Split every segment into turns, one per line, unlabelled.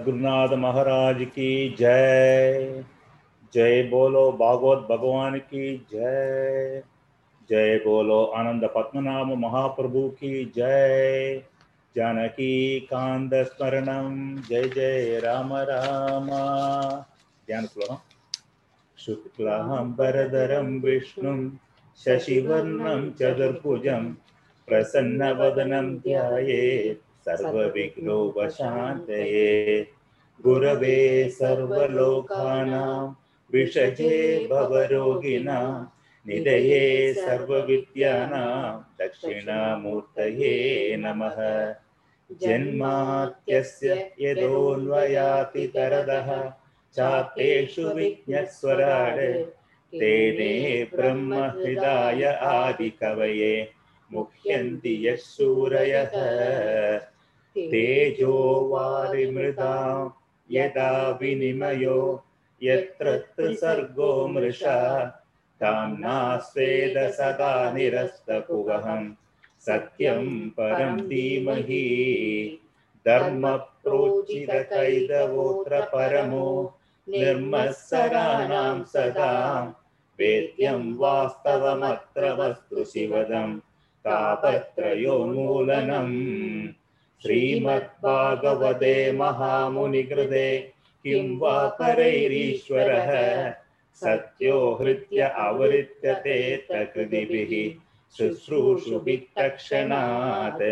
गुरुनाथ महाराज की जय। जय बोलो भागवत भगवान की जय। जय बोलो आनंद पद्मनाभ महाप्रभु की जय। जानकी कांद स्मरणम जय जय राम राम। ध्यान श्लोकम शुक्लाम्बरधरं विष्णुं शशिवर्णं चतुर्भुजं प्रसन्नवदनं ध्यायेत्। सर्वविघ्नोपशान्तये गुरवे सर्वलोकानां, विषजे भवरोगिणां निधये सर्वविद्यानां, दक्षिणामूर्तये नमः। जन्मात्यस्य यदोन्वयाति चातेषु विज्ञस्वराड तेने ब्रह्महृदाय आदिकवये, मुह्यन्ति यः सूरयः। तेजो वारिमृदां यदा विनिमयो यत्र त्रिसर्गो मृषा ताम्ना स्वेद सदा निरस्तकुवहं सत्यं परं धीमहि धर्मप्रोचितकैतवोऽत्र परमो निर्मत्सराणां सदा वेद्यं वास्तवमत्र वस्तु शिवदम् तापत्रयोन्मूलनम् श्रीमद्भागवते महामुनिकृते, किं वा करैरीश्वरः सत्यो हृत्य अवृत्यते तकृतिभिः शुश्रूषुभित्तक्षणात्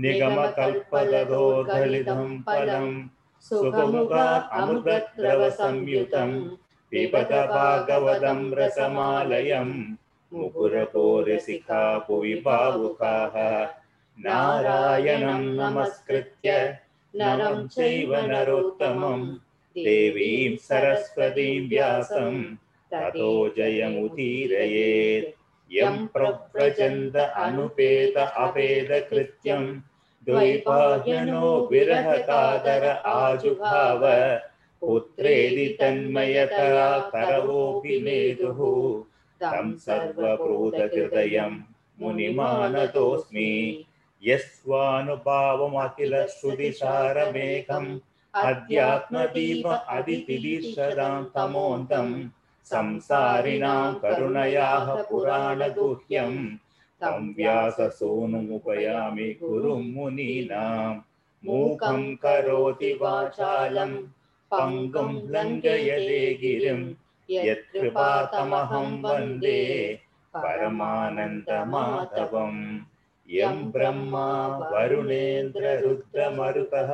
निगमकल्पदधोर्दलितं फलं सुखमुख अमृतद्रवसंयुतं पिबदभागवतं रसमालयं मुकुरपोरसिखा भुवि भावुकाः नारायणं नमस्कृत्य नरं चैव नरोत्तमं देवीं सरस्वतीं व्यासं। ततो जयमुदीरयेत्। यं प्रव्रजन्त अनुपेत अपेदकृत्यं द्वैपायनो विरहकादर आजुभाव। पुत्रेदि तन्मयतया करवोऽपि नेदुः तं सर्वभूतहृदयं मुनिमानतोऽस्मि। यस्वानुभावमखिलश्रुतिसारमेघम् अध्यात्मदीप अदितिदीर्षदां तमोऽन्तम् संसारिणां करुणयाः पुराणगुह्यं तं व्याससूनुमुपयामि गुरुं मुनीनां मूकं करोति वाचालं पङ्गुं लङ्घयते गिरिं यत्कृपातमहं वंदे परमानन्दमाधवम् यं ब्रह्मा वरुणेन्द्ररुद्रमरुतः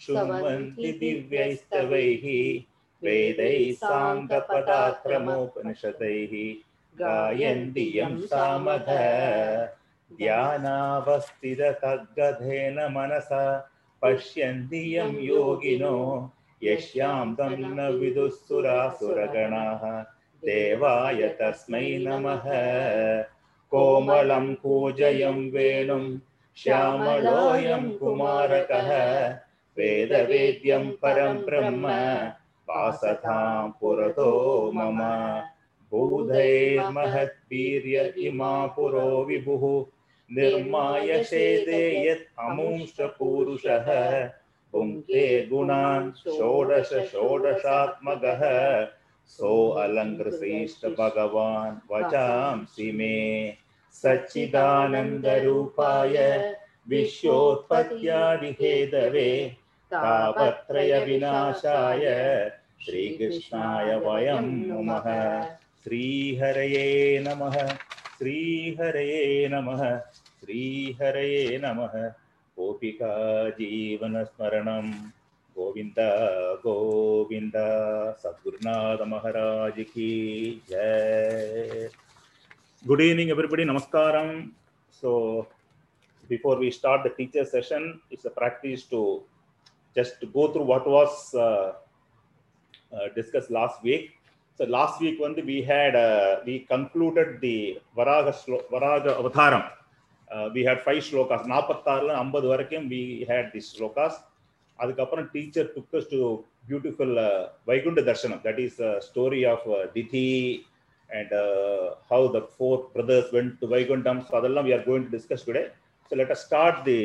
शृण्वन्ति दिव्यैस्तवैः वेदैः साङ्गपदाक्रमोपनिषदैः गायन्ति यं सामध ध्यानावस्थिततद्गधेन मनसा पश्यन्ति यं योगिनो यस्यां तं न विदुःसुरासुरगणाः देवाय तस्मै नमः। कोमलं कूजयं वेणुं श्यामलोऽयं कुमारकः वेदवेद्यं परं ब्रह्म वासतां पुरतो मम। भूधैर्महद्वीर्य इमा पुरो विभुः, निर्माय शेदे यत् अमुंश्च पूरुषः पुङ्क्ते गुणान् षोडश षोडशात्मकः। सो अलङ्कृश्रेष्ठ भगवान् वचांसि मे सच्चिदानन्दरूपाय विश्वोत्पत्त्यादिहेदवे तापत्रयविनाशाय श्रीकृष्णाय वयं नमः। श्रीहरये नमः। श्रीहरये नमः। श्रीहरये नमः। गोपिका जीवनस्मरणं good evening everybody. namaskaram so before we start the teacher session it's a practice to just go through what was uh, uh, discussed last week. So last week when we had uh, we concluded the varaha varaga avataram. We had five slokas. 46 la 50 varakum we had these slokas. அதுக்கப்புறம் teacher took us to beautiful Vaikunta darshanam that is story of Diti and how the four brothers went to Vaikuntam so அதெல்லாம் we are going to discuss today so let us start the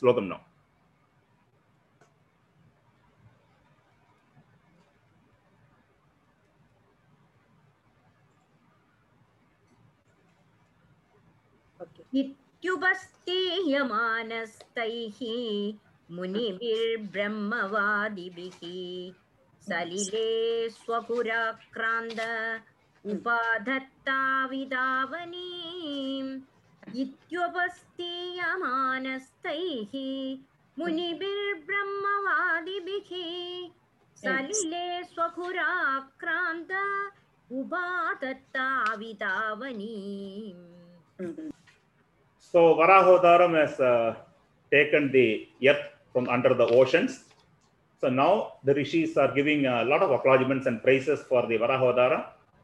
slokam now
इत्युपस्थेयमानस्तैः मुनिभिर्ब्रह्मवादिभिः सलिले स्वपुराक्रान्त उपाधत्ताविदावनीम् इत्युपस्थीयमानस्तैः मुनिभिर्ब्रह्मवादिभिः सलिले स्वपुराक्रान्त उपादत्ताविदावनीम्
So Varahodaram has uh, taken the earth from under the oceans. So now the rishis are giving a lot of acknowledgements and praises for the Varahodara.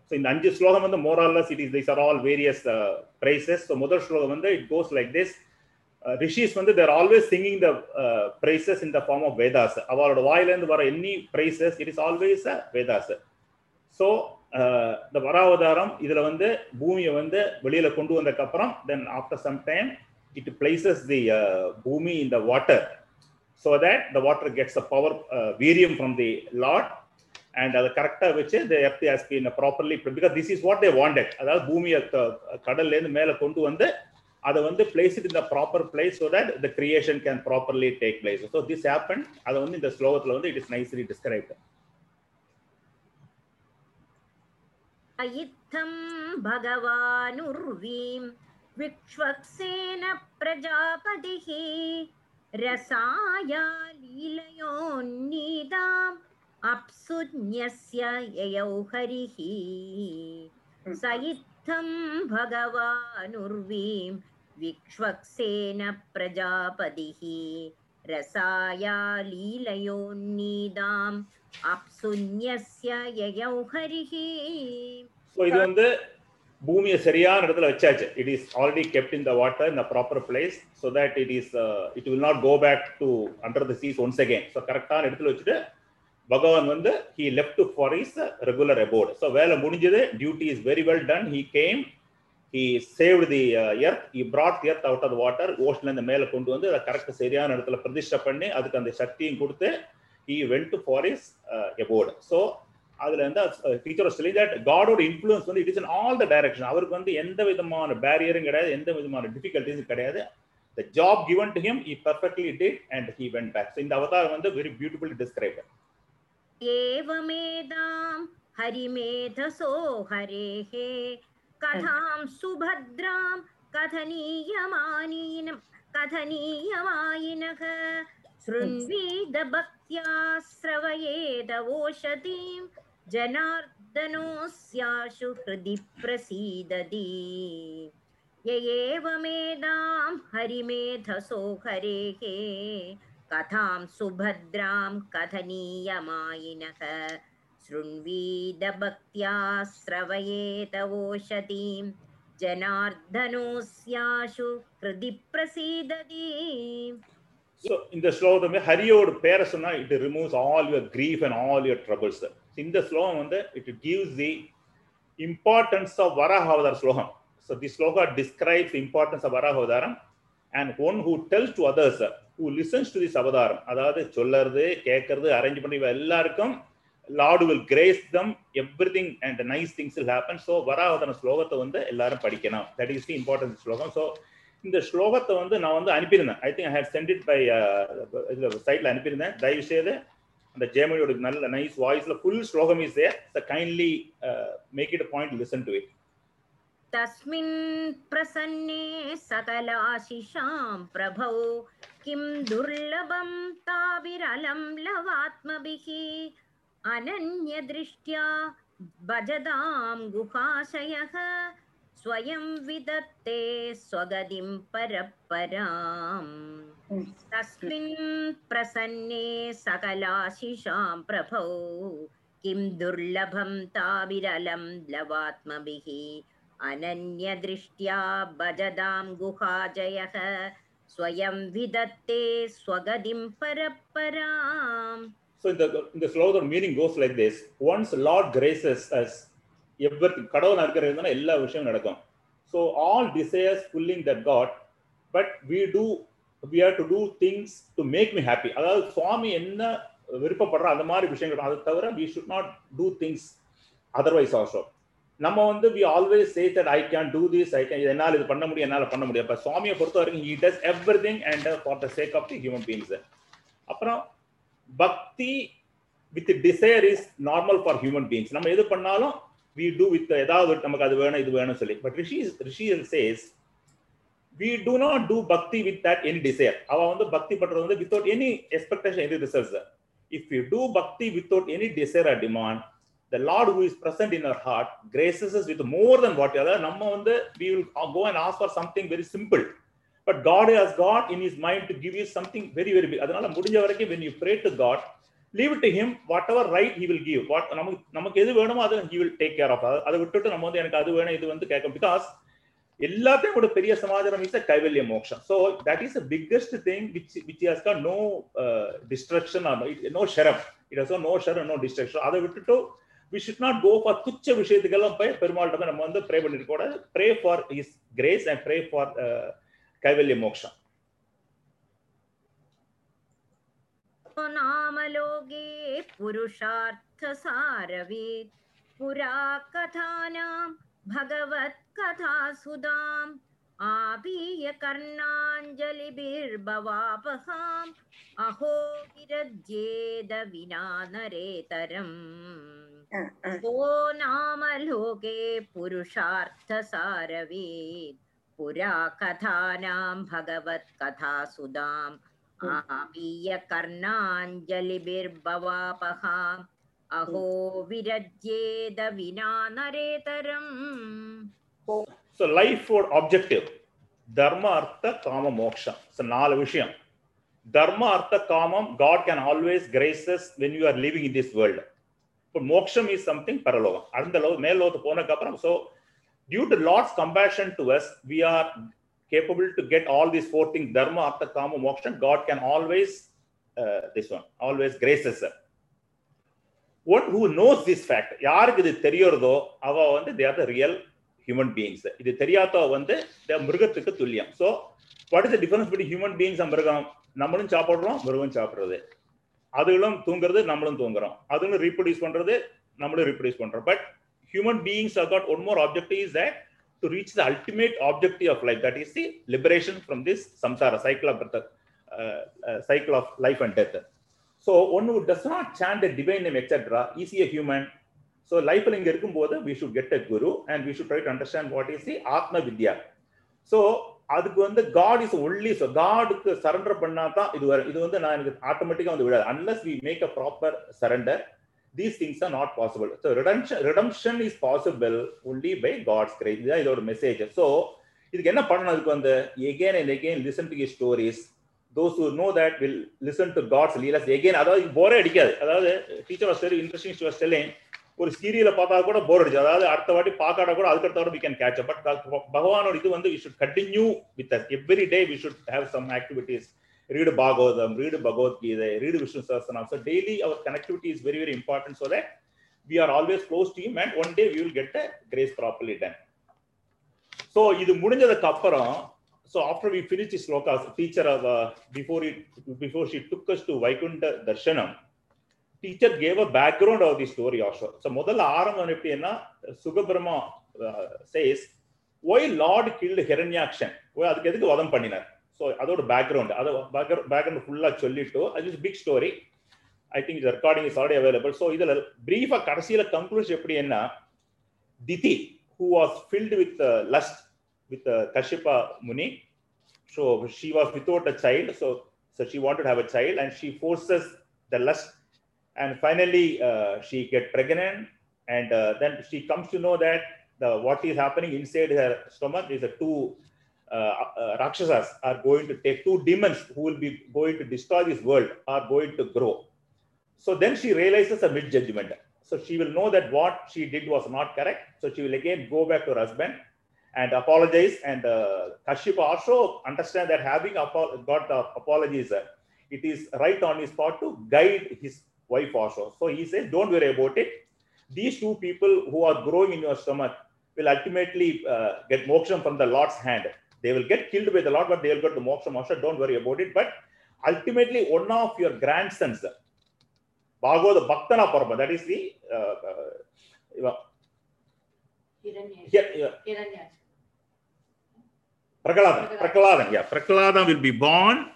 So in the Anju Slogam, வந்து more or less it is these are all various uh, praises. So Mother ஸ்லோகம் it goes like this. Uh, rishis வந்து they're always singing the uh, praises in the form of Vedas. அவளோட வர any praises it is always a Vedas. So இந்த வராவதாரம் இதில் வந்து பூமியை வந்து வெளியில் கொண்டு வந்ததுக்கப்புறம் then after some time it places the bhumi in the water so that the water gets a power வீரியம் ஃப்ரம் தி லாட் அண்ட் அதை கரெக்டாக வச்சு the earth has been properly because this is what they wanted அதாவது பூமியை கடல்லேருந்து மேலே கொண்டு வந்து அதை வந்து பிளேஸ் இட் இந்த proper place so that the creation can properly take place so this happen அதை வந்து இந்த ஸ்லோகத்தில் வந்து இட் இஸ் நைஸ்லி டிஸ்கிரைப்டு
अयित्थं भगवानुर्वीं विक्ष्वक्सेन प्रजापतिः ரசாயா லீலயோன்னிதாம் அப்சுஜ்ஞஸ்ய யயௌ ஹரிः சயித்தம் பகவானுர்வீம் விக்ஷ்வக்சேன பிரஜாபதிः ரசாயா லீலயோன்னிதாம் அப்சுஞ்ஞஸ்ய யயௌ
ஹரிः இது வந்து பூமியை சரியான இடத்துல வச்சாச்சு. It is already kept in the water in the proper place so that it is it will not go back to under the seas once again so கரெக்டான இடத்துல வச்சுட்டு பகவான் வந்து he left for his regular abode so வேலை முடிஞ்சது. Duty is very well done he came he save the earth he brought earth out of water ஓஷன்லேருந்து மேலே கொண்டு வந்து அதை கரெக்ட் சரியான இடத்துல பிரதிஷ்டை பண்ணி அதுக்கு அந்த சக்தியும் கொடுத்து he went for his abode so அதுல வந்து டீச்சர் சொல்லி தட் காடோட இன்ஃபுளுன்ஸ் வந்து it is in all the direction அவருக்கு வந்து எந்த விதமான பேரியரும் கிடையாது எந்த விதமான டிஃபிகல்ட்டிஸும் கிடையாது. The job given to him he perfectly did and he went back இந்த அவதாரம் வந்து வெரி பியூட்டிஃபுல்லி டிஸ்கிரைப்
ஏவமேதாம் ஹரிமேதசோ ஹரேஹே கதாம் சுபத்ராம் கதனீயமானீனம் கதனீயமாயினக. ஸ்ருண்வீத பக்த श्रवयेदवोषधीं जनार्दनोऽस्याशु हृदि प्रसीदति य एवमेदां हरिमेधसो हरेः। कथां सुभद्रां कथनीयमायिनः। शृण्वीदभक्त्या श्रवयेदवोषधीं जनार्दनोऽस्याशु हृदि प्रसीदति
ஸோ இந்த ஸ்லோகத்தை ஹரியோட பேரை சொன்னா it removes all your grief and all your troubles இந்த ஸ்லோகம் வந்து it gives the importance of Varahavatara slokam so the sloka describes importance of Varahavataram and one who tells to others who listens to this avataram அதாவது சொல்லறது கேட்கறது arrange பண்ணி எல்லாருக்கும் lord will grace them everything and nice things will happen so வராவதான ஸ்லோகத்தை வந்து எல்லாரும் படிக்கணும். That is the importance slokam so இந்த ஸ்லோகத்தை வந்து நான் வந்து அனுப்பியிருந்தேன் I think I have sent it by இதில் சைட்டில் அனுப்பியிருந்தேன் தயவு செய்து அந்த ஜெயமணியோட நல்ல நைஸ் வாய்ஸ்ல ஃபுல் ஸ்லோகம் is there so kindly make it point listen to it
तस्मिन् प्रसन्ने सकलाशिषां प्रभौ किं दुर्लभं ताभिरलं लवात्मभिः अनन्यदृष्ट्या भजदां गुहाशयः स्वयं विदत्ते स्वगतिं परपराम्। तस्मिन् प्रसन्ने सकलाशिषां प्रभौ। किं दुर्लभं ताभिरलं लवात्मभिः। अनन्यदृष्ट्या भजदां गुहाजयः। स्वयं विदत्ते स्वगतिं परपराम्।
So in the in the slogan meaning goes like this: Once Lord graces us, everything கடவுள் இருக்கிறதுனா எல்லா விஷயம் நடக்கும். So all desires filling that God but we do we have to do things to make me happy அதாவது சுவாமி என்ன விருப்பப்படுற அந்த மாதிரி விஷயங்கள் அதை தவிர we should not do things otherwise also நம்ம வந்து we always say that I can do this I can என்னால் இது பண்ண முடியும் என்னால் பண்ண முடியும் இப்போ சுவாமியை பொறுத்த வரைக்கும் he does everything and for the sake of the human beings அப்புறம் bhakti with desire is normal for human beings நம்ம எது பண்ணாலும் வி டூ வித் ஏதாவது நமக்கு அது வேணும் இது வேணும் சொல்லி but rishi rishi says we do not do bhakti with that any desire அவ வந்து பக்தி பண்றது வந்து without any expectation any results if you do bhakti without any desire or demand the lord who is present in our heart graces is with more then what அதாவது நம்ம வந்து we will go and ask for something very simple but God has got in his mind to give you something very very big அதனால முடிஞ்ச வரைக்கும் when you pray to God leave to him whatever right he will give what நமக்கு நமக்கு எது வேணுமோ அதை he will take care of அதை விட்டுட்டு நம்ம வந்து எனக்கு அது வேணும் இது வந்து கேட்க பிகாஸ் எல்லாத்தையும் கூட பெரிய samadhanam is kaivalya moksham so that is a biggest thing which which has கா நோ டிஸ்ட்ரக்ஷன் நோ ஷரம் இட் ஹஸ் நோ ஷரம் நோ டிஸ்ட்ரக்ஷன் அதை விட்டுட்டு we should not go for துச்ச விஷயத்துக்கெல்லாம் போய் பெருமாள்கிட்ட நம்ம வந்து ப்ரே பண்ணிட்டு கூட pray for his grace and pray for kaivalya moksham
नामलोके पुरुषार्थसारवेत् पुरा कथानां भगवत्कथासुधाम् आपीय कर्णाञ्जलिभिर्भवापहाम् अहो विरज्येद विना नरेतरम् को नामलोके पुरुषार्थसारवेत् पुरा कथानां भगवत्कथासुधाम् आपीय कर्णाञ्जलिभिर्भवापहाम् अहो विरज्येद विना नरेतरम्
ஸோ லைஃபோட ஆப்ஜெக்டிவ் தர்ம அர்த்த காம மோக்ஷம் ஸோ நாலு விஷயம் தர்ம அர்த்த காமம் God can always graces when you are living in this world இப்போ மோக்ஷம் இஸ் சம்திங் பரலோகம் அந்த லோ மேல் லோகத்து போனதுக்கு அப்புறம் so due to Lord's compassion to us we are capable to get all these four things dharma artha kama moksha god can always uh, this one always graces her one who knows this fact? யாருக்கு இது தெரியறதோ அவ வந்து they are the real human beings. இது தெரியாதோ வந்து மிருகத்துக்கு துல்லியம். So what is the difference between human beings mirugam? நம்மளும் சாப்பிடுறோம் மிருகம் சாப்பிடுறது. அதுகளும் தூங்குறது நம்மளும் தூங்குறோம். அதுகளும் ரீப்ரொடியூஸ் பண்றது நம்மளும் ரீப்ரொடியூஸ் பண்றோம். But human beings are got one more object is that to reach the ultimate objective of life that is the liberation from this samsara cycle of birth, uh, uh, cycle of life and death so one who does not chant the divine name etc is he a human so life இங்க இருக்கும்போது we should get a guru and we should try to understand what is the atma vidya so அதுக்கு வந்து God is only so காடுக்கு surrender பண்ணா தான் இது வரும் இது வந்து நான் எனக்கு ஆட்டோமேட்டிக்காக வந்து விடாது unless we make a proper surrender these things are not possible so redemption redemption is possible only by God's grace இதுதான் இதோட மெசேஜ் ஸோ இதுக்கு என்ன பண்ணணும் அதுக்கு வந்து? Again and again listen to stories those who know that will listen to God's leelas again அதாவது போரே அடிக்காது. அதாவது teacher was very interesting to telling ஒரு சீரியல பார்த்தா கூட போர் அடிச்சு அதாவது அடுத்த வாட்டி பார்க்காட கூட அதுக்கு அடுத்த வி கேன் கேட்ச் பட் பகவானோட இது வந்து we should continue with every day we should have some activities read Bhagavatam, read Bhagavad Gita, read Vishnu Sahasranam. So daily our connectivity is very, very important so that we are always close to him and one day we will get the grace properly done. So இது முடிஞ்சதுக்கு அப்புறம் so after we finish this slokas, teacher of uh, before it before she took us to Vaikuntha Darshanam, teacher gave a background of the story also. So முதல்ல ஆரம்பம் எப்படின்னா சுகபிரமா says why Lord killed Hiranyakshan? அதுக்கு எதுக்கு வதம் பண்ணினார் so அதோட background அதை background ஃபுல்லாக சொல்லிட்டு அது is big story I think இது recording is already available so இதில் பிரீஃபாக கடைசியில் கன்க்ளூஷன் எப்படி என்ன Diti who was filled with lust with Kashyapa Muni so she was without a child so so she wanted have a child and she forces the lust and finally she get pregnant and then she comes to know that the what is happening inside her stomach is a two uh, uh, rakshasas are going to take two demons who will be going to destroy this world are going to grow. So then she realizes a mid judgment so she will know that what she did was not correct. So she will again go back to her husband and apologize. And uh, kashyapa also understand that having got the apologies it is right on his part to guide his wife also. So he says don't worry about it. These two people who are growing in your stomach will ultimately uh, get moksham from the Lord's hand. They will get killed by the Lord, but they will get the moksham also. Don't worry about it. But ultimately, one of your grandsons, Bhagavad Bhaktana Parma, that is the uh, uh,
Hiranyaj.
Here, here,
Hiranyaj.
Prahladan. Prahladan, yeah. Prahladan will be born.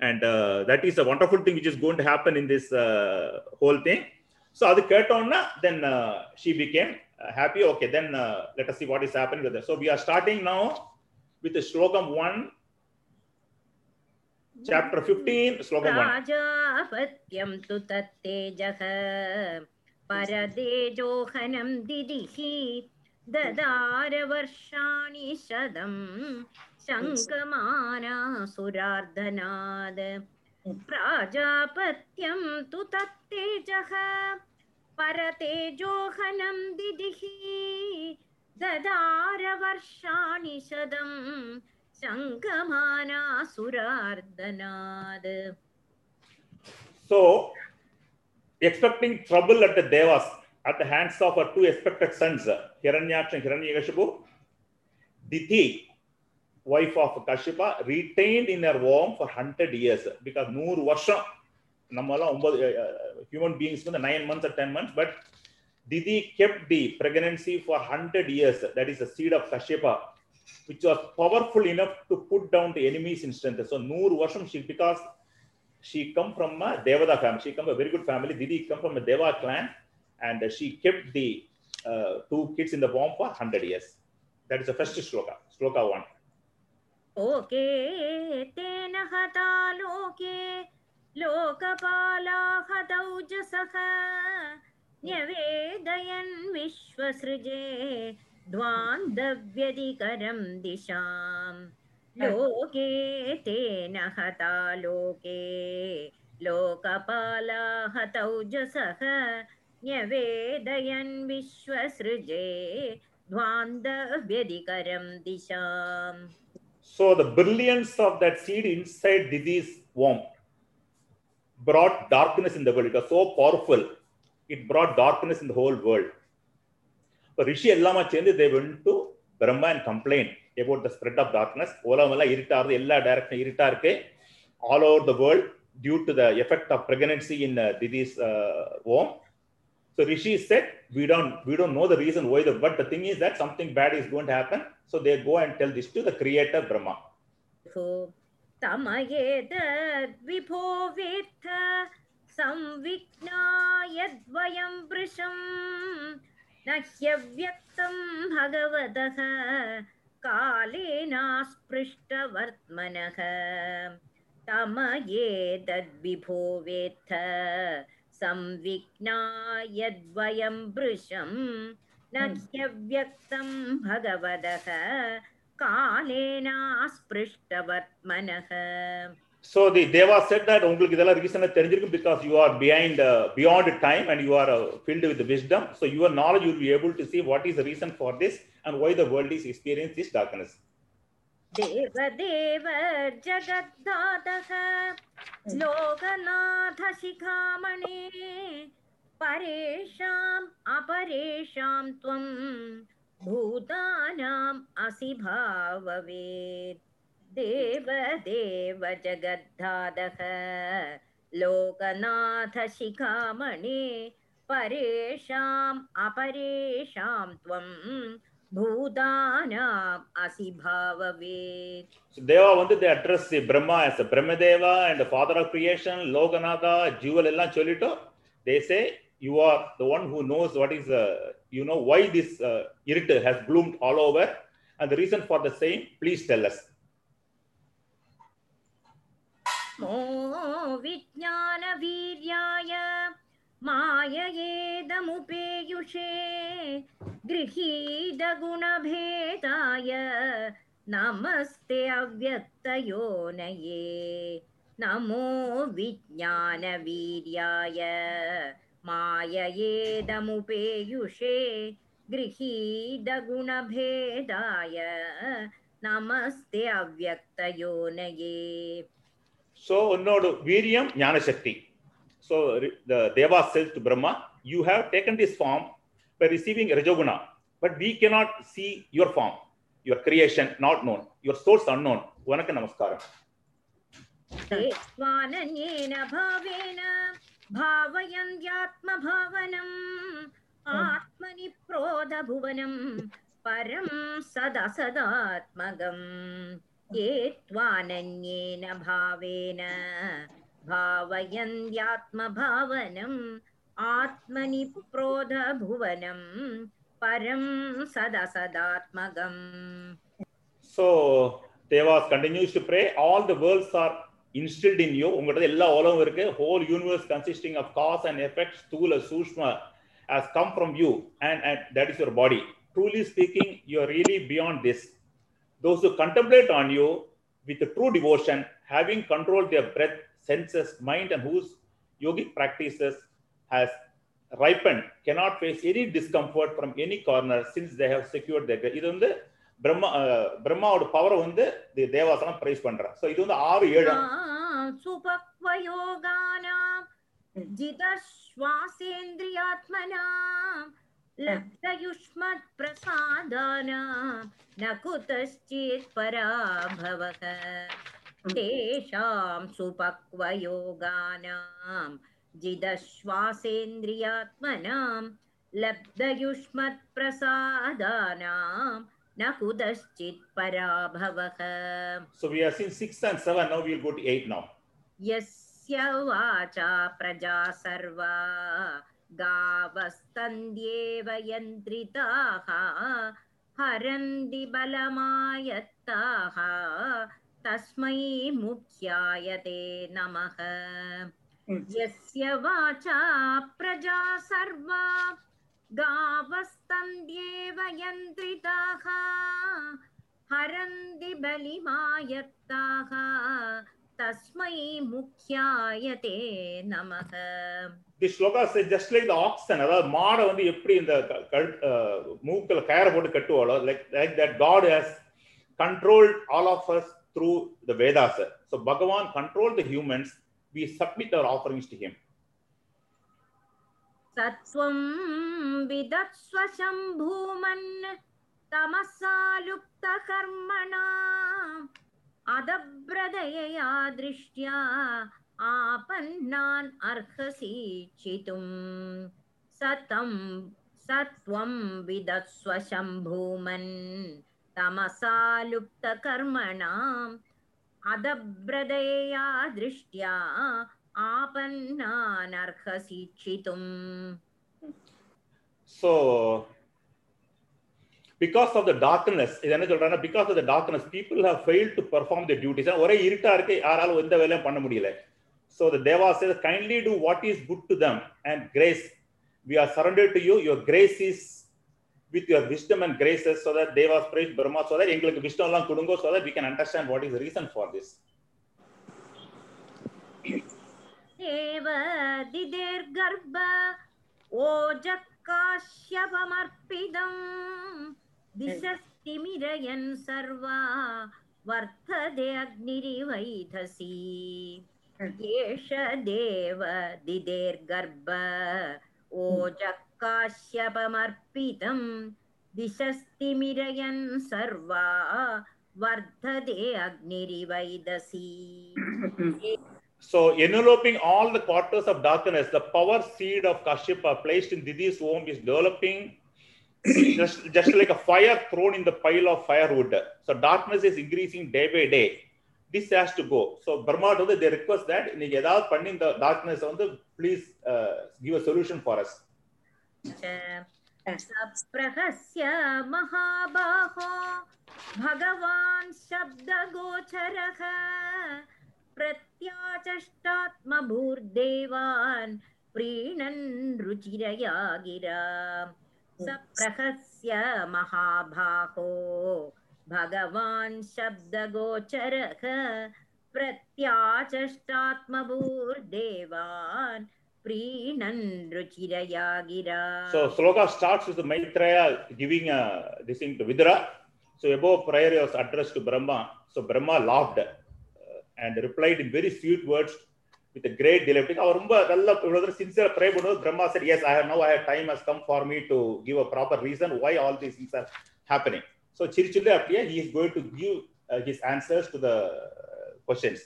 And uh, that is a wonderful thing which is going to happen in this uh, whole thing. So அது கேட்டோம்னா then uh, she became uh, happy. Okay, then uh, let us see what is happening with that. So we are starting now with the slogam 1 chapter 15 slogam 1
raja fatyam tu tattejah परदेजोहनं दिदिः। ददारवर्षाणि शतं। शङ्कमानासुरार्धनाद् प्राजापत्यं तु तत्तेजः। परतेजोहनं दिदिः। ददार वर्षाणि शतं शङ्कमानासुरार्धनाद
So, expecting trouble at the Devas at the hands of her two expected sons, Hiranyaksha and Hiranyakashipu, Dithi, wife of Kashyapa, retained in her womb for 100 years because நூறு வருஷம் நம்மலாம் ஒன்பது human beings வந்து nine months ten months but Didi kept the pregnancy for 100 years. That is the seed of Kashyapa, which was powerful enough to put down the enemies in strength. So, Noor Vasham, she, because she come from a Devada family, she come from a very good family. Didi come from a Deva clan, and she kept the uh, two kids in the womb for 100 years. That is the first shloka, shloka 1.
लोके तेन हता लोके लोकपालाः दौजसः न्यवेदयन् विश्वसृजे द्वान्दव्यधिकरं दिशाम् लोके तेन हता लोके लोकपालाः तौजसः न्यवेदयन् विश्वसृजे द्वान्दव्यधिकरं दिशाम्
So, the brilliance of that seed inside Didi's womb brought darkness in the world. It was so powerful. it brought darkness in the whole world. But Rishi and Lama Chendi, they went to Brahma and complained about the spread of darkness. Olamala irritar, ella direction irritar all over the world due to the effect of pregnancy in uh, Didis uh, womb. So Rishi said, we don't, we don't know the reason why but the thing is that something bad is going to happen. So they go and tell this to the creator Brahma.
तमयेद विभो वेत्थ संविघ्नायद्वयं वृषम् न ह्यव्यक्तं भगवतः कालेनास्पृष्टवर्त्मनः तमयेतद्विभो वेत्थ संविघ्नायद्वयं वृषं न ह्यव्यक्तं भगवतः कालेनास्पृष्टवर्त्मनः
So the Deva said that உங்களுக்கு இதெல்லாம் reason தெரிஞ்சிருக்கும் because you are behind uh, beyond time and you are uh, filled with wisdom. So your knowledge you will be able to see what is the reason for this and why the world is experiencing this darkness.
देवदेव जगद्धातः लोकनाथशिखामणे परेषाम् अपरेषां त्वं भूतानाम् असि भाववेत् देवदेव जगद्धातः लोकनाथशिखामणे परेषाम् अपरेषां त्वं भूतानाम् असि भाववेत्
So Deva வந்து they address the Brahma as a Brahmadeva and the father of creation, Loganatha, jewel எல்லாம் சொல்லிட்டு they say you are the one who knows what is uh, you know why this uh, irrit has bloomed all over and the reason for the same please tell us
मो विज्ञानवीर्याय माययेदमुपेयुषे गृहीतगुणभेदाय नमस्ते अव्यक्तयोनये नमो विज्ञानवीर्याय माययेदमुपेयुषे गृहीतगुणभेदाय नमस्ते अव्यक्तयोनये
so உன்னோட வீரியம் ஞான சக்தி so the Deva says to Brahma you have taken this form by receiving Rajoguna but we cannot see your form your creation not known your source unknown உனக்கு நமஸ்காரம்
स्वानन्येन भावेन भावयन्त्यात्मभावनम् आत्मनि आत्मनिप्रोधभुवनं परं सदसदात्मगम् ये त्वानन्येन भावेन भावयन्त्यात्मभावनम् आत्मनिप्रोधभुवनं परं सदसदात्मगम्
So Devas continues to pray. All the worlds are instilled in you. உங்கள்கிட்ட எல்லா உலகம் இருக்கு whole universe consisting of cause and effect, stula, sushma, has come from you, and, and that is your body. Truly speaking, you are really beyond this. Those who contemplate on you with true devotion, having controlled their breath, senses, mind, and whose yogic practices has ripened, cannot face any discomfort from any corner since they have secured their uh, power வந்து பிரம்மா பிரம்மாவோட பவரை வந்து தேவாசனம் price பண்ற. So இது வந்து ஆறு ஏழு.
சுபக்வயோகானாம் ஜிதஸ்வாசேந்திரியாத்மனாம் लब्धयुष्मत्प्रसादानां न कुतश्चित् पराभवः तेषां सुपक्वयोगानां जिदश्वासेन्द्रियात्मनां लब्धयुष्मत्प्रसादानां न कुतश्चित् पराभवः
So we have seen six and seven. Now we'll go to eight now.
यस्य वाचा प्रजा सर्वा गावस्तन्द्येव यन्त्रिताः हरन्ति बलमायत्ताः तस्मै मुख्याय ते नमः यस्य वाचा प्रजा सर्वा गावस्तन्द्येव यन्त्रिताः हरन्ति बलिमायत्ताः तस्मै मुख्याय ते नमः
This shloka says just like the oxen, அதாவது மாடை வந்து எப்படி இந்த க- கழு அஹ், மூக்குல கயரை போட்டு கட்டுவாளோ like like that God has controlled all of us through the Vedas so பகவான் control the humans we submit our offerings to him
सत्त्वं विदत्स्व शम्भूमन् तमसा लुप्तकर्मणाम् अदभ्रदयया दृष्ट्या आपन्नान् अर्हसीचितुम् सतं सत्त्वं विदत्स्व शम्भूमन् तमसा लुप्तकर्मणाम् अदभ्रदयया दृष्ट्या आपन्नानर्हसीक्षितुम्
so because of the darkness இது என்ன சொல்றாங்கன்னா because of the darkness people have fail to perform the duties ஒரே இருட்டா இருக்கு யாராலும் எந்த வேலையும் பண்ண முடியல so the Deva says kindly do what is good to them and grace we are surrendered to you your grace is with your wisdom and graces so that Devas praise Brahma so that எங்களுக்கு விஷ்டம் எல்லாம் கொடுங்க so that we can understand what is reason for this
एव दिदेर्गर्भ ओजकाश्यपमर्पितम् दिशस्तिमिरयन् सर्वा वर्धते अग्निरिवैधसी एष देव दिदेर्गर्भ ओजकाश्यपमर्पितं दिशस्तिमिरयन् सर्वा वर्धते अग्निरिवैदसी
So, enveloping all the quarters of darkness, the power seed of Kashyapa placed in Didi's womb is developing just just like a fire thrown in the pile of firewood. So darkness is increasing day by day. This has to go. So Burma they request that in the funding the darkness on the please uh, give a solution for us.
सप्रहस्य महाबाहो भगवान् शब्दगोचरः प्रत्याचष्टात्मभूर्देवान् प्रीणन् रुचिरया गिरा सप्रहस्य महाबाहो भगवान् शब्दगोचरः प्रत्याचष्टात्मभूर्देवान् प्रीणन् रुचिरया गिरा
with the Maitreya giving uh, this thing to Vidura. So, above prayer was addressed to Brahma. So, Brahma laughed uh, and replied in very sweet words with a great delight. அவர் ரொம்ப நல்ல இவ்வளவு sincere pray பண்ணும்போது Brahma said yes i have now i have time has come for me to give a proper reason why all these things are happening so சிரிச்சுட்டு அப்படியே he is going to give uh, his answers to the uh, questions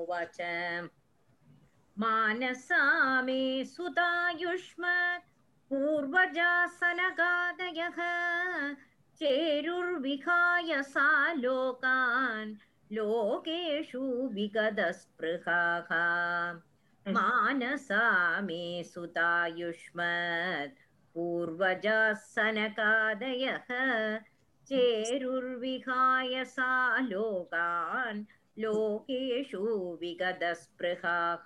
उवाच मानसा मे सुतायुष्मत् पूर्वजासनगादयः चेरुर्विहाय सा लोकान् लोकेषु विगतस्पृहाः। मानसा मे सुता युष्मत् पूर्वजाः सनकादयः चेरुर्विहाय सा लोकान्। लोकेषु विगतस्पृहाः।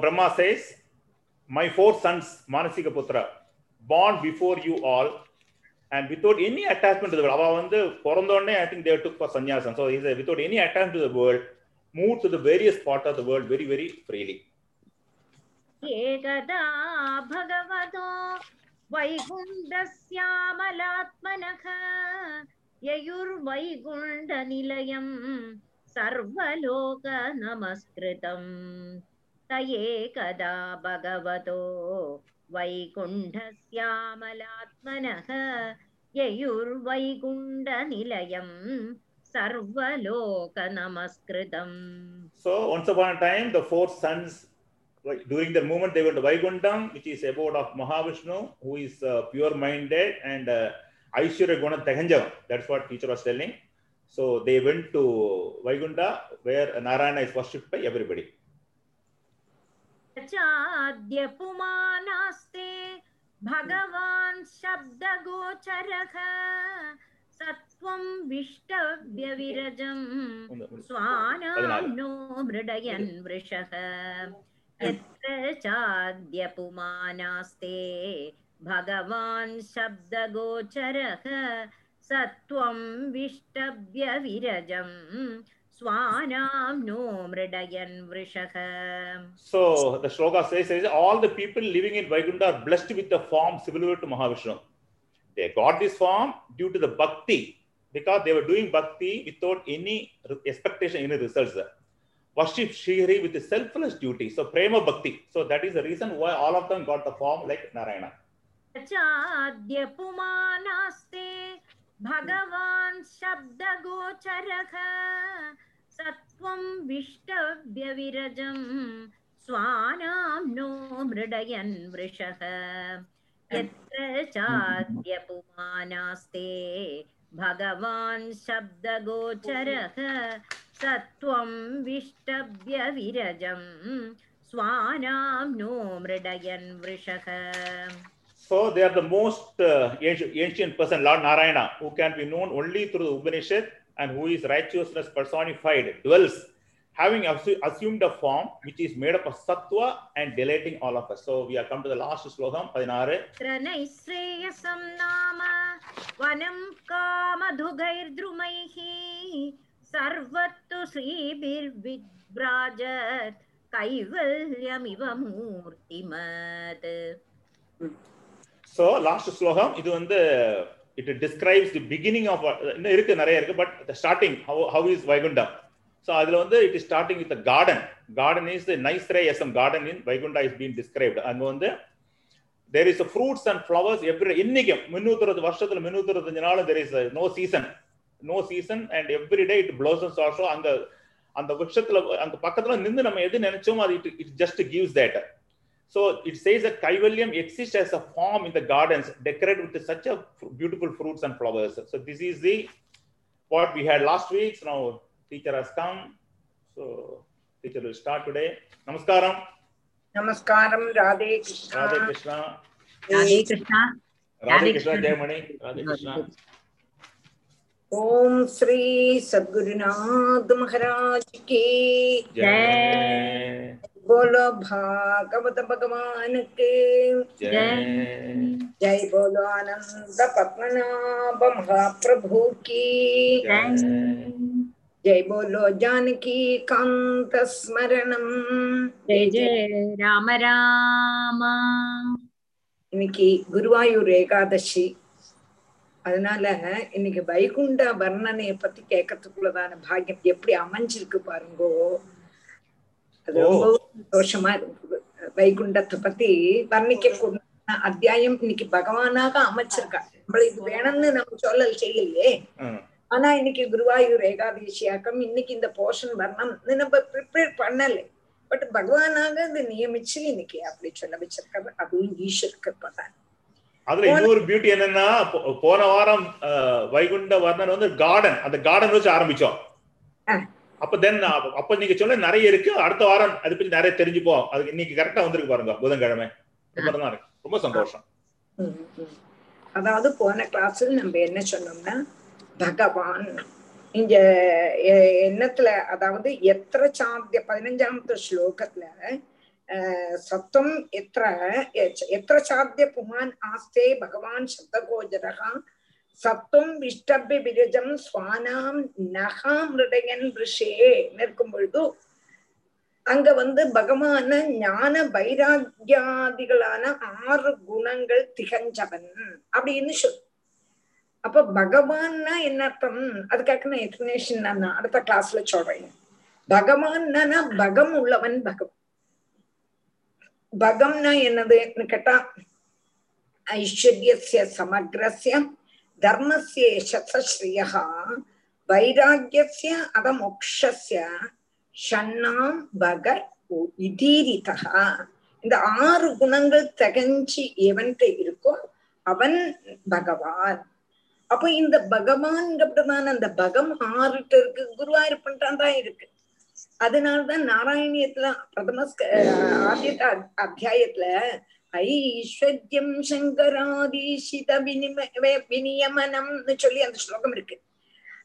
Brahma says my four sons मानसिकपुत्र born before you all and without any attachment to the world. அவ வந்து பிறந்த உடனே I think they took for sannyasam. So he said, without any attachment to the world, moved to the various part of the world very, very freely.
एकदा भगवतो वैकुण्ठस्यामलात्मनः ययुर्वैकुण्ठनिलयम् सर्वलोकनमस्कृतम् त एकदा भगवतो वैकुण्ठस्यामलात्मनः ययुर्वैकुण्ठनिलयम् सर्वलोकनमस्कृतम्
So once upon a time, the four sons, like, during the movement, they went to Vaikuntham, which is abode of Mahavishnu, who is uh, pure-minded and uh, Aishwarya Guna Teganjavam. That's what teacher was telling. So they went to Vaikuntha, where Narayana is worshipped by everybody.
चाद्य पुमानास्ते भगवान् शब्दगोचरः सत्त्वं विष्टव्यविरजम् स्वानां नो मृडयन् वृषः यत्र चाद्य पुमानास्ते भगवान् शब्दगोचरः सत्त्वं विष्टव्यविरजम् स्वानां नो मृडयन् वृषः
So the shloka says, says all the people living in Vaikuntha are blessed with the form similar to Mahavishnu. They got this form due to the bhakti because they were doing bhakti without any expectation, any results. Worship Shri with a selfless duty. So prema bhakti. So that is the reason why all of them got the form like Narayana.
चाद्य पुमानास्ते भगवान् शब्दगोचरः सत्त्वं विष्टव्यविरजम् स्वानां नो मृडयन् वृषः यत्र चाद्य पुमानास्ते भगवान् शब्दगोचरः सत्त्वं विष्टव्यविरजम् स्वानां नो मृडयन् वृषः
So they are the most uh, ancient, ancient person, Lord Narayana, who can be known only through the Upanishad and who is righteousness personified, dwells, having assumed a form which is made up of sattva and delighting all of us. So we are come to the last slogam, 16.
Tranaisreyasam nama vanam kamadhugair sarvattu sribir vidbrajat கைவல்யமிவ
மூர்த்திமத் so last ஸ்லோகம் இது வந்து it describes the beginning of இன்னும் இருக்கு நிறைய இருக்கு but starting how how is Vaikuntha so அதில் வந்து it is starting with garden garden is nice ray SM garden in Vaikuntha is been described அங்கே வந்து there is fruits and flowers every இன்னைக்கும் முன்னூத்தி வருஷத்துல முன்னூத்தி இருபத்தஞ்சு நாள் there is no season no season and every day it blossoms also அங்க அந்த வருஷத்துல அந்த பக்கத்துல நின்று நம்ம எது நினைச்சோமோ அது it it just gives that So it says that Kaivalyam exists as a form in the gardens, decorated with such a beautiful fruits and flowers. So this is the what we had last week. So now teacher has come. So teacher will start today. Namaskaram.
Namaskaram,
Radhe Krishna.
Radhe Krishna.
Radhe Krishna.
Radhe
Krishna, Jayamani. Radhe Krishna.
Om Shri Sadgurunath Maharaj की
जय
polo பாகவத பகவானுக்கு
Jai.
Jai polo ஆனந்த பத்மநாப மகாபிரபு கி
Jai.
Jai polo Janaki காந்த ஸ்மரணம்
जय जय राम राम
இன்னைக்கு குருவாயூர் ஏகாதசி அதனால இன்னைக்கு வைகுண்ட வர்ணனைய பத்தி கேட்கறதுக்குள்ளதான பாக்கியம் எப்படி அமைஞ்சிருக்கு பாருங்கோ அது
ஓ.
ரொம்ப சந்தோஷமா வைகுண்டத்தை பத்தி வர்ணிக்க கூடிய அத்தியாயம் இன்னைக்கு பகவானாக அமைச்சிருக்கா நம்மள இது வேணும்னு நம்ம சொல்லல் செய்யலையே. ஆனா இன்னைக்கு குருவாயூர் ஏகாதசியாக்கம் இன்னைக்கு இந்த போஷன் வர்ணம் நம்ம ப்ரிப்பேர் பண்ணல பட் பகவானாக இது நியமிச்சு இன்னைக்கு அப்படி சொல்ல வச்சிருக்காரு அதுவும் ஈஸ்வர் கிருப்பை தான்
அதுல இன்னொரு பியூட்டி என்னன்னா போன வாரம் வைகுண்ட வர்ணன் வந்து கார்டன் அந்த கார்டன் வச்சு ஆரம்பிச்சோம். அப்ப தென் அப்ப நீங்க சொன்ன நிறைய இருக்கு. அடுத்த வாரம் அதை பத்தி நிறைய தெரிஞ்சுப்போம் அதுக்கு இன்னைக்கு கரெக்டா வந்திருக்கு பாருங்க. புதன்கிழமை. ரொம்ப நல்லா இருக்கு. ரொம்ப சந்தோஷம்.
அதாவது போன கிளாஸில் நம்ம என்ன சொன்னோம்னா பகவான் இங்க எ- எண்ணத்துல அதாவது எத்திர சாத்திய பதினஞ்சாமத்து ஸ்லோகத்துல அஹ், சத்தம் எத்திர எத்திர சாத்திய புமான் ஆஸ்தே பகவான் சப்தகோஜரகா சத்தும் விஷ்டபி விரஜம் ஸ்வானாம் நகாம் ஹிருதயன் ரிஷே நிற்கும் பொழுது அங்க வந்து பகவான ஞான வைராக்கியாதிகளான ஆறு குணங்கள் திகஞ்சவன் அப்படின்னு சொல். அப்ப பகவான்னா என்ன அர்த்தம்? அதுக்காக நான் எக்ஸ்பிளேஷன் நான் அடுத்த கிளாஸ்ல சொல்றேன். பகவான்னா பகம் உள்ளவன் பகம். பகம்னா என்னதுன்னு கேட்டா ஐஸ்வர்யசிய சமக்ரஸ்யம் தர்மஸ்ய யசஸ்ஸ்ரீயா அத மோக்ஷஸ்ய ஷண்ணாம் பக இதீரிதா இந்த ஆறு குணங்கள் தகஞ்சி எவன்கிட்ட இருக்கோ அவன் பகவான். அப்ப இந்த பகவான்கிறதான அந்த பகம் ஆறுட்டு இருக்கு குருவாயூரப்பன் தான் இருக்கு. அதனாலதான் நாராயணியத்துல பிரதம ஸ்க- ஆதிய அத்தியாயத்துல ஐஸ்வர்யம் சங்கராதீஷித வினிம விநியமனம்னு சொல்லி அந்த ஸ்லோகம் இருக்கு.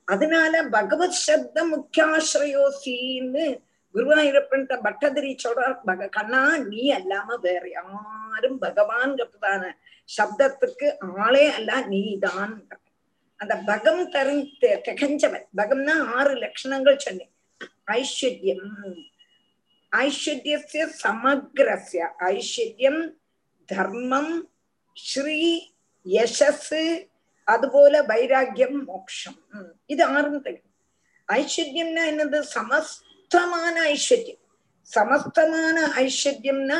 அதனால பகவத் சப்த முக்கியாசிரயோசின்னு குருவாயூரப்பன் பட்டதிரி சொல்றார் பக கண்ணா நீ அல்லாம வேற யாரும் பகவான்கிறதான சப்தத்துக்கு ஆளே அல்ல நீதான். அந்த பகம் தரும் திகஞ்சவன். பகம்னா ஆறு லட்சணங்கள் சொன்னேன். ஐஸ்வர்யம். ஐஸ்வர்யஸ்ய சமக்ரஸ்ய. ஐஸ்வர்யம் தர்மம் ஸ்ரீ யசஸ் அதுபோல வைராக்கியம் மோக்ஷம் இது ஆறும் தெரியும் ஐஸ்வர்யம்னா என்னது சமஸ்தமான ஐஸ்வர்யம் சமஸ்தமான ஐஸ்வர்யம்னா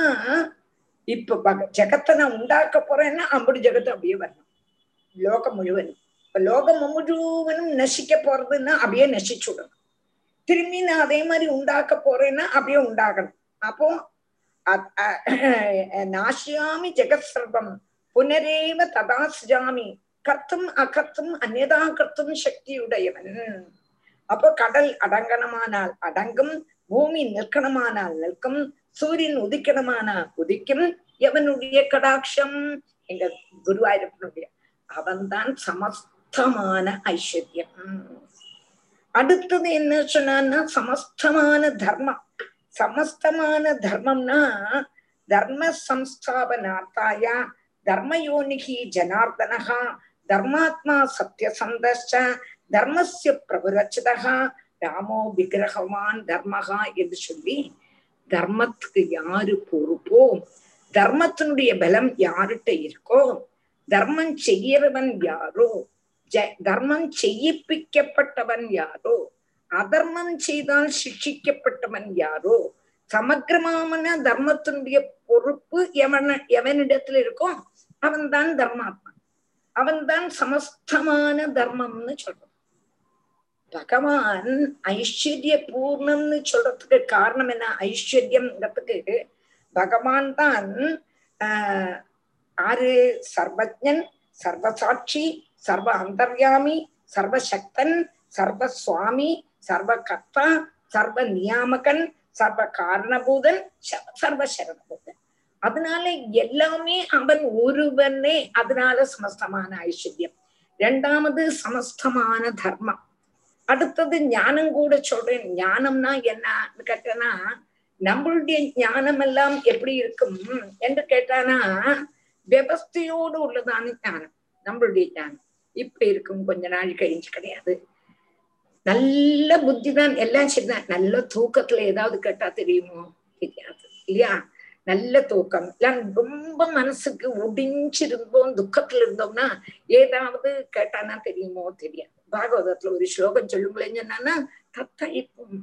இப்ப ஜகத்தை நான் உண்டாக்க போறேன்னா அப்படி ஜெகத்தை அப்படியே வரணும் லோகம் முழுவதும் இப்ப லோகம் முழுவதும் நசிக்க போறதுன்னா அப்படியே நசிச்சு விடணும் திரும்பி நான் அதே மாதிரி உண்டாக்க போறேன்னா அப்படியே உண்டாகணும் அப்போ நாசியாமி ஜெகத்சர்வம். புனரேவ ததா சுஜாமி. கர்த்தும் அகர்த்தும் அந்நதா கர்த்தும் சக்தியுடையவன். அப்போ கடல் அடங்கணமானால் அடங்கும் பூமி நிற்கணுமானால் நிற்கும் சூரியன் உதிக்கணுமானால் உதிக்கும் எவனுடைய கடாட்சம்? எங்க குருவாயிருப்பனுடைய. அவன்தான் சமஸ்தமான ஐஸ்வர்யம். அடுத்தது என்ன சொன்னான்னா சமஸ்தமான தர்மம். சமஸ்தமான தர்மம்னா தர்ம சம்ஸ்தாபனார்த்தாய தர்மயோனிகி ஜனார்தனகா தர்மாத்மா சத்யசந்தச்ச தர்மஸ்ய பிரபுரச்சிதகா ராமோ விக்கிரகவான் தர்மகா என்று சொல்லி தர்மத்துக்கு யாரு பொறுப்போ தர்மத்தினுடைய பலம் யாருகிட்ட இருக்கோ தர்மம் செய்யறவன் யாரோ ஜ- தர்மம் செய்யிப்பிக்கப்பட்டவன் யாரோ அதர்மம் செய்தால் சிக்ஷிக்கப்பட்டவன் யாரோ? சமக்கிரமான தர்மத்தினுடைய பொறுப்பு எவன எவனிடத்துல இருக்கோ அவன்தான் தர்மாத்மா. அவன்தான் சமஸ்தமான தர்மம்னு சொல்றான் பகவான் ஐஸ்வர்ய பூர்ணம்னு சொல்றதுக்கு காரணம் என்ன? ஐஸ்வர்யம்ங்கிறதுக்கு பகவான் தான் ஆஹ் ஆறு சர்வஜன் சர்வசாட்சி சர்வ அந்தர்யாமி சர்வசக்தன் சர்வசுவாமி சர்வ கர்த்தா சர்வ நியாமகன் சர்வ காரணபூதன் சர்வ சரணபூதன் அதனால எல்லாமே அவன் ஒருவனே. அதனால சமஸ்தமான ஐஸ்வர்யம். ரெண்டாவது சமஸ்தமான தர்மம். அடுத்தது ஞானம் கூட சொல்றேன். ஞானம்னா என்னன்னு கேட்டனா நம்மளுடைய ஞானம் எல்லாம் எப்படி இருக்கும் என்று கேட்டானா விவஸ்தையோடு உள்ளதான ஞானம் நம்மளுடைய ஞானம். இப்ப இருக்கும் கொஞ்ச நாள் கழிஞ்சு கிடையாது. நல்ல புத்தி தான் எல்லாம் சரிதான். நல்ல தூக்கத்துல ஏதாவது கேட்டா தெரியுமோ? தெரியாது. இல்லையா? நல்ல தூக்கம். எல்லாம் ரொம்ப மனசுக்கு ஒடிஞ்சிருந்தோம் துக்கத்துல இருந்தோம்னா ஏதாவது கேட்டானா தெரியுமோ? தெரியாது. பாகவதத்துல ஒரு ஸ்லோகம் சொல்லுங்களேன்னு சொன்னான்னா தத்தயிப்பும்.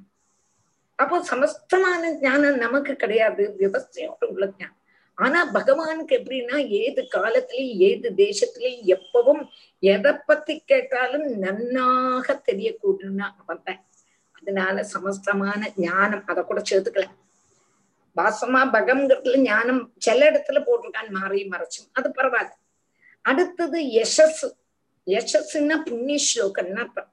அப்போ சமஸ்தமான ஞானம் நமக்கு கிடையாது. விவசாயம் உள்ள ஞானம். ஆனா பகவானுக்கு எப்படின்னா ஏது காலத்திலையும் ஏது தேசத்திலையும் எப்பவும் எதை பத்தி கேட்டாலும் நன்னாக தெரியக்கூடியன்னா அவன். அதனால சமஸ்தமான ஞானம் அதை கூட சேர்த்துக்கலாம் பாசமா பகம்ங்கிறதுல ஞானம் சில இடத்துல போட்டிருக்கான் மாறி மறைச்சும். அது பரவாயில்ல. அடுத்தது யசஸ். யசஸ்ன்னா புண்ணிய ஸ்லோகம்னா அர்த்தம்.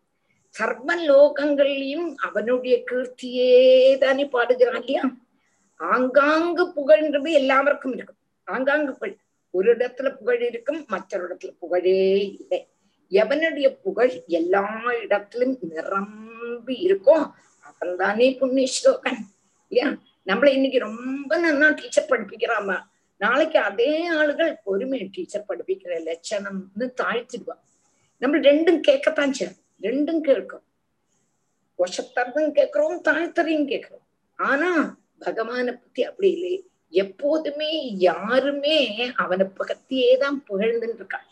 சர்வ லோகங்கள்லயும் அவனுடைய கீர்த்தியே தானே பாடுகிறான் இல்லையா? ஆங்காங்கு புகழ்ன்றது எல்லாருக்கும் இருக்கும். ஆங்காங்கு புகழ். ஒரு இடத்துல புகழ் இருக்கும் மற்றொரு இடத்துல புகழே இல்லை. எவனுடைய புகழ் எல்லா இடத்திலும் நிரம்பி இருக்கோ அவன் தானே புண்ணிய ஸ்லோகன். இல்லையா? நம்மள இன்னைக்கு ரொம்ப நல்லா டீச்சர் படிப்பிக்கிறாமா நாளைக்கு அதே ஆளுகள் பொறுமை டீச்சர் படிப்பிக்கிற லட்சணம்னு தாழ்த்திடுவான் நம்ம ரெண்டும் கேட்கத்தான் செய்யும் ரெண்டும் கேட்கும் வசத்தரதும் கேட்கிறோம் தாழ்த்தரையும் கேட்கிறோம். ஆனா பகவானை பத்தி அப்படி இல்லை. எப்போதுமே யாருமே அவனை பக்கத்தியே தான் புகழ்ந்துட்டு இருக்காள்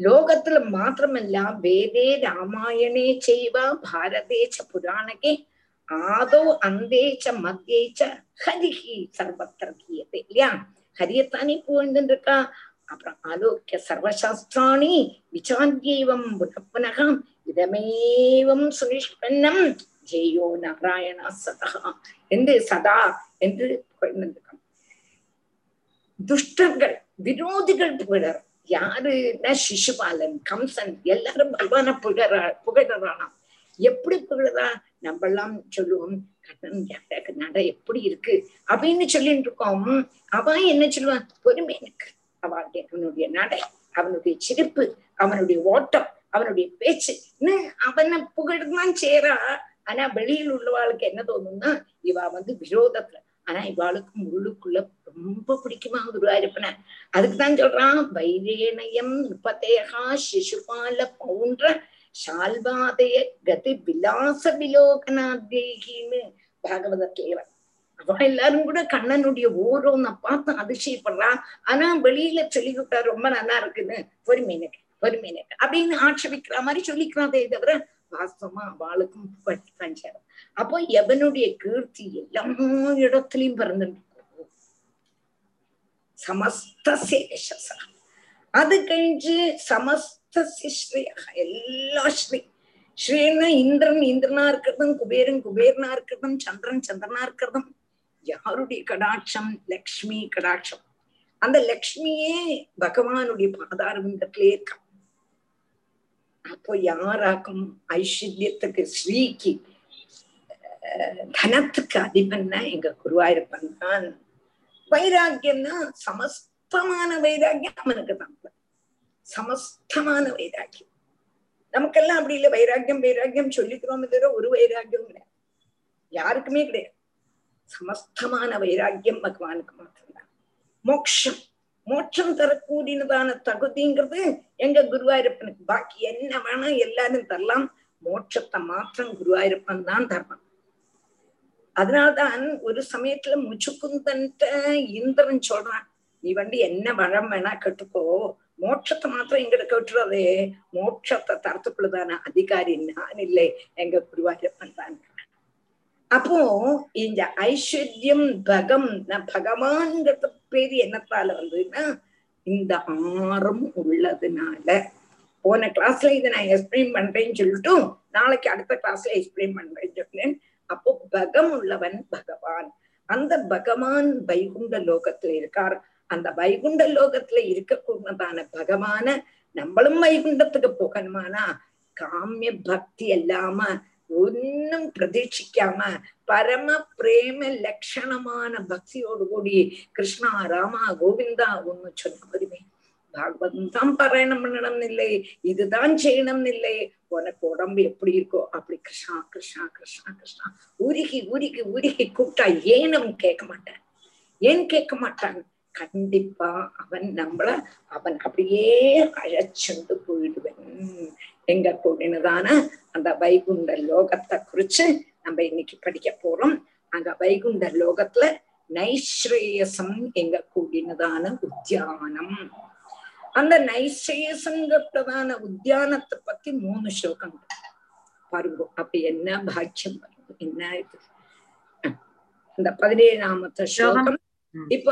லோகத்துல மாத்திரமல்ல வேதே ராமாயணே செய்வா பாரதேச்ச புராணகே ஆதோ அந்தேச்ச மத்தியேச்ச ஹரிஹி சர்வத்திர கீயத்தை இல்லையா? ஹரியத்தானே புகழ்ந்துட்டு இருக்கா? அப்புறம் ஆலோக்கிய சர்வசாஸ்திராணி விசாந்தியவம் புனப்புனகம் இதமேவம் சுனிஷ்பன்னம் ஜெயோ நாராயணா சதா என்று சதா என்று புகழ்ந்திருக்கான் துஷ்டர்கள் விரோதிகள் புகழர் யாருன்னா சிசுபாலன் கம்சன் எல்லாரும் பகவான புகழ புகழறானாம் எப்படி புகழறா நம்ம எல்லாம் சொல்லுவோம் கண்ணன் யாருக்கு நட எப்படி இருக்கு அப்படின்னு சொல்லிட்டு இருக்கோம் அவன் என்ன சொல்லுவான் பொறுமை எனக்கு அவனுடைய அவனுடைய நடை அவனுடைய சிரிப்பு அவனுடைய ஓட்டம் அவனுடைய பேச்சு அவனை புகழ்தான் சேரா ஆனா வெளியில் உள்ளவாளுக்கு என்ன தோணும்னா இவா வந்து விரோதத்துல. ஆனா இவாளுக்கு முள்ளுக்குள்ள ரொம்ப பிடிக்குமா குருவாயிருப்பன? அதுக்குதான் சொல்றான் வைரேணயம் நிருபதேகா சிசுபால பவுன்ற சால்வாதய கதி விலாச விலோகனாதேகின்னு பாகவதத்துல அவ எல்லாரும் கூட கண்ணனுடைய ஓரோன்ன பார்த்து அதிசயப்படுறா ஆனா வெளியில சொல்லிக்கிட்டா ரொம்ப நல்லா இருக்குன்னு. பொறுமையினுக்கு பொறுமையினுக்கு அப்படின்னு ஆட்சேபிக்கிற மாதிரி சொல்லிக்கிறாதே தவிர வாசமா அவளுக்கும் புகழ்தான் சேரும் அப்போ எவனுடைய கீர்த்தி எல்லா இடத்துலயும் பிறந்துட்டு சமஸ்தசிய யசஸா அது கழிஞ்சு சமஸ்தசிய ஸ்ரீயா எல்லா ஸ்ரீ ஸ்ரீன்னா இந்திரன் இந்திரனா இருக்கிறதும் குபேரன் குபேரனா இருக்கிறதும் சந்திரன் சந்திரனா இருக்கிறதும் யாருடைய கடாட்சம்? லக்ஷ்மி கடாட்சம். அந்த லக்ஷ்மியே பகவானுடைய பாதாரவிந்தத்திலே இருக்கான் அப்போ யாராக்கும் ஐஸ்வர்யத்துக்கு ஸ்ரீக்கு தனத்துக்கு அதிபன்னா எங்க குருவாயிருப்பன் தான். வைராக்கியம்னா சமஸ்தமான வைராக்கியம் அவனுக்கு தான். சமஸ்தமான வைராக்கியம். நமக்கெல்லாம் அப்படி இல்லை. வைராக்கியம் வைராக்கியம் சொல்லிக்கிறோம் தவிர ஒரு வைராக்கியம் கிடையாது. யாருக்குமே கிடையாது. சமஸ்தமான வைராக்கியம் பகவானுக்கு மாத்திரம்தான். மோக்ஷம். மோட்சம் தரக்கூடியதான தகுதிங்கிறது எங்க குருவாயூரப்பனுக்கு. பாக்கி என்ன வேணும் எல்லாரும் தரலாம். மோட்சத்தை மாத்திரம் குருவாயூரப்பன் தான் தரணும். அதனால்தான் ஒரு சமயத்துல முச்சுக்குந்தன்ட்ட இந்திரன் சொல்றான் நீ வந்து என்ன வளம் வேணா கட்டுக்கோ. மோட்சத்தை மாத்திரம் எங்கிட்ட கேட்டுறதே. மோட்சத்தை தரத்துக்குள்ளதான அதிகாரி நான் இல்லை. எங்க குருவாயூரப்பன் தான். அப்போ இந்த ஐஸ்வர்யம் பகம் பகவான்ங்கிறது பேரு என்னத்தால வந்ததுன்னா இந்த ஆறும் உள்ளதுனால. போன கிளாஸ்ல இதை நான் எக்ஸ்பிளைன் பண்றேன்னு சொல்லிட்டு நாளைக்கு அடுத்த கிளாஸ்ல எக்ஸ்பிளைன் பண்றேன்னு சொன்னேன். அப்போ பகம் உள்ளவன் பகவான். அந்த பகவான் வைகுண்ட லோகத்துல இருக்கார். அந்த வைகுண்ட லோகத்துல இருக்கக்கூடியதான பகவான நம்மளும் வைகுண்டத்துக்கு போகணுமானா காமிய பக்தி இல்லாம ஒன்னும் பிரதீட்சிக்காம பரம பிரேம லட்சணமான பக்தியோடு கூடி கிருஷ்ணா ராமா கோவிந்தா ஒன்னு சொன்ன போதுமே. பாகவதம் தான் பாராயணம் பண்ணணும் இல்லை இதுதான் செய்யணும் இல்லை. உனக்கு உடம்பு எப்படி இருக்கோ அப்படி கிருஷ்ணா கிருஷ்ணா கிருஷ்ணா கிருஷ்ணா. உருகி உருகி உருகி கூப்பிட்டா ஏன் அவன் கேட்க மாட்டான். ஏன் கேட்க மாட்டான்? கண்டிப்பா அவன் நம்மள அவன் அப்படியே அழைச்சுண்டு போயிடுவன். எங்க கூடினதான அந்த வைகுண்ட லோகத்தை குறிச்சு நம்ம இன்னைக்கு படிக்க போறோம். அங்க வைகுண்ட லோகத்துல நைஸ்ரேயசம் எங்க கூடினதான உத்தியானம். அந்த நைஸ்ரேயசங்கிறதான உத்தியானத்தை பத்தி மூணு ஸ்லோகங்கள். பாருங்க அப்ப என்ன பாக்கியம் பாருங்க என்ன இது? இந்த பதினேழாமத்த ஸ்லோகம். இப்ப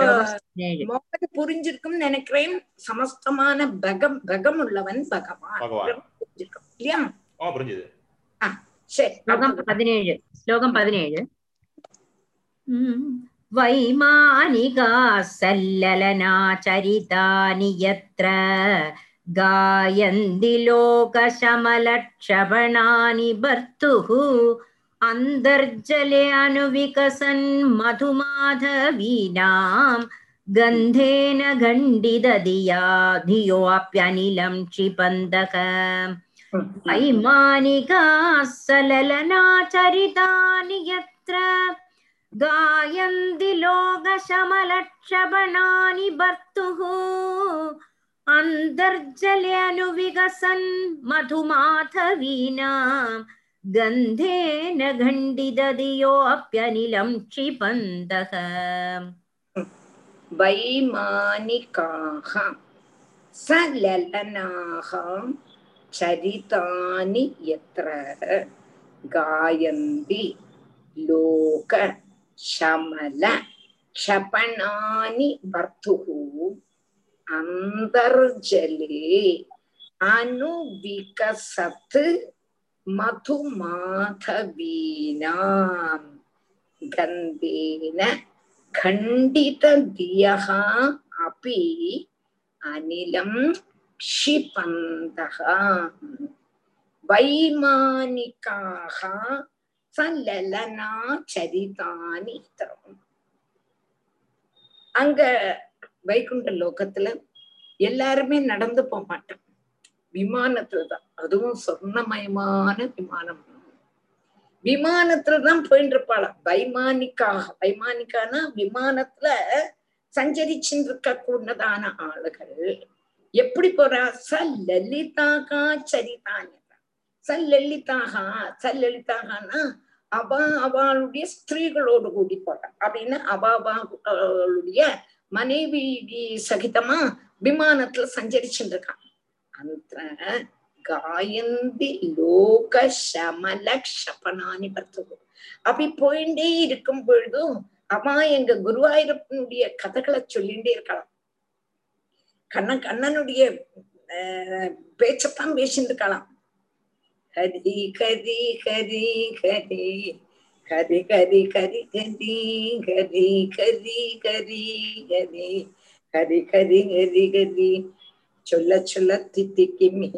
மோகன் புரிஞ்சிருக்கும் நினைக்கிறேன் சமஸ்தமான பகம் பகம் உள்ளவன் பகவான் புரிஞ்சிருக்கும் இல்லையா
புரிஞ்சுது
சரி
ஸ்லோகம் பதினேழு ஸ்லோகம் பதினேழு वैमानिकाः सल्ललनाचरितानि यत्र गायन्ति लोकशमलक्षपणानि भर्तुः अन्तर्जले अनुविकसन् मधुमाधवीनां गन्धेन गण्डितधिया धियोऽप्यनिलं क्षिपन्तक वैमानिकाः सललनाचरितानि यत्र गायन्ति लोकशमलक्षपणानि भर्तुः अन्तर्जले अनुविकसन् मधुमाधवीनां गन्धेन गण्डितधियोऽप्यनिलं क्षिपन्तः
वैमानिकाः सललनाः चरितानि यत्र गायन्ति लोक शमल क्षपणानि भर्तुः अन्तर्जले अनुविकसत् மது மாதவீனாம் கந்தேன கண்டிததியக அபி அனிலம் क्षिपन्तः। वैमानिकाः சலலனாச்சரிதானி தரும் அங்க வைகுண்ட லோகத்துல எல்லாருமே நடந்து போக மாட்டோம். விமானத்துல தான் அதுவும் சொர்ணமயமான விமானம். விமானத்துலதான் போயிட்டு இருப்பாளாம் வைமானிக்காக வைமானிக்கானா விமானத்துல சஞ்சரிச்சுட்டு இருக்க கூடதான ஆளுகள். எப்படி போறா? ச லலிதாகா சரிதான்யதா ச லலிதாகா ச லலிதாகனா அவ அவளுடைய ஸ்திரீகளோடு கூடி போட்டான் அப்படின்னு அவ அவளுடைய மனைவி சகிதமா விமானத்துல சஞ்சரிச்சுட்டு இருக்கான் அந்த காயந்தி லோக சமல க்ஷபனானி பர்த்தது அப்படி போயிட்டே இருக்கும் பொழுதும் அவ எங்க குருவாயூரப்பனுடைய கதைகளை சொல்லிட்டே இருக்கலாம். கண்ணன் கண்ணனுடைய அஹ் பேச்சத்தான் பேசிட்டு இருக்கலாம். ஹரி ஹரி ஹரி ஹரி ஹரி ஹரி ஹரி ஹரி ஹரி ஹரி ஹரி ஹரி ஹரி ஹரி ஹரி ஹரி. சொல்ல சொல்ல தித்திக்குமே.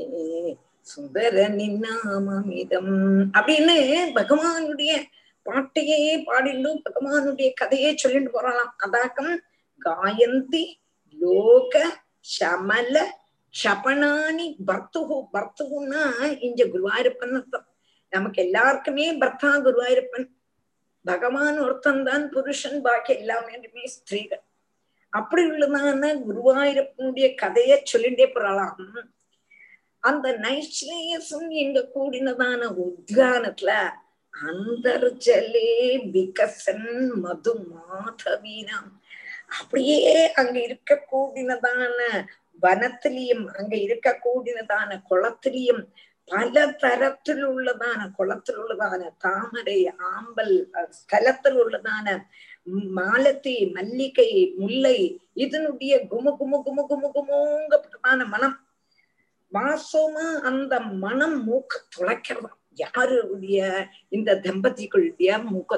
சுந்தர நின்னாமமிதம் அப்படின்னு பகவானுடைய பாட்டையே பாடிண்டு பகவானுடைய கதையே சொல்லிட்டு போறாளாம். அதாக்கம் காயந்தி லோக சமல ஷபனானி பர்த்துகு பர்த்துகுன்னா இங்க குருவாயூரப்பன் அர்த்தம். நமக்கு எல்லாருக்குமே பர்த்தா குருவாயூரப்பன். பகவான் ஒருத்தன் தான் புருஷன் பாக்கி எல்லாமே ஸ்திரீகள். அப்படி உள்ளதான குருவாயூரப்பனுடைய கதைய சொல்லிட்டே போறாளாம். அந்த நைஸ்லேயசம் எங்க கூடினதான உத்யானத்துல அந்தர்ஜலே விகசன் மது மாதவீனம் அப்படியே அங்க இருக்க கூடினதான வனத்திலையும் அங்க இருக்க கூடினதான குளத்திலையும் பல தரத்தில் உள்ளதான குளத்தில் உள்ளதான தாமரை ஆம்பல் ஸ்தலத்தில் உள்ளதான மாலத்தி மல்லிகை முல்லை இதனுடைய குமு குமு குமு குமு குமுங்கப்பட்டதான மனம். வாசமா அந்த மனம் மூக்க துளைக்கிறதா யாருடைய இந்த தம்பதிகளுடைய மூக்க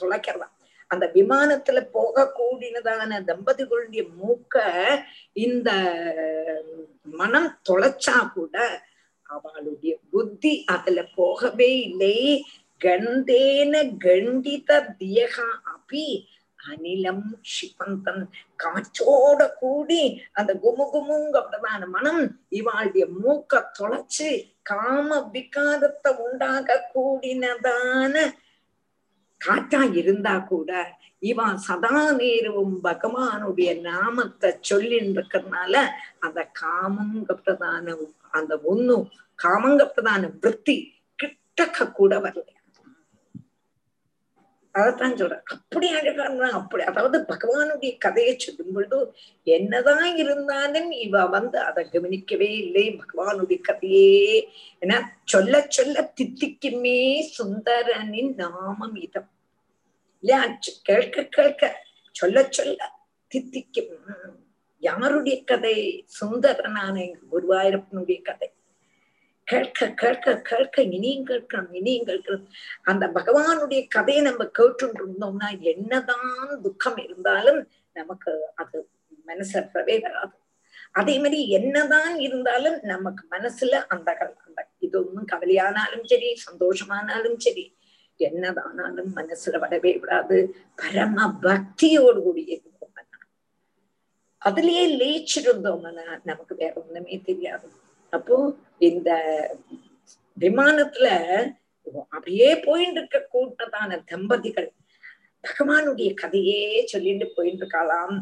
துளைக்கிறதா அந்த விமானத்துல போக கூடினதான தம்பதிகளுடைய மூக்க இந்த மனம் தொலைச்சா கூட அவளுடைய புத்தி அதுல போகவே இல்லை. கண்டேன கண்டித தியகா அபி அனிலம் ஷிபந்தன் காற்றோட கூடி அந்த குமு குமுங்கப்பட்டதான மனம் இவாளுடைய மூக்க தொலைச்சு காம விகாரத்தை உண்டாக கூடினதான காற்றா இருந்தா கூட இவன் சதா நேரவும் பகவானுடைய நாமத்தை சொல்லின்னு இருக்கிறதுனால அந்த காமங்கப்பட்டதான அந்த ஒண்ணு காமங்கப்பட்டதான விற்பி கிட்டக்க கூட வரல அதைத்தான் சொல்றேன். அப்படி அழகான அப்படி அதாவது பகவானுடைய கதையை சொல்லும் பொழுது என்னதான் இருந்தாலும் இவ வந்து அதை கவனிக்கவே இல்லை. பகவானுடைய கதையே ஏன்னா சொல்ல சொல்ல தித்திக்குமே சுந்தரனின் நாமம் இதம். இல்லையா? கேட்க கேட்க சொல்ல சொல்ல தித்திக்கும். யாருடைய கதை? சுந்தரனான எங்க குருவாயூரப்பனுடைய கதை. கேட்க கேட்க கேட்க இனியும் கேட்கணும் இனியும் கேட்கணும் அந்த பகவானுடைய கதையை நம்ம கேட்டு இருந்தோம்னா என்னதான் துக்கம் இருந்தாலும் நமக்கு அது மனசுல வரவே வராது. அதே மாதிரி என்னதான் இருந்தாலும் நமக்கு மனசுல அந்த அந்த இது ஒன்றும் கவலையானாலும் சரி சந்தோஷமானாலும் சரி என்னதானாலும் மனசுல வரவே விடாது. பரம பக்தியோடு கூடிய அதுலயே லயிச்சிருந்தோம்னா நமக்கு வேற ஒண்ணுமே தெரியாது. அப்போ இந்த விமானத்துல அப்படியே போயிட்டு இருக்க கூட்டத்தான தம்பதிகள் பகவானுடைய கதையே சொல்லிட்டு போயிட்டு இருக்கலாம்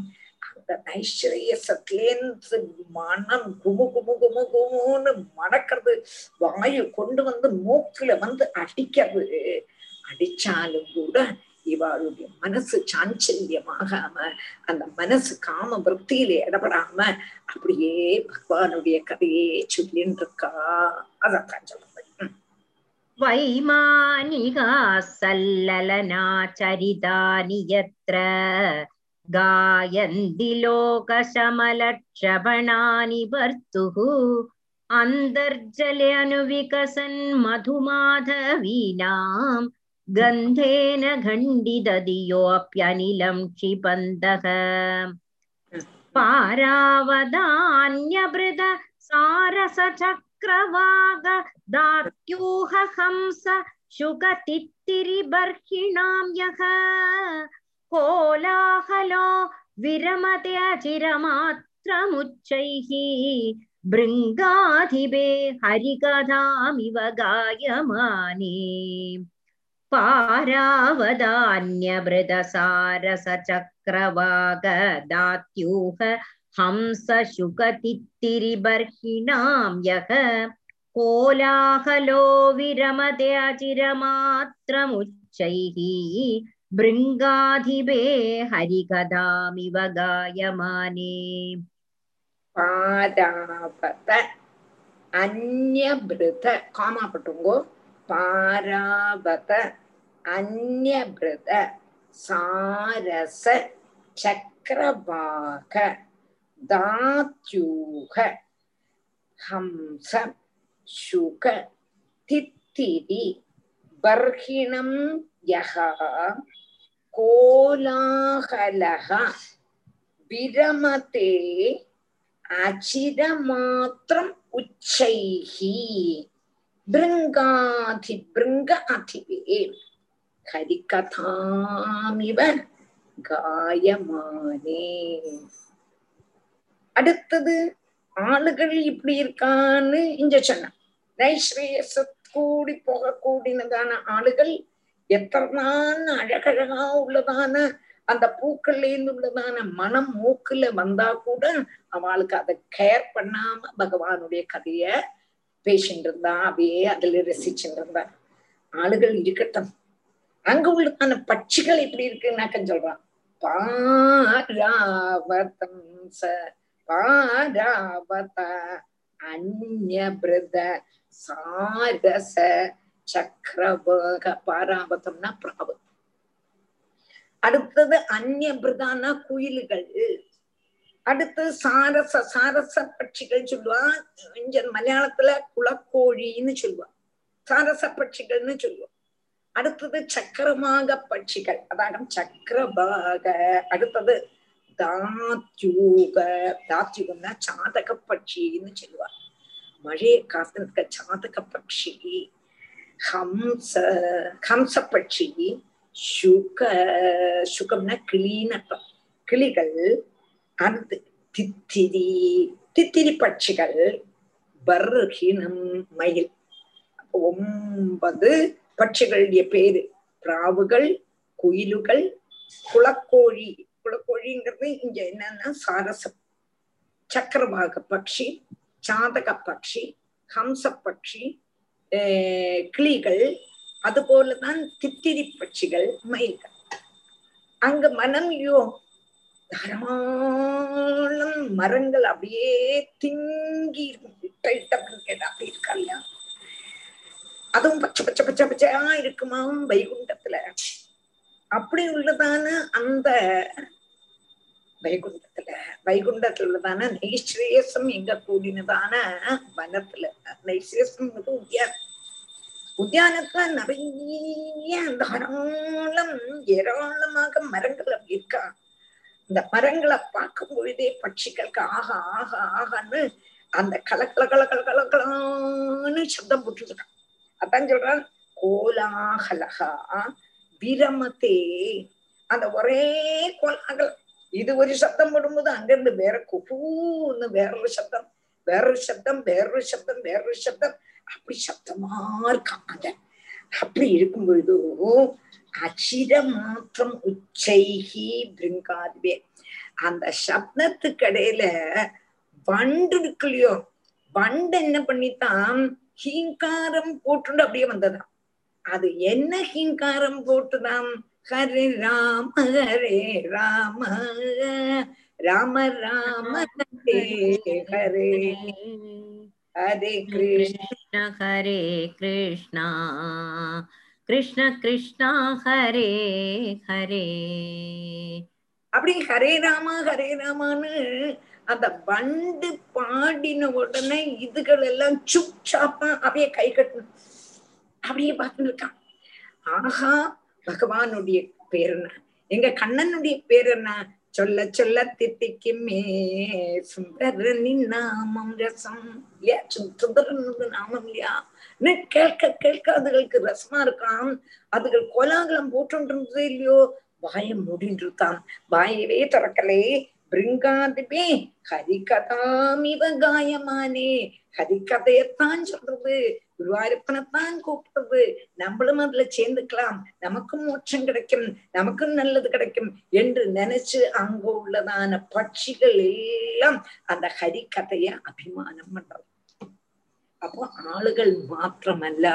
அந்த நைஸ்வரியசத்திலேந்து மனம் குமு குமு குமு குமுன்னு மடக்கிறது வாயு கொண்டு வந்து மூக்குல வந்து அடிக்கிறது. அடிச்சாலும் கூட இவாளுடைய மனசு சாஞ்சல்யமாகாம அந்த மனசு காம விற்த்தியில இடப்படாம அப்படியே பகவானுடைய கதையே சொல்லிட்டு இருக்கா அதான் சொல்ல
वैमानिका सल्ललनाचरितानि यत्र गायन्ति लोकशमलक्षपणानि भर्तुः अन्तर्जले अनुविकसन् मधुमाधवीनाम् गन्धेन खण्डितधियोऽप्यनिलं क्षिपन्तः पारावदान्यभृत सारसचक्रवाग दात्यूह हंस शुकतित्तिरिबर्हिणां यः कोलाहलो विरमते अचिरमात्रमुच्चैः भृङ्गाधिपे हरिकथामिव गायमाने पारावदान्यभृतसारसचक्रवागदात्यूह हंसशुकतित्तिरिबर्हिणां यः कोलाहलो विरमते अचिरमात्रमुच्चैः भृङ्गाधिपे हरिकथामिव गायमाने
पादापत अन्यभृत कामा पटुङ्गो பாராபத அந்நபிரத சாரச சக்கரபாக தாத்யூக ஹம்ச சுக தித்திரி பர்ஹிணம் யகா கோலாகலக விரமதே அச்சிரமாத்திரம் உச்சைகி பிருங்காதி பிருங்க அதிவே ஹரிகதாமிவ காயமானே அடுத்தது ஆளுகள் இப்படி இருக்கான்னு இங்க சொன்ன. நைஸ்ரேயச கூடி போக கூடினதான ஆளுகள் எத்தனான அழகழகா உள்ளதான அந்த பூக்கள்ல இருந்து உள்ளதான மனம் மூக்குல வந்தா கூட அவளுக்கு அதை கேர் பண்ணாம பகவானுடைய கதைய பேசிட்டு இருந்தா அவையே அதுல ரசிச்சுட்டு இருந்தா ஆளுகள் இருக்கட்டும். அங்க உள்ளதான பட்சிகள் எப்படி இருக்குன்னாக்க சொல்றான் பாராவதம் ச பாராவத அந்நியபிரத சாரச சக்கரவக பாராபதம்னா பிராபம் அடுத்தது அந்நிய குயில்கள். அடுத்து சாரச சாரச பட்சிகள் சொல்லுவா. இங்க மலையாளத்துல குளக்கோழின்னு சொல்லுவா. சாரச பட்சிகள்னு சொல்லுவோம் அடுத்தது சக்கரமாக பட்சிகள். அதாக சக்கரபாக. அடுத்தது தாத்யூக. தாத்யூகம்னா சாதக பட்சின்னு சொல்லுவா. மழையை காத்துக்க சாதக பட்சி. ஹம்ச ஹம்ச பட்சி. சுக சுகம்னா கிளின்னு கிளிகள் அடுத்து தித்திரி தித்திரி பட்சிகள் பர்ஹினம் மயில். ஒன்பது பட்சிகளுடைய பேரு. பிராவுகள் குயிலுகள் குளக்கோழி குளக்கோழிங்கிறது இங்க என்னன்னா சாரசம். சக்கரவாக பட்சி சாதக பட்சி ஹம்ச பட்சி கிளிகள் அது போலதான் தித்திரி பட்சிகள் மயில்கள். அங்க மனம்லையோ தாராளம் மரங்கள் அப்படியே திங்கி இட்ட இட்ட கேட்டா அப்படி இருக்கா இல்லையா? அதுவும் பச்சை பச்சை பச்சை பச்சையா இருக்குமா? வைகுண்டத்துல. அப்படி உள்ளதான அந்த வைகுண்டத்துல. வைகுண்டத்துல உள்ளதான நைஸ்ரேயசம் எங்க கூடினதான வனத்துல. நைஸ்ரேயசம் உத்தியானம் உத்தியானத்துல நிறைய தாராளம் ஏராளமாக மரங்கள் அப்படி இருக்கான் இந்த மரங்களை பார்க்கும் பொழுதே பட்சிகளுக்கு ஆஹா ஆக ஆகன்னு அந்த கலக்கல கலக்கல கலக்கலான்னு சப்தம் போட்டுருக்கான் அதான் சொல்றான் கோலாகலகா விரமத்தே அந்த ஒரே கோலாகலம். இது ஒரு சப்தம் போடும்போது அங்கிருந்து வேற குபூன்னு வேறொரு சப்தம் வேறொரு சப்தம் வேறொரு சப்தம் வேறொரு சப்தம். அப்படி சப்தமா இருக்காங்க அப்படி இருக்கும் பொழுதும் அச்சிரமாற்றம் உச்சைகி பிருங்காதுவே அந்த சப்னத்துக்கு இடையில வண்டு இருக்கு இல்லையோ வண்டு என்ன பண்ணித்தான்? ஹீங்காரம் போட்டுண்டு அப்படியே வந்ததாம். அது என்ன ஹீங்காரம் போட்டுதான் ஹரே ராம ஹரே ராம ராம ராம ஹரே ஹரே. ஹரே கிருஷ்ண
ஹரே கிருஷ்ணா. கிருஷ்ண கிருஷ்ணா ஹரே ஹரே.
அப்படி ஹரே ராமா ஹரே ராமான்னு அந்த பண்டு பாடின உடனே இதுகள் எல்லாம் சுப் சாப்பா அப்படியே கை கட்டணும். அப்படியே பார்த்துட்டு ஆஹா பகவானுடைய பேர் என்ன? எங்க கண்ணனுடைய பேர் என்ன? சொல்ல சொல்ல தித்திக்குமே சுந்தரனின் நாமம் ரசம். இல்லையா சுந்தரன் நாமம் இல்லையா? கேட்க கேட்க அதுகளுக்கு ரசமா இருக்கான் அதுகள் கோலாகலம் போட்டுன்றது இல்லையோ? வாயை மூடின்றுதான். வாயவே திறக்கலே. பிருங்காதிபே ஹரிகதாமிவ காயமானே. ஹரிகதையத்தான் சொல்றது. குருவாயூரப்பனைத்தான் கூப்பிடுறது. நம்மளும் அதுல சேர்ந்துக்கலாம். நமக்கும் மோட்சம் கிடைக்கும். நமக்கும் நல்லது கிடைக்கும் என்று நினைச்சு அங்க உள்ளதான பட்சிகள் எல்லாம் அந்த ஹரிகதைய அபிமானம் பண்றது. அப்போ ஆளுகள் மாத்திரமல்ல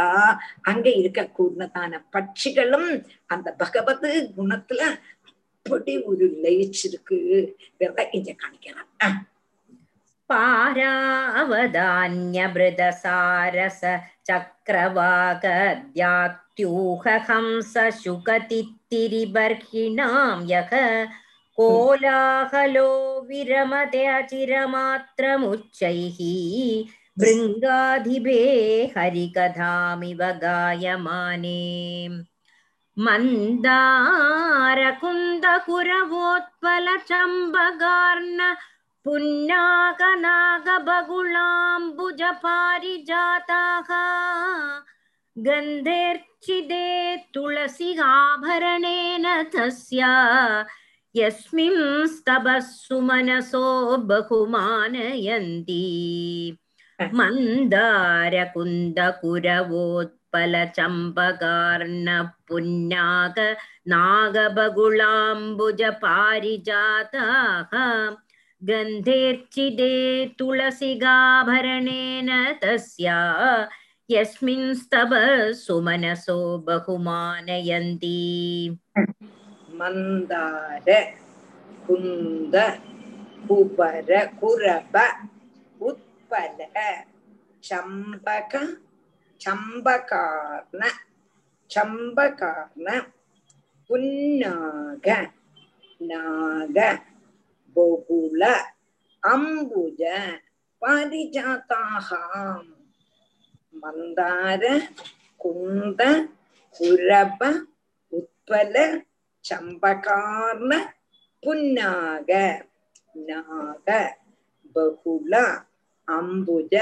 அங்க இருக்கக்கூடியதான பட்சிகளும் அந்த பகவத் குணத்துல அப்படி ஒரு லயிச்சிருக்கு இங்க காணிக்கலாம்
पारावदान्यमृतसारस चक्रवाकद्यात्यूहहंस शुकतित्तिरिबर्हिणां यः कोलाहलो विरमते अचिरमात्रमुच्चैः भृङ्गाधिपे हरिकथामिव गायमाने। मन्दारकुन्दकुरवोत्पलचम्बगार्न पुन्नाकनागबगुलाम्बुजपारिजाताः गन्धेर्चिदे तुलसीगाभरणेन तस्य यस्मिं स्तबः सुमनसो बहुमानयन्ति। मन्दारकुन्दकुरवोत्पलचम्बकार्णः पुण्याक नागबगुलाम्बुजपारिजाताः गन्धेर्चिदे तुलसिगाभरणेन तस्या यस्मिन् स्तव सुमनसो बहुमानयन्ती
मन्दार कुन्द कुपर कुरप பல. சம்பக சம்பகார்ண சம்பகார்ண புன்னாக நாக கோகுல அம்புஜ பாரிஜாத்தாகாம் மந்தார குந்த குரப உத்பல சம்பகார்ண புன்னாக நாக பகுலா அம்புஜ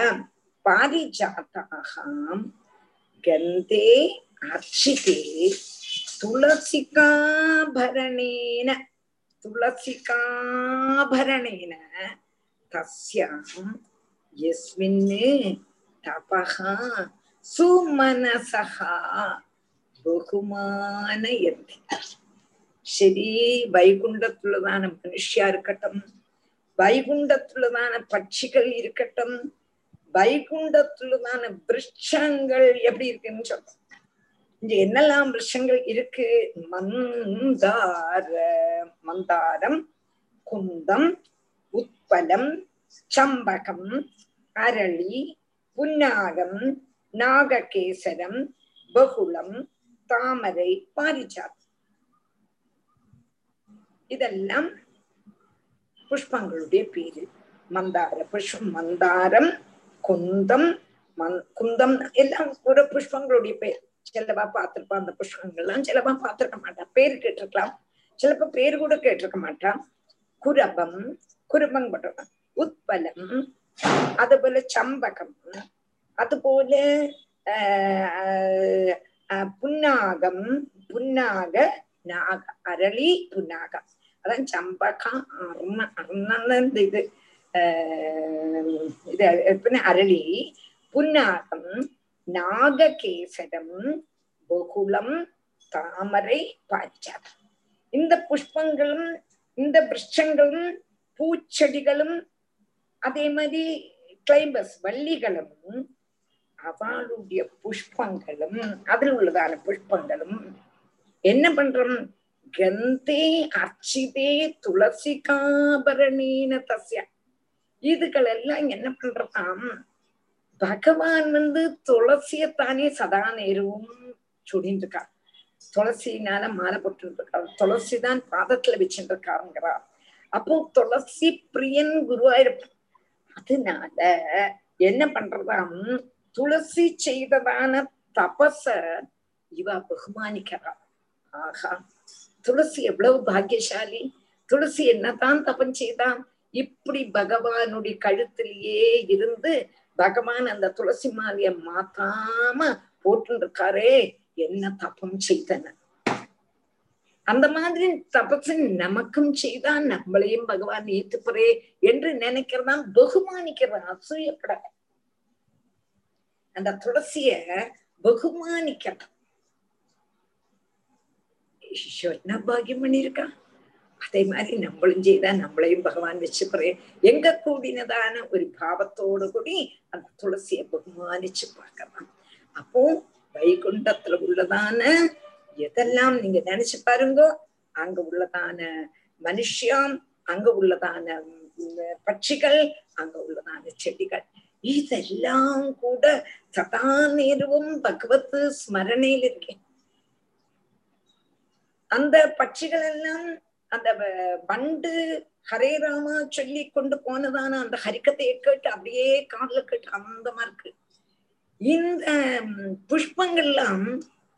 பாரிஜாத்தாகாம் கந்தே அர்ச்சிதே துளசிகாபரணேன துளசிகாபரணேன தஸ்யாம் எஸ்மின் தபகா சுமனசகா பகுமான எத்தி சரி வைகுண்டத்துள்ளதான மனுஷியா இருக்கட்டும் வைகுண்டத்துள்ளதான பட்சிகள் இருக்கட்டும் வைகுண்டத்துள்ளதான விருட்சங்கள் எப்படி இருக்குன்னு சொல்றோம். இங்க என்னெல்லாம் விருஷங்கள் இருக்கு? மந்தார மந்தாரம் குந்தம் உத்பலம் சம்பகம் அரளி புன்னாகம் நாககேசரம் பகுளம் தாமரை பாரிஜாத் இதெல்லாம் புஷ்பங்களுடைய பேரு மந்தார புஷ்பம் மந்தாரம் குந்தம் மந் குந்தம் எல்லாம் ஒரு புஷ்பங்களுடைய பேர் சிலவா பார்த்திருப்பா அந்த புஷ்பங்கள்லாம் சிலவா பார்த்திருக்க மாட்டான். பேரு கேட்டிருக்கலாம். சிலப்ப பேரு கூட கேட்டிருக்க மாட்டான். குரபம் குரபம் பண்றான் உத்பலம் அதுபோல சம்பகம் அதுபோல ஆஹ் புன்னாகம் புன்னாக நாக அரளி புன்னாகம். அதான் சம்பகம் அருண அருணன்னு இந்த இது ஆஹ் இது പിന്നെ அரளி புன்னாகம் நாககேசரம் பகுளம் தாமரை பாரிஜாதம் இந்த புஷ்பங்களும் இந்த விருட்சங்களும் பூச்செடிகளும் அதே மாதிரி கிளைம்பஸ் வள்ளிகளும் அவளுடைய புஷ்பங்களும் அதில் உள்ளதான புஷ்பங்களும் என்ன பண்றோம் கந்தே அர்ச்சிதே துளசிகாபரணீன தசிய இதுகள் எல்லாம் என்ன பண்றதாம்? பகவான் வந்து துளசியத்தானே சதா நேரவும் சுடின்னு இருக்கா துளசினால மாலை போட்டு இருக்கா துளசி தான் பாதத்துல வச்சுட்டு இருக்காருங்கிறார் அப்போ துளசி பிரியன் குருவாயிருப்பார் அதனால என்ன பண்றதாம்? துளசி செய்ததான தபச இவ பகுமானிக்கிறார். ஆஹா. துளசி எவ்வளவு பாக்கியசாலி? துளசி என்னதான் தபம் செய்தான்? இப்படி பகவானுடைய கழுத்திலேயே இருந்து பகவான் அந்த துளசி மாலைய மாத்தாம போட்டு இருக்காரே என்ன தபம் செய்தன? அந்த மாதிரி தபசு நமக்கும் செய்தா நம்மளையும் பகவான் ஏத்துப்பறே என்று நினைக்கிறதான் பகுமானிக்கிறான் அசூயப்பட. அந்த துளசிய பகுமானிக்கிறான் என்ன பாகியம் பண்ணிருக்கான் அதே மாதிரி நம்மளும் செய்தா நம்மளையும் பகவான் வச்சுப்பறே எங்க கூடினதான ஒரு பாவத்தோடு கூடி அந்த துளசிய பகுமானிச்சு பார்க்கலாம் அப்போ வைகுண்டத்துல உள்ளதான எதெல்லாம் நீங்க நினைச்சு பாருங்கோ அங்க உள்ளதான மனுஷியம் அங்க உள்ளதான பட்சிகள் அங்க உள்ளதான செடிகள் இதெல்லாம் கூட சதா நேரவும் பகவத் ஸ்மரணையில் இருக்கேன் அந்த பட்சிகள் எல்லாம் அந்த பண்டு ஹரே ராமா சொல்லி கொண்டு போனதான அந்த ஹரிக்கத்தை கேட்டு அப்படியே காதல கேட்டு ஆனந்தமா இருக்கு. இந்த புஷ்பங்கள்லாம்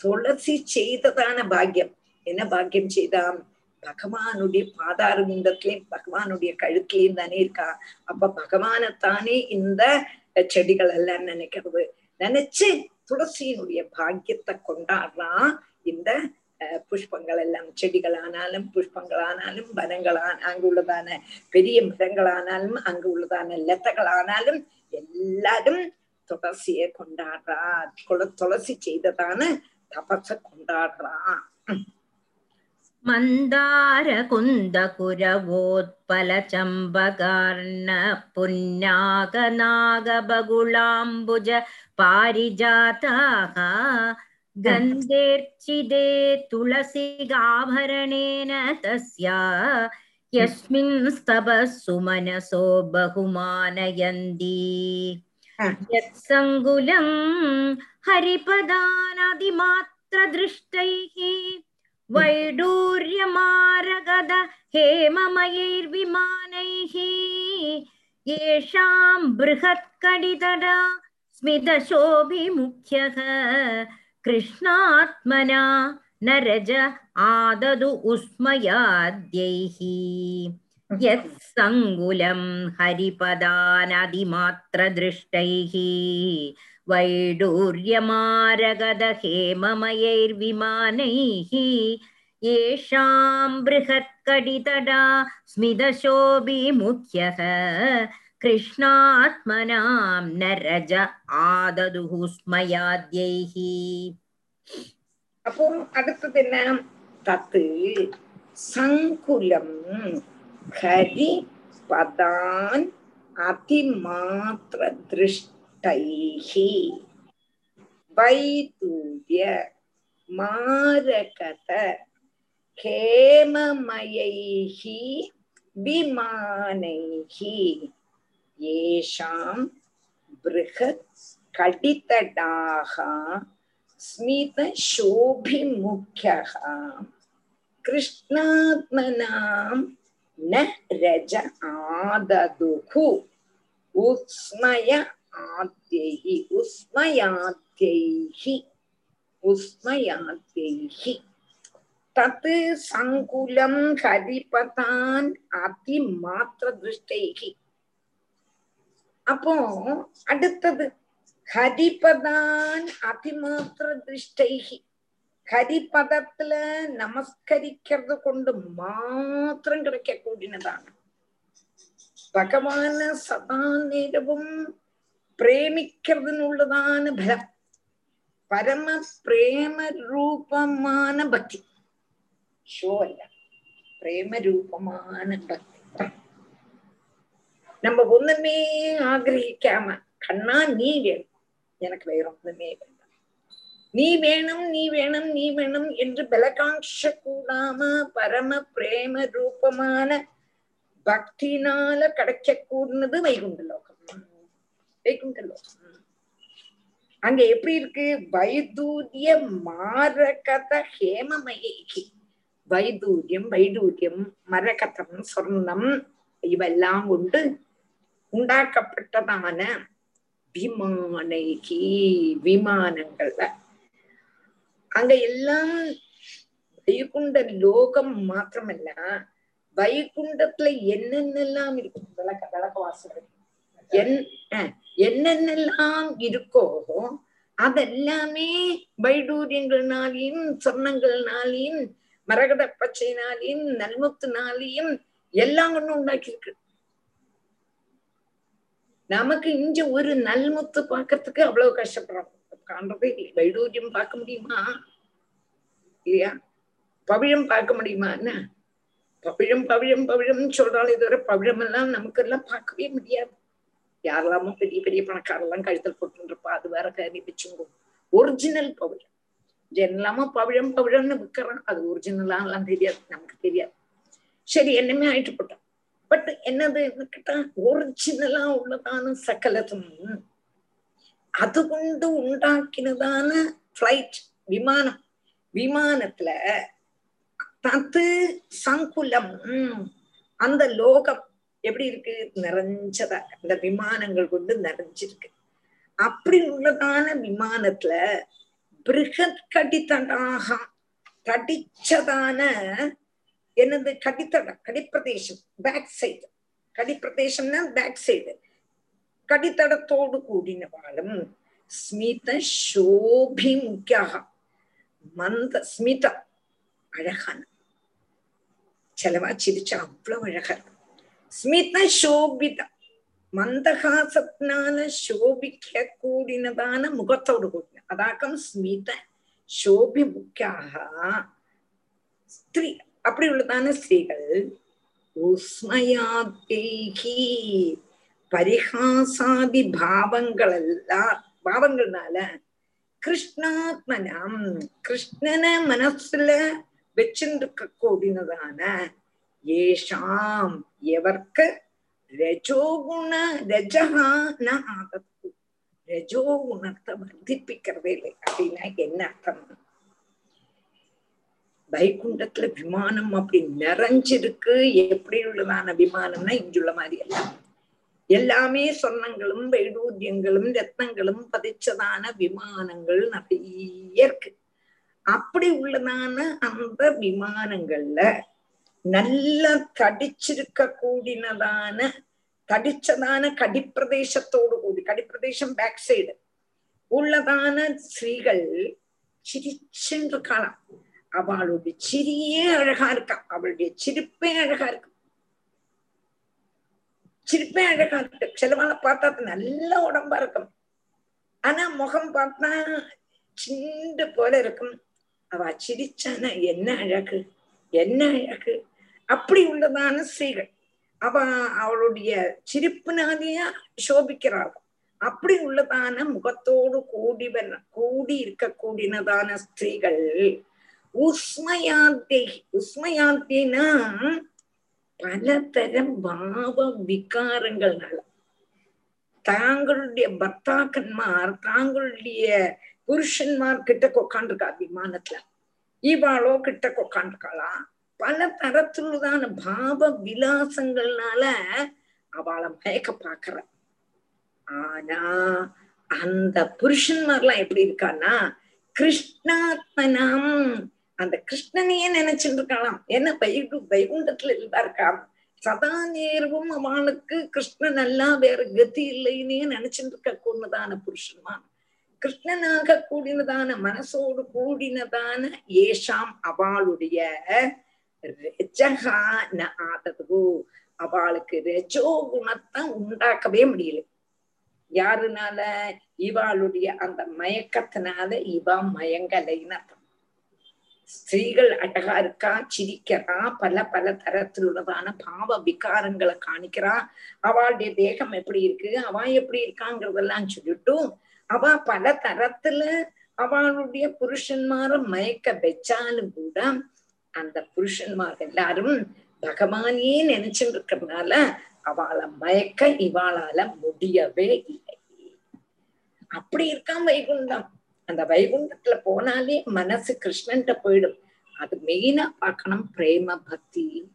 துளசி செய்ததான பாக்கியம். என்ன பாக்கியம் செய்தாம்? பகவானுடைய பாதார விந்தத்திலையும் பகவானுடைய கழுத்திலையும் தானே இருக்கா? அப்ப பகவானத்தானே இந்த செடிகள் எல்லாம் நினைக்கிறது. நினைச்சு துளசியினுடைய பாக்கியத்தை கொண்டாடுறான் இந்த புஷ்பங்கள் எல்லாம் செடிகளானாலும் புஷ்பங்களானாலும் வனங்களான அங்கு உள்ளதான பெரிய மரங்களானாலும் அங்கு உள்ளதான லத்தகளானாலும் எல்லாரும் துளசிய கொண்டாடுறா குல துளசி செய்ததான தபச கொண்டாடுறா
மந்தார குந்த குரவோத்பல சம்பகார்ண புன்னாக நாக பகுளாம்புஜ गन्धेर्चिदे तुलसिगाभरणेन तस्या यस्मिन् स्तबः सुमनसो बहुमानयन्ति यत्सङ्गुलं हरिपदानादिमात्रदृष्टैः वैडूर्यमारगद हेममयैर्विमानैः येषां बृहत्कडितडा स्मितशोभिमुख्यः कृष्णात्मना नरज आददु उस्मयाद्यैः यत्सङ्गुलं हरिपदानदिमात्रदृष्टैः वैडूर्यमारगदहेममयैर्विमानैः येषां बृहत्कडितडा स्मितशोभिमुख्यः कृष्णात्मनां न रज आददुः स्मयाद्यैः
അപ്പം അടുത്തത് തന്നെ തത്ത് സങ്കുലം ഹരി പദാൻ അതിമാത്ര ദൃഷ്ടൈഹി വൈദൂര്യ മാരകത ഹേമമയൈഹി വിമാനൈഹി येषां बृहत् कटितटाः स्मितशोभिमुख्यः। कृष्णात्मनां न रज आददुः। उस्मय आद्यैः, उस्मयाद्यैः उस्मयाद्यैः। तत् सङ्कुलं हरिपतान् अतिमात्रदृष्टैः। அப்போ அடுத்தது ஹரிபதான் அதிமாத்திர திருஷ்டைகி. ஹரிபதத்துல நமஸ்கரிக்கிறது கொண்டு மாத்திரம் கிடைக்க கூடினதான. பகவான சதா நேரவும் பிரேமிக்கிறதுனுள்ளதான பலம். பரம பிரேம ரூபமான பக்தி. ஷோ அல்ல. பிரேம ரூபமான பக்தி. நம்ம ஒண்ணுமே ஆகிரகிக்காம கண்ணா நீ வேணும். எனக்கு வேற ஒண்ணுமே வேண்டாம். நீ வேணும் நீ வேணும் நீ வேணும் என்று பலகாட்ச கூடாம பரம பிரேம ரூபமான பக்தினால கிடைக்க வைகுண்ட லோகம். வைகுண்ட லோகம். அங்க எப்படி இருக்கு? வைதூரிய மாரகத ஹேமமயி வைதூரியம் வைடூரியம் மரகதம் சொர்ணம் இவெல்லாம் கொண்டு உண்டாக்கப்பட்டதான விமானைகி விமானங்கள்ல. அங்க எல்லாம் வைகுண்ட லோகம் மாத்திரமல்ல வைகுண்டத்துல என்னென்னலாம் இருக்கும் விளக்க விளக்க வாசல். என் என்னென்னலாம் இருக்கோ அதெல்லாமே வைடூரியங்கள்னாலையும் சொர்ணங்கள்னாலையும் மரகத பச்சைனாலையும் நல்முத்துனாலையும் எல்லாம் ஒண்ணு உண்டாக்கி இருக்கு நமக்கு இங்க ஒரு நல்முத்து பாக்குறதுக்கு அவ்வளவு கஷ்டப்படுறோம். காண்றதே இல்லை. வைடூரியம் பார்க்க முடியுமா? இல்லையா? பவிழம் பார்க்க முடியுமா? என்ன? பவிழம் பவிழம் பவிழம்னு சொல்றாலும் இதுவரை பவிழம் எல்லாம் நமக்கு எல்லாம் பார்க்கவே முடியாது. யாரெல்லாமோ பெரிய பெரிய பணக்காரெல்லாம் கழுத்தல் போட்டுருப்பா அது வேற கறி வச்சுங்கோ ஒரிஜினல் பவிழம். எல்லாமோ பவிழம் பவிழம்னு விற்கிறான் அது ஒரிஜினலா எல்லாம் தெரியாது. நமக்கு தெரியாது. சரி என்னமே ஆயிட்டு போட்டோம். பட் என்னது கேட்டா ஒரிஜினலா உள்ளதான சகலதும் அது கொண்டு உண்டாக்கினதான பிளைட் விமானம். விமானத்துல தத்து சங்குலம் அந்த லோகம் எப்படி இருக்கு? நிறைஞ்சதா. அந்த விமானங்கள் கொண்டு நிறைஞ்சிருக்கு. அப்படி உள்ளதான விமானத்துல பிருகத் கடித்தடாக தடிச்சதான என்னது? கடித்தடம் கடிப்பிரதேசம் பேக் சைடு கடிப்பிரதேசம்னா பேக் சைடு கடித்தடத்தோடு கூடினவாளும் ஸ்மித சோபிமுக்கியாக மந்த ஸ்மிதம் அழகான. செலவா சிரிச்சா அவ்வளவு அழகா இருக்கும் ஸ்மித சோபிதம் மந்தகாசத்தினால சோபிக்க கூடினதான முகத்தோடு கூடின. அதாக்கம் ஸ்மித சோபி முக்கியாக ஸ்திரீ அப்படி உள்ளதான ஸ்திரீகள் உஸ்மயாத்தேகி பரிஹாசாதி பாவங்கள் எல்லாம் பாவங்கள்னால கிருஷ்ணாத்மனம் கிருஷ்ணனை மனசுல வச்சிருக்க கூடினதான ஏஷாம் எவர்க்கு ரஜோகுண ரஜகா ந ஆதத்து ரஜோகுணத்தை வர்த்திப்பிக்கிறதே இல்லை. அப்படின்னா என்ன அர்த்தம்? வைகுண்டத்துல விமானம் அப்படி நிறைஞ்சிருக்கு. எப்படி உள்ளதான விமானம்னா இங்குள்ள மாதிரி அல்ல எல்லாமே சொர்ணங்களும் வைடூரியங்களும் ரத்னங்களும் பதிச்சதான விமானங்கள் நிறைய இருக்கு. அப்படி உள்ளதான அந்த விமானங்கள்ல நல்ல தடிச்சிருக்க கூடினதான தடிச்சதான கடிப்பிரதேசத்தோடு கூடி கடிப்பிரதேசம் பேக் சைடு உள்ளதான ஸ்ரீகள் சிரிச்சுன்னு இருக்கலாம் அவளுடைய சிரியே அழகா இருக்கா. அவளுடைய சிரிப்பே அழகா இருக்கு. சிரிப்பே அழகா இருக்கு. சிலவால பார்த்தா நல்ல உடம்பா இருக்கும். ஆனா முகம் பார்த்தா சின்ன போல இருக்கும். அவ சிரிச்சானா என்ன அழகு? என்ன அழகு? அப்படி உள்ளதான ஸ்ரீகள். அவ அவளுடைய சிரிப்புனாலேயா சோபிக்கிறாள் அப்படி உள்ளதான முகத்தோடு கூடி கூடி இருக்க கூடினதான ஸ்திரீகள் உஸ்மயாந்தே உஸ்மயாத்தினா பலதரம் பாவ விகாரங்கள்னால தாங்களுடைய பர்த்தாக்கன்மார் தாங்களுடைய புருஷன்மார் கிட்ட உட்காந்துருக்கா விமானத்துல? இவாளோ கிட்ட உட்காந்துருக்காளா பல தரத்துலதான பாவ விலாசங்கள்னால அவளை மயக்க பாக்குற ஆனா அந்த புருஷன்மார்லாம் எப்படி இருக்கான்னா கிருஷ்ணாத்மனம் அந்த கிருஷ்ணனையே நினைச்சுட்டு இருக்கலாம் என்ன வைகு வைகுண்டத்துல இல்லா இருக்கான் சதா நேர்வும் அவனுக்கு கிருஷ்ணன் எல்லாம் வேற கதி இல்லைன்னே நினைச்சுட்டு இருக்க கூடதான புருஷன்மான். கிருஷ்ணனாக கூடினதான மனசோடு கூடினதான ஏஷாம் அவளுடைய ரஜகா ந ஆதது அவளுக்கு ரஜோ குணத்தை உண்டாக்கவே முடியல. யாருனால? இவாளுடைய அந்த மயக்கத்தினால இவா மயங்கலைன்னு ஸ்திரீகள் அழகா இருக்கா சிரிக்கிறா பல பல தரத்தில் உள்ளதான பாவ விகாரங்களை காணிக்கிறா. அவளுடைய தேகம் எப்படி இருக்கு? அவ எப்படி இருக்காங்கிறதெல்லாம் சொல்லிட்டும் அவ பல தரத்துல அவளுடைய புருஷன்மார மயக்க வச்சாலும் கூட அந்த புருஷன்மார் எல்லாரும் பகவானே நினைச்சுட்டு இருக்கிறதுனால அவளை மயக்க இவாளால முடியவே இல்லை. அப்படி இருக்கான் வைகுண்டம். அந்த வைகுண்டத்துல போனாலே மனசு கிருஷ்ணன்ட்ட போயிடும். அது மெயினா பார்க்கணும் பிரேம பக்தி.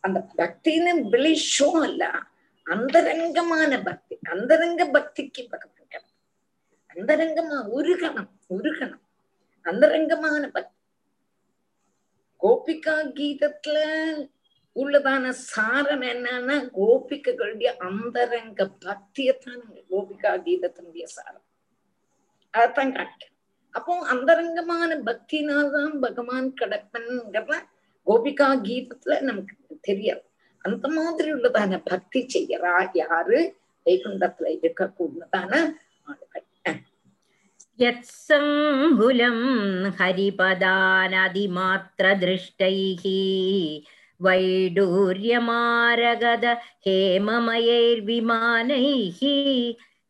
அந்த பக்தின்னு வெளி அல்ல. அந்தரங்கமான பக்தி. அந்தரங்க பக்திக்கு பகவான் அந்தரங்கமா உருகணம் உருகணம். அந்தரங்கமான பக்தி. கோபிகா கீதத்துல உள்ளதான சாரம் என்னன்னா கோபிகளுடைய அந்தரங்க பக்தியத்தான் கோபிகா கீதத்தினுடைய சாரம். அதைத்தான் காட்டுறேன் அப்போ அந்தரங்கமான பக்தினால்தான் பகவான் கடப்பன்கிறத கோபிகா கீதத்துல நமக்கு தெரியாது அந்த மாதிரி உள்ளதான பக்தி செய்யறா யாரு வைகுண்டத்துல இருக்கக்கூடியதான ஆளுகள்
यत्सङ्गुलं हरिपदानदिमात्रदृष्टैः वैडूर्यमारगद हेममयैर्विमानैः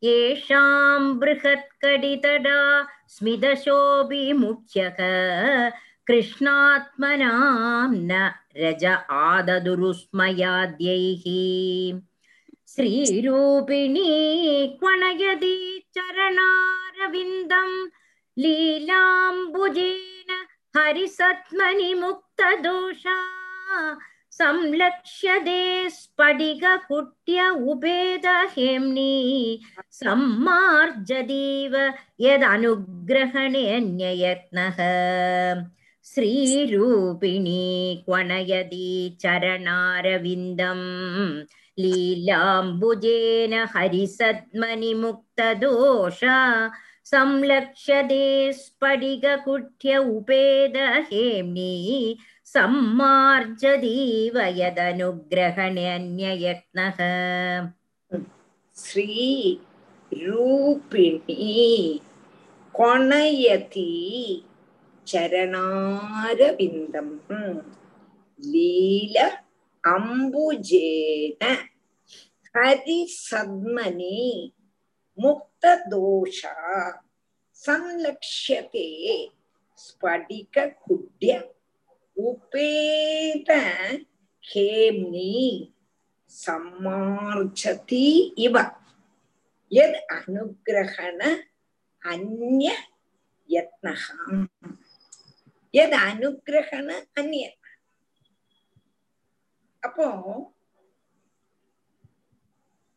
येषां बृहत्कडितडा स्मिदशोभिमुख्यः कृष्णात्मनां न रज आददुरुस्मयाद्यैः श्रीरूपिणी क्वणयति चरणारविन्दं लीलाम्बुजेन हरिसत्मनि मुक्तदोषा संलक्ष्यते स्फटिककुट्य उपेदहेम्नि सम्मार्जतीव यदनुग्रहणेऽन्ययत्नः श्रीरूपिणी क्वणयति चरणारविन्दम् लीलाम्बुजेन हरिसद्मनिमुक्तदोष संलक्ष्यते स्फटिककुठ्य उपेदहेम्नि सम्मार्जदीव यदनुग्रहण्यन्ययत्नः
श्रीरूपिणी कोणयति चरणारविन्दम् लील अम्बुजेन हरिसद्मनि मुक्तदोषा संलक्ष्यते स्फटिककुड्य உபேத ஹேம்னி சம்மார்ஜதி இவ. எத் அனுகிரகண அந்ய யத்னகம் யத் அனுகிரகண அந்ய அப்போ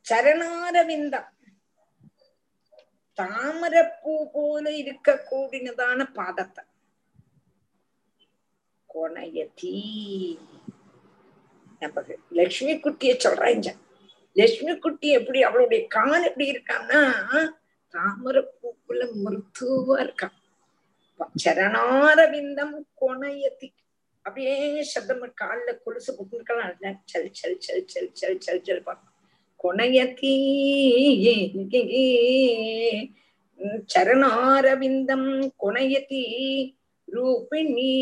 சரணாரவிந்தம். தாமரப்பூ போல இருக்க கூடினதான பாதத்தை. கொணையதி நம்ம லட்சுமி குட்டிய சொல்றேன் லட்சுமி குட்டி எப்படி அவளுடைய கால் எப்படி இருக்கான்னா தாமரப்பூக்குள்ள மிருத்துவா இருக்கான் சரணாரவிந்தம் கொணையத்தி அப்படியே சப்தம் கால்ல கொலுசு புட்டுக்கலாம் சல் சல் சல் சல் சல் சல் சல் கொணையத்தி சரணாரவிந்தம் கொணையத்தி ரூபிணி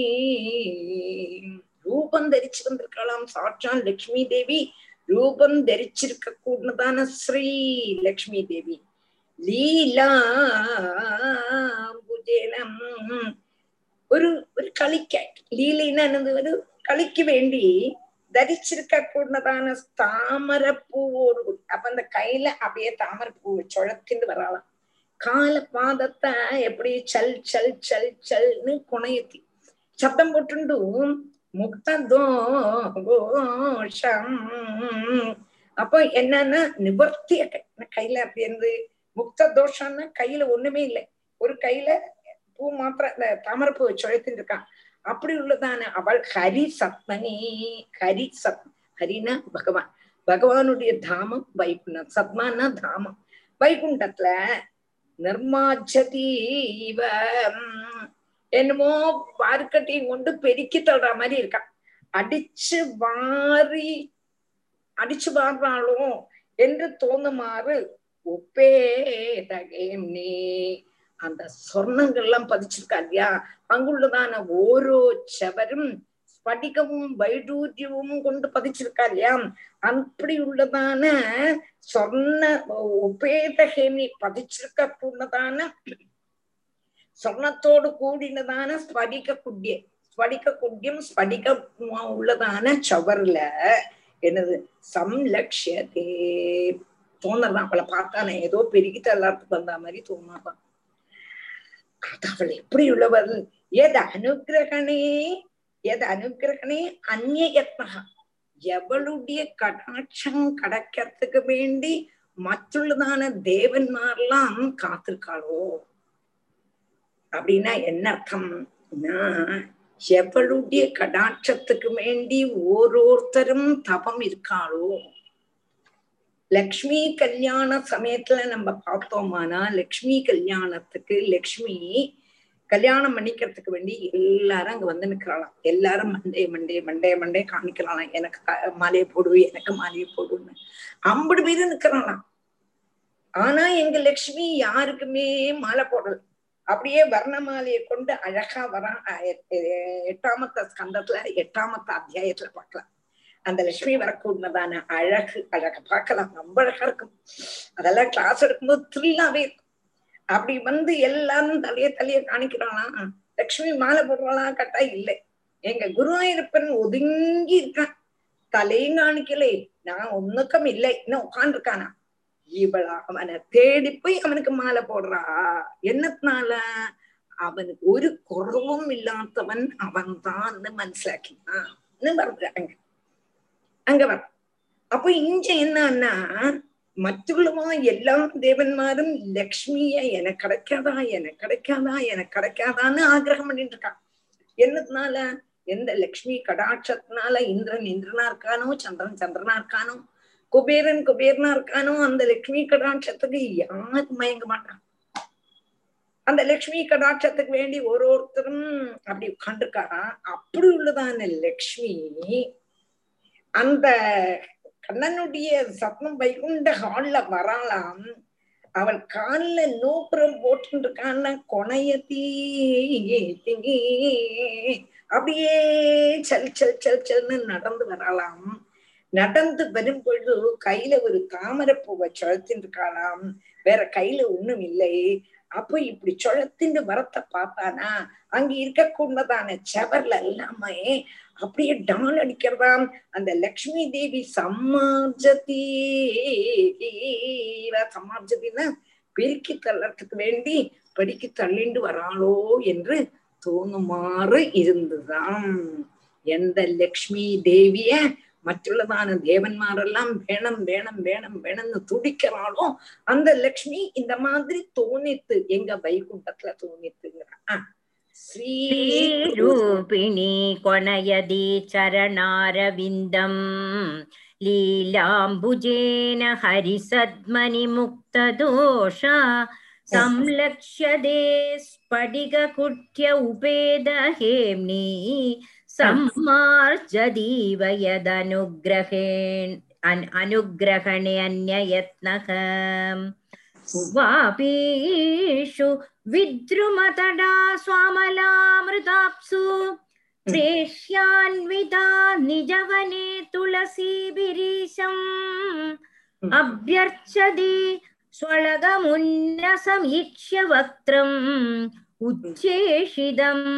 ரூபம் தரிச்சு வந்திருக்கலாம் சாட்சான் லக்ஷ்மி தேவி ரூபம் தரிச்சிருக்க கூடதான ஸ்ரீ லக்ஷ்மி தேவி ലീലാംബുജനം ഒരു ഒരു കളിക്കായിട്ട് ലീലയിനത് ഒരു കളിക്ക് വേണ്ടി தரிச்சிருக்க கூடதான தாமரப்பூவோடு அப்ப அந்த கையில அப்படியே தாமரப்பூ சுழத்தின்னு வரலாம் கால பாதத்தை எப்படி சல் சல் சல் சல்னு குணையத்தி. சப்தம் போட்டுண்டு முக்ததோஷம். அப்போ என்னன்னா நிவர்த்திய கையில அப்படி இருந்து முக்த தோஷம்னா கையில ஒண்ணுமே இல்லை. ஒரு கையில பூ மாத்திரம் இந்த தாமரப்பூ சுழத்தின் இருக்கான். அப்படி உள்ளதான அவள் ஹரி சத்மனி ஹரி சத் ஹரினா பகவான். பகவானுடைய தாமம் வைகுண்டம். சத்மானா தாமம். வைகுண்டத்துல நிர்மாஜதீவ என்னமோ பார்க்கட்டையும் கொண்டு பெருக்கி தள்ளுற மாதிரி இருக்கான் அடிச்சு வாரி அடிச்சு வாடுறாளோ என்று தோணுமாறு ஒப்பேதகேம் நீ. அந்த சொர்ணங்கள்லாம் பதிச்சிருக்கா இல்லையா? அங்குள்ளதான ஓரோ செவரும் ஸ்படிகமும் வைடூரியமும் கொண்டு பதிச்சிருக்கா இல்லையா? அப்படி உள்ளதான சொர்ண உபேதகேமி பதிச்சிருக்க உள்ளதான சொர்ணத்தோடு கூடினதான ஸ்படிக குட்யம் ஸ்படிக குட்யம் ஸ்படிக உள்ளதான சவர்ல என்னது? சம்லக்ஷதே தோணலாம் அவளை பார்த்தானே ஏதோ பெருகிட்டு எல்லாத்துக்கும் வந்த மாதிரி தோணாதான் அது அவள் எப்படி உள்ளவர் எது அனுகிரகணே எது அனுகிரகணே அந்நிய யத்னகா எவளுடைய கடாட்சம் கடக்கிறதுக்கு வேண்டி மற்றுள்ளதான தேவன்மாரெல்லாம் காத்திருக்காளோ? அப்படின்னா என்ன அர்த்தம்? எவளுடைய கடாட்சத்துக்கு வேண்டி ஓரோருத்தரும் தபம் இருக்காளோ? லக்ஷ்மி கல்யாண சமயத்துல நம்ம பார்த்தோமானா லக்ஷ்மி கல்யாணத்துக்கு லக்ஷ்மி கல்யாணம் பண்ணிக்கிறதுக்கு வேண்டி எல்லாரும் அங்க வந்து நிக்கிறாளாம். எல்லாரும் மண்டே மண்டே மண்டே மண்டே காமிக்கிறாளாம். எனக்கு மாலையை போடு எனக்கு மாலையை போடுன்னு. ஐம்பது பேரும் நிக்கிறாளாம். ஆனா எங்க லக்ஷ்மி யாருக்குமே மாலை போடல. அப்படியே வர்ணமாலையை கொண்டு அழகா வரா எட்டாமத்த ஸ்கந்தத்துல எட்டாமத்த அத்தியாயத்துல பார்க்கலாம். அந்த லட்சுமி வரக்கூடதான அழகு அழக பார்க்கலாம். ரொம்ப அழகா இருக்கும். அதெல்லாம் கிளாஸ் எடுக்கும்போது த்ரில்லாவே இருக்கும். அப்படி வந்து எல்லாரும் தலைய தலைய காணிக்கிறானா லக்ஷ்மி மாலை போடுறாளா கட்டா இல்லை. எங்க குருவாயிருப்பன் ஒதுங்கி இருக்கான் தலையும் காணிக்கலே. நான் ஒன்னுக்கும் இல்லை. இன்னும் உட்காந்துருக்கானா இவளா அவனை தேடி போய் அவனுக்கு மாலை போடுறா. என்னத்தினால? அவன் ஒரு குறவும் இல்லாதவன் அவன் தான் மனசிலாக்கினான்னு அங்க. அங்க வர அப்போ இங்க என்னன்னா மറ്റുள்ளவா எல்லா தேவன்மாரும் லக்ஷ்மிய எனக்கு கிடைக்காதா எனக்கு கிடைக்காதா எனக்கு கிடைக்காதான்னு ஆகிரகம் பண்ணிட்டு இருக்கான். என்னதுனால? எந்த லக்ஷ்மி கடாட்சத்தினால இந்திரன் இந்திரனா இருக்கானோ சந்திரன் சந்திரனா இருக்கானோ குபேரன் குபேரனா இருக்கானோ அந்த லக்ஷ்மி கடாட்சத்துக்கு யாரும் மயங்க மாட்டான். அந்த லக்ஷ்மி கடாட்சத்துக்கு வேண்டி ஒரு ஒருத்தரும் அப்படி உட்காந்துருக்காரா அப்படி உள்ளதான லக்ஷ்மி அந்த கண்ணனுடைய சத்தம் வைகுண்ட ஹால்ல வராளாம். அவள் கால்ல நோப்புறம் போட்டு இருக்கான்னா கொனையத்தீ அப்படியே சல் சல் சல் சல்னு நடந்து வரலாம் நடந்து வரும் பொழுது கையில ஒரு தாமரப்பூவை சுழத்தின்னு இருக்காளாம் வேற கையில ஒண்ணும் இல்லை. அப்போ இப்படி சுழத்திண்டு வரத்தை பார்த்தானா? அங்க இருக்கக்கூடதான செவர்ல எல்லாமே அப்படியே டால் அடிக்கிறதாம். அந்த லக்ஷ்மி தேவி சம்மார்ஜதி. சம்மார்ஜதினா பெருக்கி தள்ளறதுக்கு வேண்டி படிக்கி தள்ளிண்டு வராளோ என்று தோணுமாறு இருந்ததாம். எந்த லக்ஷ்மி தேவிய மற்றுள்ளதான தேவன்மாரெல்லாம் வேணும் வேணும் வேணும் வேணும்னு துடிக்கிறாளோ அந்த லக்ஷ்மி இந்த மாதிரி தோணித்து எங்க வைகுண்டத்துல தோணித்துங்கிறான்.
श्रीरूपिणी कोणयदि चरणारविन्दम् लीलाम्बुजेन हरिसद्मनिमुक्तदोषा संलक्ष्यदे स्फटिककुट्य उपेदहेम्नि सम्मार्जदीव यदनुग्रहेण अनुग्रहणे अन्ययत्नः वापीषु विद्रुमतडा स्वामलामृताप्सु प्रेष्यान्विता निजवने तुलसीभिरीशम् अभ्यर्चति स्वळगमुन्नसमीक्ष्य वक्त्रम् उच्चेषिदम्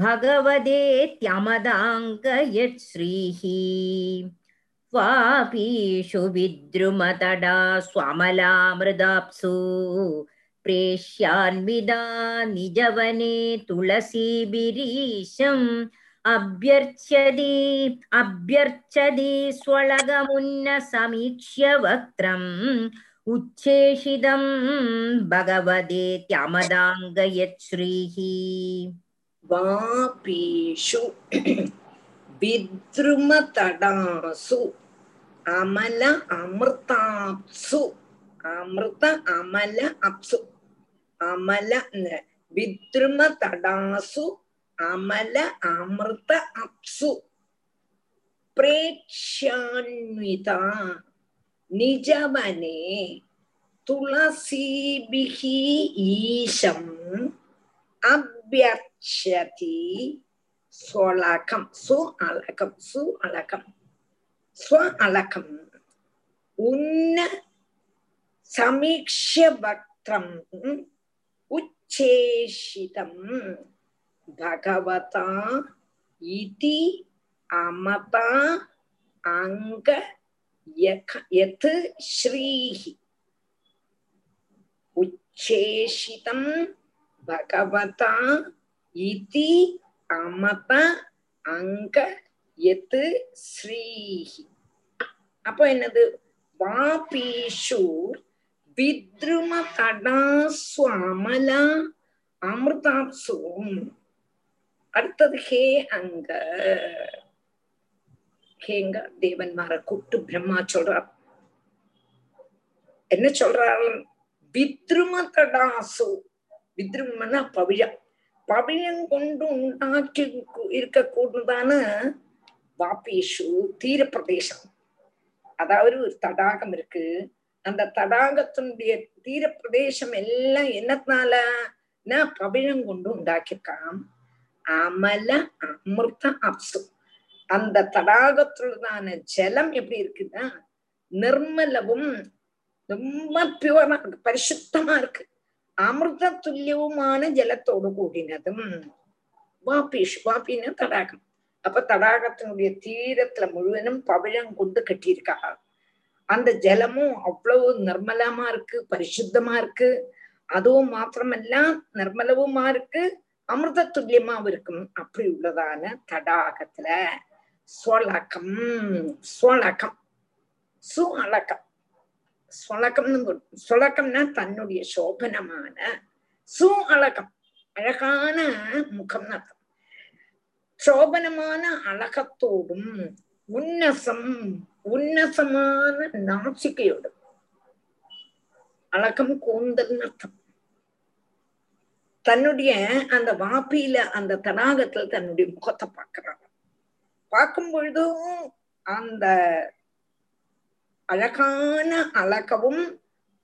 भगवदेत्यमदाङ्ग यत्श्रीः वापीषु विद्रुमतडा स्वामलामृदाप्सु प्रेष्यान्विदा निजवने तुलसीभिरीशम् अभ्यर्च्यति अभ्यर्च्यति स्वलगमुन्न वक्त्रम् उच्छेषितं भगवदेत्यमदाङ्गयच्छ्रीः
वापीषु विद्रुमतडासु अमल अमृताप्सु अमृत अमल अप्सु அமல வித்ரும தடாசு அமல அமிர்த அப்சு பிரேக்ஷான்விதா நிஜவனே துளசீபிகி ஈஷம் அபியர்ச்சதி ஸ்வலகம் சு அலகம் சு அலகம் ஸ்வ அலகம் உன்ன சமீக்ஷ்ய பக்திரம் உச்சேஷிதம் பகவதா இதி அமதா அங்க யக- யத் ஸ்ரீஹி உச்சேஷிதம் பகவதா இதி அமத அங்க எத்து ஸ்ரீஹி அப்போ என்னது வாபீஷூர் வித்ரும தடாசு அமல அமிர்தாப்சும் அடுத்தது ஹே அங்க ஹேங்க தேவன்மார கூப்பிட்டு பிரம்மா சொல்றார் என்ன சொல்றாரு வித்ரும தடாசு வித்ருமனா பவிழம் பவிழம் கொண்டு உண்டாக்கி இருக்கக்கூடதான வாபேஷு தீர பிரதேசம் அதாவது ஒரு தடாகம் இருக்கு அந்த தடாகத்தினுடைய தீர பிரதேசம் எல்லாம் என்னத்தினால? பவிழம் கொண்டு உண்டாக்கியிருக்கான். அமல அமிர்த அப்சு. அந்த தடாகத்துள்ளதான ஜலம் எப்படி இருக்குன்னா நிர்மலவும் ரொம்ப பியூரா இருக்கு பரிசுத்தமா இருக்கு. அமிர்த துல்லியவுமான ஜலத்தோடு கூடினதும் வாபீஷ் வாபின்னு தடாகம். அப்ப தடாகத்தினுடைய தீரத்துல முழுவதும் பவிழம் கொண்டு கட்டியிருக்கா. அந்த ஜலமும் அவ்வளவு நிர்மலமா இருக்கு பரிசுத்தமா இருக்கு. அதுவும் மாத்திரமல்ல நிர்மலவுமா இருக்கு அமிர்த துல்லியமாவும் இருக்கும். அப்படி உள்ளதான தடாகத்துல ஸ்வலகம் ஸ்வலகம் சு அழகம் சொலக்கம்னு சொலக்கம்னா தன்னுடைய சோபனமான சு அழகம் அழகான முகம்னு அர்த்தம். சோபனமான அழகத்தோடும் உன்னசம் உன்னசமான நாசிக்கையோடும் அழகம் கூந்தல்னு அர்த்தம். தன்னுடைய அந்த வாப்பியில அந்த தடாகத்துல தன்னுடைய முகத்தை பார்க்கிறாங்க பார்க்கும் பொழுதும் அந்த அழகான அழகவும்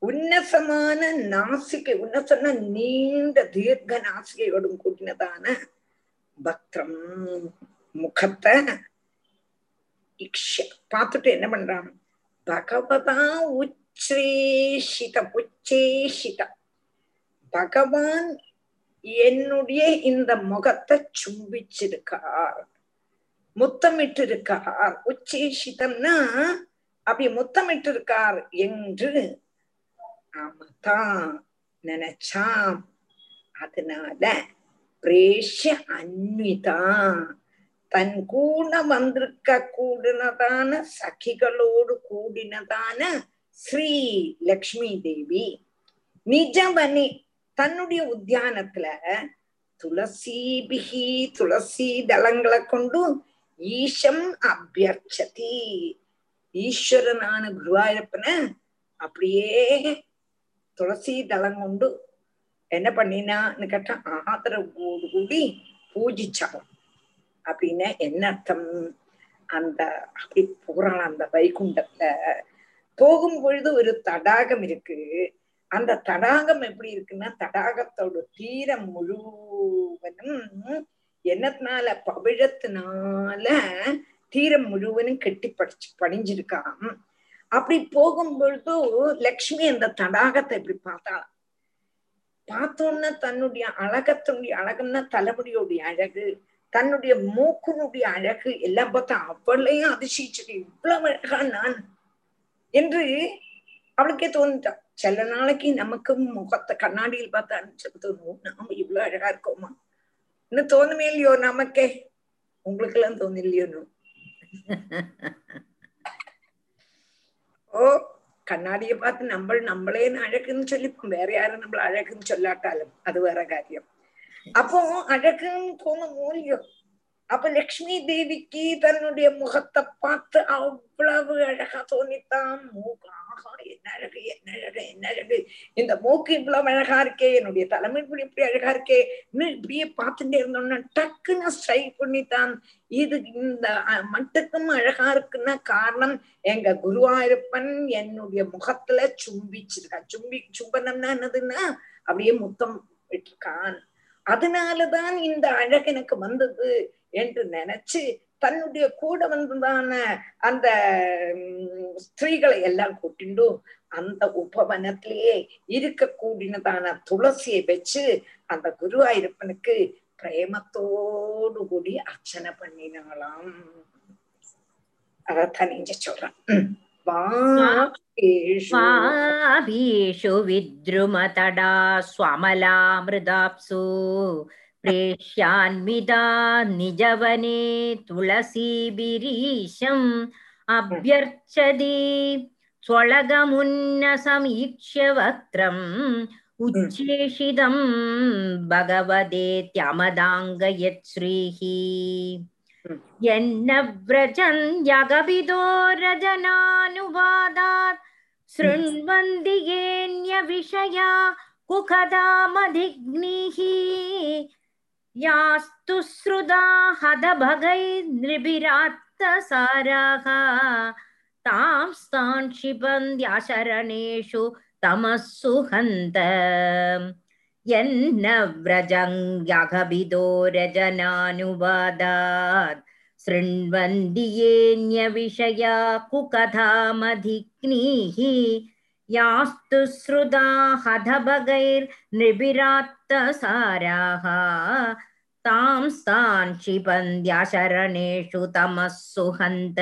உன்னசமான நாசிகை உன்னசன நீண்ட தீர்க்க நாசிகையோடும் கூட்டினதான பக்தம் முகத்தை இக்ஷ பார்த்துட்டு என்ன பண்றான்? பகவதா உச்சேஷிதம் உச்சேஷிதம். பகவான் என்னுடைய இந்த முகத்தை சும்பிச்சிருக்கார். முத்தமிட்டு இருக்கார் உச்சேஷிதம்னா அப்படி முத்தமிட்டு இருக்கார் என்று அமதா நினைச்சாம் அதனால பிரேஷ அன்விதா தன் கூட வந்திருக்க கூடினதான சகிகளோடு கூடினதான ஸ்ரீ லக்ஷ்மி தேவி. நிஜவனி தன்னுடைய உத்தியானத்துல துளசிபிகி துளசி தளங்களை கொண்டு ஈஷம் அபியர்ச்சதி. ஈஸ்வரனான குருவாயூரப்பனை அப்படியே துளசி தளம் கொண்டு என்ன பண்ணினான்னு கேட்டா ஆதரவோடு கூடி பூஜிச்சாலும் அப்படின்னா என்ன அர்த்தம்? அந்த அப்படி போறான் அந்த வைகுண்டத்துல. போகும் பொழுது ஒரு தடாகம் இருக்கு. அந்த தடாகம் எப்படி இருக்குன்னா தடாகத்தோட தீரம் முழுவதும் என்னத்தினால? பவிழத்தினால தீரம் முழுவதும் கெட்டி படிச்சு படிஞ்சிருக்காம் அப்படி போகும் பொழுது லக்ஷ்மி அந்த தடாகத்தை இப்படி பார்த்தாளாம். பார்த்தோன்னா தன்னுடைய அழகத்தினுடைய அழகுன்னா தலைமுடியோடைய அழகு. தன்னுடைய மூக்குனுடைய அழகு எல்லாம் பார்த்தா அவளையும் அதிசயிச்சுட்டு இவ்வளவு அழகா நான். என்று அவளுக்கே தோணுட்டான் சில நாளைக்கு நமக்கும் முகத்தை கண்ணாடியில் பார்த்தா தோணும் நாம இவ்வளவு அழகா இருக்கோமா? இன்னும் தோணுமே இல்லையோ நமக்கே? உங்களுக்கு எல்லாம் தோணில்லையோன்னு ஓ கண்ணாடியை பார்த்து நம்ம நம்மளே அழகுன்னு சொல்லிப்போம். வேற யாரும் நம்மள அழகுன்னு சொல்லாட்டாலும். அது வேற காரியம். அப்போ அழகுன்னு தோணும் மூலியம். அப்ப லக்ஷ்மி தேவிக்கு தன்னுடைய முகத்தை பார்த்து அவ்வளவு அழகா தோணித்தான். மூக்கு ஆஹா என்ன அழகு என்ன அழகு என்ன அழகு. இந்த மூக்கு இவ்வளவு அழகா இருக்கே என்னுடைய தலைமை இப்படி இப்படி அழகா இருக்கே இன்னும் இப்படியே பார்த்துட்டே இருந்தோம்னா டக்குன்னு ஸ்ட்ரைக் பண்ணித்தான். இது இந்த மட்டுக்கும் அழகா இருக்குன்னா காரணம் எங்க குருவாயிருப்பன் என்னுடைய முகத்துல சும்பிச்சிருக்கான் சும்பி சும்பனம்னா என்னதுன்னா அப்படியே முத்தம் விட்டுருக்கான் அதனாலதான் இந்த அழகு எனக்கு வந்தது என்று நினைச்சு தன்னுடைய கூட வந்ததான அந்த உம், ஸ்திரீகளை எல்லாம் கூட்டிண்டு அந்த உபவனத்திலேயே இருக்கக்கூடியதான துளசியை வச்சு அந்த குருவாயிருப்பனுக்கு பிரேமத்தோடு கூடி அர்ச்சனை பண்ணினாலாம் அதான் நீங்க சொல்றேன்.
वापीषु विद्रुमतडा स्वमलामृदाप्सु प्रेष्यान्विदा निजवने तुलसीबिरीशम् अभ्यर्चति स्वळगमुन्नसमीक्ष्य वक्त्रम् उच्छेषितम् भगवदेत्यमदाङ्गयत् श्रीः व्रजन् यगविदो रजनानुवादात् शृण्वन्ति येऽन्यविषया कुखदामधिग्निः यास्तु श्रुता हदभगैर्नृभिरात्तसाराः तां स्तान् क्षिपन्त्याशरणेषु तमः सुहन्त यन्न व्रजङ्ग्यघभिदो रजनानुवादात् शृण्वन्ति येऽन्यविषया कुकथामधिग्नीः यास्तु श्रुता हधभगैर्नृभिरात्तसाराः तां स्तान् क्षिपन्त्याशरणेषु तमः सुहन्त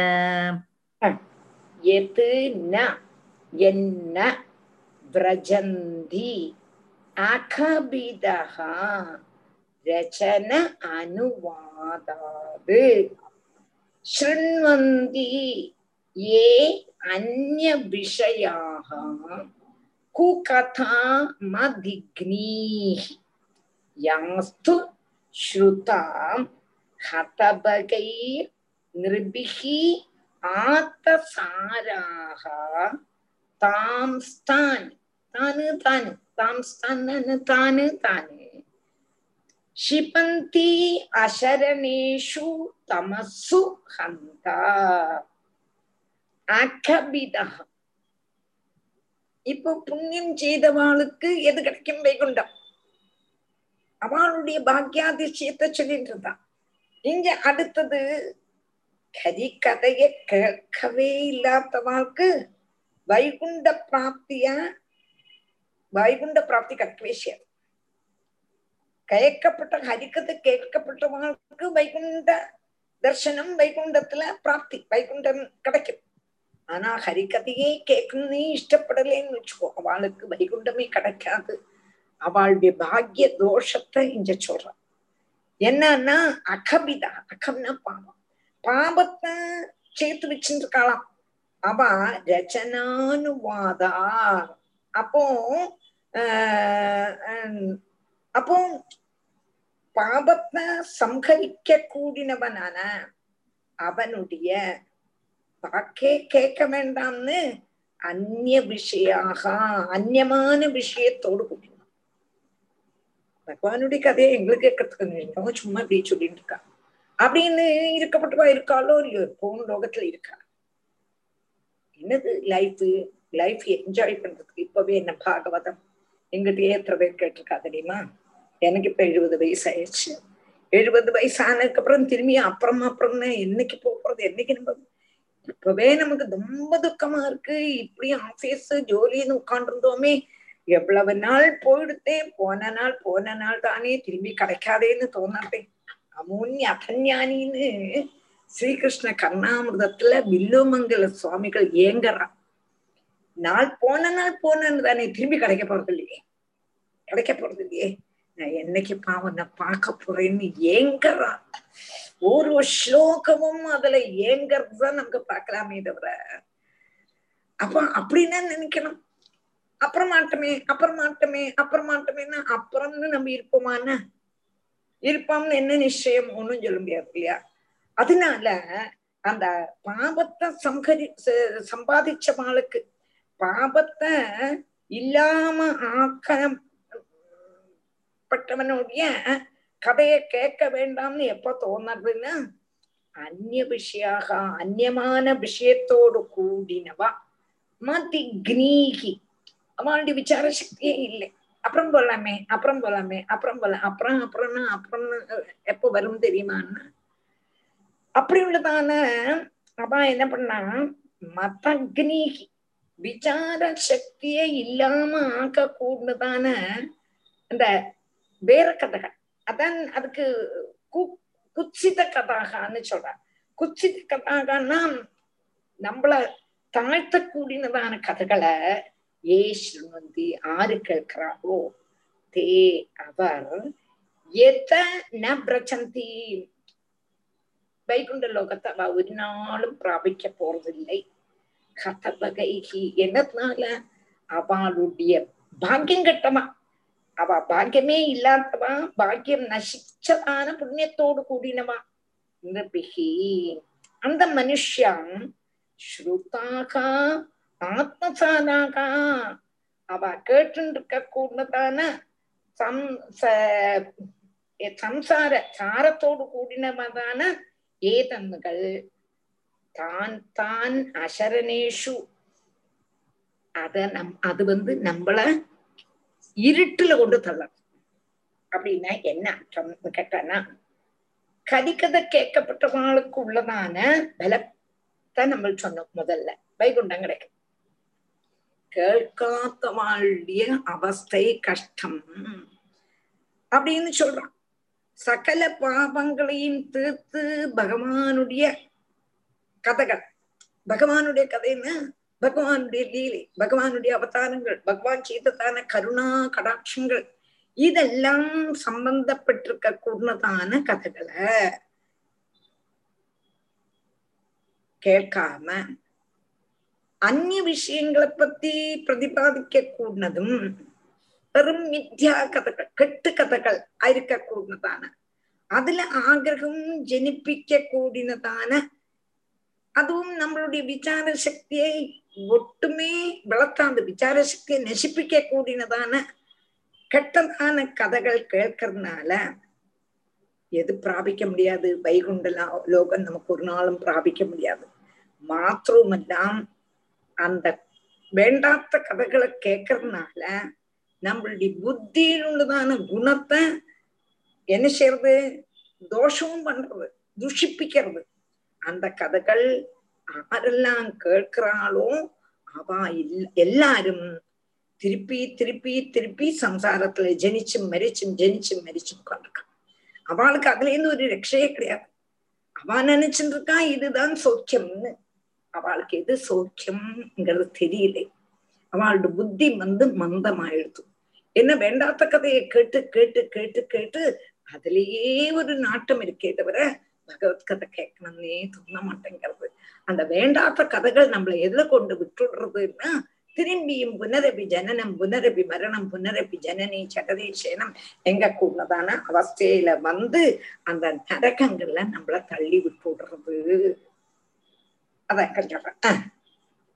यत् न यन्न व्रजन्ति அகபிதகா ரச்சன அனுவாதாது. ஸ்ருண்வந்தி ஏ அந்நிய விஷயாக குகதா மதிக்னீஹி யாஸ்து ஸ்ருதாம் ஹதபகை நிருபிகி ஆத்தசாராக தாம் ஸ்தான் தானு தானு தாம் தன்னனு தானு தானே. ஷிபந்தி அசரணேஷு தமசு ஹந்தா. அகபிதா இப்போ புண்ணியம் செய்தவாளுக்கு எது கிடைக்கும் வைகுண்டம்? அவளுடைய பாக்யாதிசயத்தை சொல்லிட்டு இருந்தான் இங்க அடுத்தது கரி கதைய கேட்கவே இல்லாதவாளுக்கு வைகுண்ட பிராப்தியா வைகுண்ட பிராப்தி கிடைக்கவே செய்யாது கேட்கப்பட்ட ஹரிக்கதை கேட்கப்பட்டவங்களுக்கு வைகுண்ட தர்சனம் வைகுண்டத்துல பிராப்தி வைகுண்டம் கிடைக்கும் ஆனா ஹரிக்கதையே கேட்கணும்னே இஷ்டப்படலைன்னு வச்சுக்கோ அவளுக்கு வைகுண்டமே கிடைக்காது அவளுடைய பாக்ய தோஷத்தை இங்க சொல்றான் என்னன்னா அகபிதா அகம்னா பாவம் பாவத்தை சேர்த்து வச்சுட்டு இருக்காளாம் அவ ரச்சனானுவாதா அப்போ ஆஹ் அப்போ பாபத்தை சம்ஹரிக்க கூடினவனான அவனுடைய வாக்கே கேட்க வேண்டாம்னு அந்நிய விஷயாக அந்நியமான விஷயத்தோடு கூட்டினான் பகவானுடைய கதையை எங்களுக்கு கேட்கறதுக்கு சும்மா இப்படி சொல்லிட்டு இருக்கா. அப்படின்னு இருக்கப்பட்டவா இருக்காளோ இல்லையோ போன லோகத்துல இருக்கா. என்னது லைஃப் லைஃப் என்ஜாய் பண்றதுக்கு இப்பவே என்ன பாகவதம்? எங்கிட்டயே எத்தனை பேர் கேட்டிருக்கா தெரியுமா? எனக்கு இப்ப எழுபது வயசு ஆயிடுச்சு எழுபது வயசு ஆனதுக்கு அப்புறம் திரும்பி அப்புறம் அப்புறம் என்னைக்கு போறது? என்னைக்கு நம்ம இப்பவே நமக்கு ரொம்ப துக்கமா இருக்கு. இப்படி ஆபீஸ் ஜோலின்னு உட்காந்துருந்தோமே எவ்வளவு நாள் போயிடுத்தே போன நாள் போன நாள் தானே திரும்பி கிடைக்காதேன்னு தோணாதே. அமூன்ய அதஞானின்னு ஸ்ரீகிருஷ்ண கர்ணாமிரதத்துல வில்லுமங்கல சுவாமிகள் ஏங்கறான் நாள் போன நாள் போனன்னு தானே திரும்பி கிடைக்க போறது இல்லையே? கிடைக்க போறது இல்லையே? நான் என்னைக்கு உன்னை பார்க்க போறேன்னு ஏங்கறான் ஒரு ஸ்லோகமும் அதுல ஏங்கறது தான் நமக்கு பார்க்கலாமே தவிர. அப்ப அப்படின்னா நினைக்கணும்? அப்புறமாட்டமே அப்புறமாட்டமே அப்புறமாட்டமேன்னா அப்புறம்னு நம்ம இருப்போமான்னு இருப்போம்னு என்ன நிச்சயம்? ஒண்ணும் சொல்ல முடியாது இல்லையா? அதனால அந்த பாபத்தை சம்ஹரி ச- சம்பாதிச்சவாளுக்கு பாபத்தை இல்லாம ஆக்கப்பட்டவனுடைய கதையை கேட்க வேண்டாம்னு எப்ப தோணுறதுன்னா அந்நிய விஷயாக அந்நியமான விஷயத்தோடு கூடினவா? மதி கினீகி அவளுடைய விசார சக்தியே இல்லை. அப்புறம் போலாமே அப்புறம் போலாமே அப்புறம் போல அப்புறம் அப்புறம்னா அப்புறம்னு எப்போ வரும் தெரியுமான்னா? அப்படி உள்ளதான அவ என்ன பண்ணா மத மதக்னீகி விசார சக்தியே இல்லாம ஆக்க கூடதான அந்த வேற கதைகள். அதான் அதுக்கு கு- குச்சித கதாகான்னு சொல்றான் குச்சித கதாகன்னா நம்மள தாழ்த்தக்கூடியதான கதைகளை ஏ ஸ்ருவந்தி ஆறு கேட்கிறாரோ? தே அவர் எத ந பிரச்சந்தி வைகுண்ட லோகத்தை அவ ஒரு நாளும் பிராபிக்க போறதில்லை. கதவகைகி என்னதுனால அவளுடைய பாக்கியம் கட்டமா அவ பாக்கியமே இல்லாதவா? பாக்கியம் நசிச்சதான புண்ணியத்தோடு கூடினவா? நிருபிகி அந்த மனுஷன் ஸ்ருதாகா ஆத்மசானாகா. அவ கேட்டு கூடதான சம் சம்சார சாரத்தோடு கூடினவதான ஏதன்கள். தான் தான் அசரணேஷு அத நம் அது வந்து நம்மள இருட்டுல கொண்டு தள்ளும். அப்படின்னா என்ன அர்த்தம்? கேட்டானா கதிக்கதை கேட்கப்பட்டவங்களுக்கு உள்ளதான பலத்தை நம்ம சொன்னோம் முதல்ல. வைகுண்டம் கிடைக்கும். கேட்காதவாளுடைய அவஸ்தை கஷ்டம். அப்படின்னு சொல்றான். சகல பாபங்களையும் தீர்த்து பகவானுடைய கதைகள். பகவானுடைய கதைன்னா பகவானுடைய லீலை பகவானுடைய அவதாரங்கள் பகவான் செய்ததான கருணா கடாட்சங்கள். இதெல்லாம் சம்பந்தப்பட்டிருக்க கூடதான கதைகளை கேட்காம அந்நிய விஷயங்களை பத்தி பிரதிபாதிக்க கூடதும் வெறும் மித்யா கதைகள் கெட்டு கதைகள் இருக்க கூடதான அதுல ஆகிரகம் ஜனிப்பிக்க கூடினதான அதுவும் நம்மளுடைய விசார சக்தியை ஒட்டுமே வளர்த்தாந்து விசார சக்தியை நசிப்பிக்க கூடினதான கெட்டதான கதைகள் கேட்கறதுனால எது பிராபிக்க முடியாது? வைகுண்ட லோகம் நமக்கு ஒரு நாளும் பிராபிக்க முடியாது. மாத்திரமெல்லாம் அந்த வேண்டாத்த கதைகளை கேட்கறதுனால நம்மளுடைய புத்தியில் உள்ளதான குணத்தை என்ன செய்யறது? தோஷமும் பண்றது துஷிப்பிக்கிறது. அந்த கதைகள் ஆரெல்லாம் கேட்கிறாளோ அவ எல்- எல்லாரும் திருப்பி திருப்பி திருப்பி சம்சாரத்துல ஜனிச்சும் மரிச்சும் ஜனிச்சும் மரிச்சும் அவளுக்கு அதுல இருந்து ஒரு ரட்சையே கிடையாது. அவ நினைச்சுட்டு இருக்கா இதுதான் சௌக்கியம்னு. அவளுக்கு எது சௌக்கியம்ங்கிறது தெரியல. அவளோட புத்தி வந்து மந்தமாயிடுது. என்ன வேண்டாத்த கதையை கேட்டு கேட்டு கேட்டு கேட்டு அதுலயே ஒரு நாட்டம் இருக்கே தவிர பகவத்கதை கேட்கணும்னே தோண மாட்டேங்கிறது. அந்த வேண்டாத கதைகள் நம்மளை எதுல கொண்டு விட்டுடுறதுன்னா திரும்பியும் புனரபி ஜனனம் புனரபி மரணம் புனரபி ஜனனி எங்க கூடதான அவஸ்தையில வந்து அந்த நரகங்கள்ல நம்மள தள்ளி விட்டுடுறது. அதான் கொஞ்சம்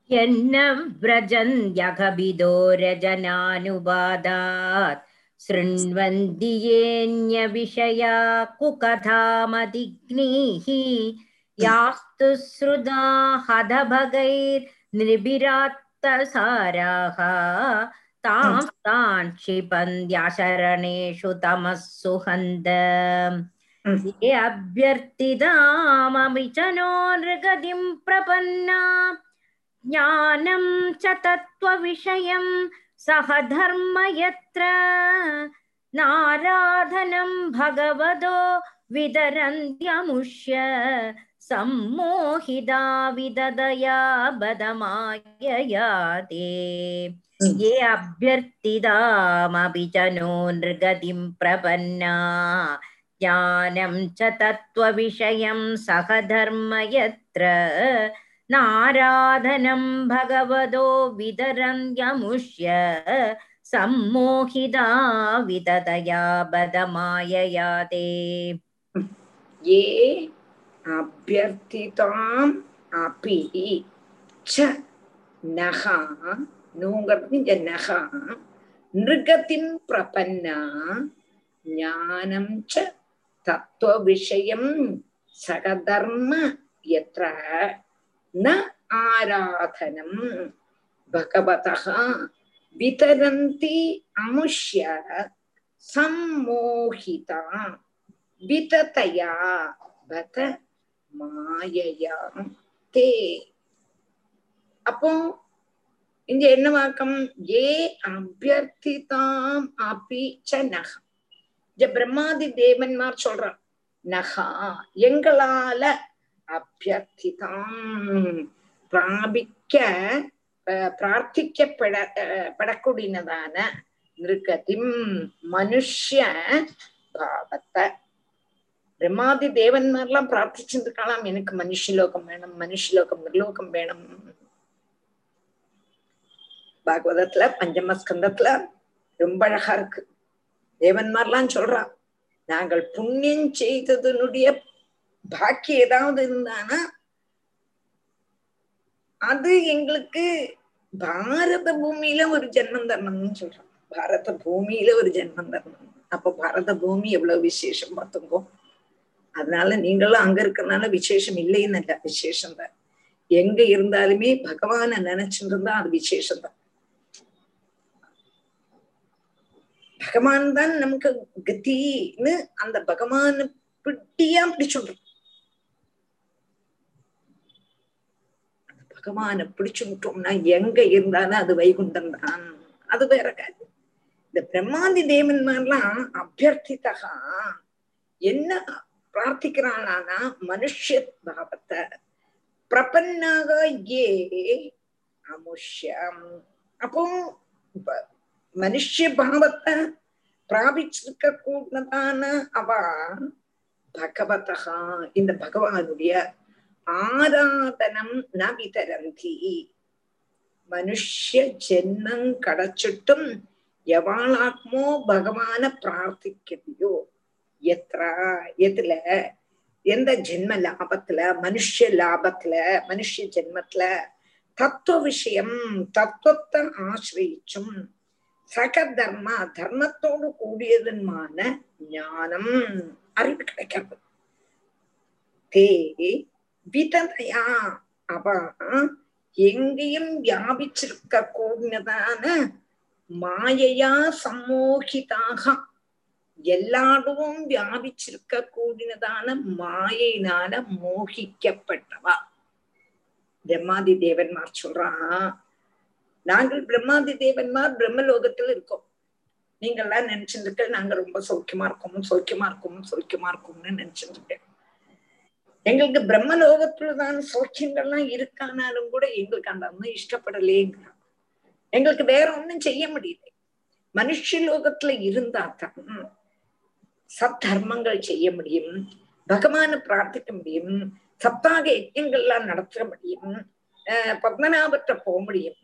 என்ன பிரஜன் யகபிதோ ரஜனானுபாதாத் शृण्वन्ति येऽन्यविषया कुकथामदिग्नीः यास्तु श्रुता हदभगैर्निबिरात्तसाराः तां तान् क्षिपन्त्याशरणेषु तमः सुहन्त ये अभ्यर्थितामपि च नो नृगतिं प्रपन्ना ज्ञानं च तत्त्वविषयं सह धर्म यत्र नाराधनं भगवतो वितरन्त्यमुष्य सम्मोहिता विददया बदमायया ते
Mm.
ये अभ्यर्थितामपि च नो नृगतिं प्रपन्ना ज्ञानं च तत्त्वविषयं सह धर्म यत्र नाराधनं भगवतो विदरं यमुष्य सम्मोहिता विदतया बदमायया ते
ये அபியர்த்திதாம் அபி ச நகா நூங்கிறது இந்த நகா நிருகத்தின் பிரபன்னா ஞானம் ச தத்துவ விஷயம் சகதர்ம எத்த ந ஆராதனம் பகவதः விதரந்தி அமுஷ்ய சம்மோகிதா விததயா பத மாயையா தே அப்போ இங்க என்ன வாக்கம் ஏ அபியர்த்திதாம் அபி ச நக பிரம்மாதி தேவன்மார் சொல்றான் நகா எங்களால அபியர்த்திதாம் பிராபிக்க பிரார்த்திக்கப்பட அஹ், படக்கூடியதான மனுஷ மனுஷ்ய பாவத்தை பிரம்மாதி தேவன்மார்லாம் பிரார்த்திச்சிருக்கலாம் எனக்கு மனுஷலோகம் வேணும் மனுஷலோகம் நிர்லோகம் வேணும் பாகவதத்துல பஞ்சமஸ்கந்தத்துல ரொம்ப அழகா இருக்கு. தேவன்மார்லாம் சொல்றா நாங்கள் புண்ணியம் செய்ததனுடைய பாக்கி ஏதாவது இருந்தானா அது எங்களுக்கு பாரத பூமியில ஒரு ஜென்மம் தரணும்னு சொல்றோம். பாரத பூமியில ஒரு ஜென்மம் தரணும். அப்ப பாரத பூமி எவ்வளவு விசேஷம் பார்த்துங்கோ. அதனால நீங்களும் அங்க இருக்கறனால விசேஷம் இல்லைன்னு இல்ல விசேஷம் தான். எங்க இருந்தாலுமே பகவான நினைச்சுட்டு இருந்தா அது விசேஷம் தான். பகவான் தான் நமக்கு கத்தின்னு அந்த பகவான பிட்டியா பிடிச்சுடுறோம். பகவான பிடிச்சுட்டோம்னா எங்க இருந்தாலும் அது வைகுண்டம் தான். அது வேற காரியம். இந்த பிரம்மாந்தி தேவன்மார்லாம் அபியர்த்திதகா என்ன பிரார்த்திக்கிறானா மனுஷ பாவத்தை. பிரபன்னாக ஏ அமுஷ்யம். அப்போ ப- மனுஷ பாவத்தை பிராபிச்சிருக்க கூடதான அவ பகவதா இந்த பகவானுடைய ஆராதனம் ந விதரந்தி மனுஷ்ய ஜென்மம் கிடைச்சிட்டும் எவாளாத்மோ பகவான பிரார்த்திக்கலையோ எத்ரா எதுல எந்த ஜென்ம லாபத்துல மனுஷ லாபத்துல மனுஷ ஜென்மத்துல தத்துவ விஷயம் தத்துவத்தை ஆசிரியிச்சும் சக தர்ம தர்மத்தோடு கூடியதுமான ஞானம் அறிவு கிடைக்கிறது தே விததையா அவ எங்கேயும் வியாபிச்சிருக்க கூடினதான மாயையா சம்மோகிதாக. எல்லாரும் வியாபிச்சிருக்க கூடினதான மாயினால மோகிக்கப்பட்டவா. பிரம்மாதி தேவன்மார் சொல்றான் நாங்கள் பிரம்மாதி தேவன்மார் பிரம்மலோகத்தில் இருக்கோம். நீங்கள்லாம் நினைச்சிருக்க நாங்க ரொம்ப சௌக்கியமா இருக்கோம் சௌக்கியமா இருக்கோம் சௌக்கியமா இருக்கோம்னு நினைச்சிருக்கேன் எங்களுக்கு பிரம்மலோகத்துலதான் சௌக்கியங்கள்லாம் இருக்கானாலும் கூட எங்களுக்கு அந்த அம்மா இஷ்டப்படலேங்கிறான். எங்களுக்கு வேற ஒண்ணும் செய்ய முடியல. மனுஷ லோகத்துல இருந்தா தான் சத்தர்மங்கள் செய்ய முடியும். பகவான பிரார்த்திக்க முடியும். சத்தாக யஜ்யங்கள்லாம் நடத்த முடியும். அஹ் பத்மநாபத்தை போக முடியும்.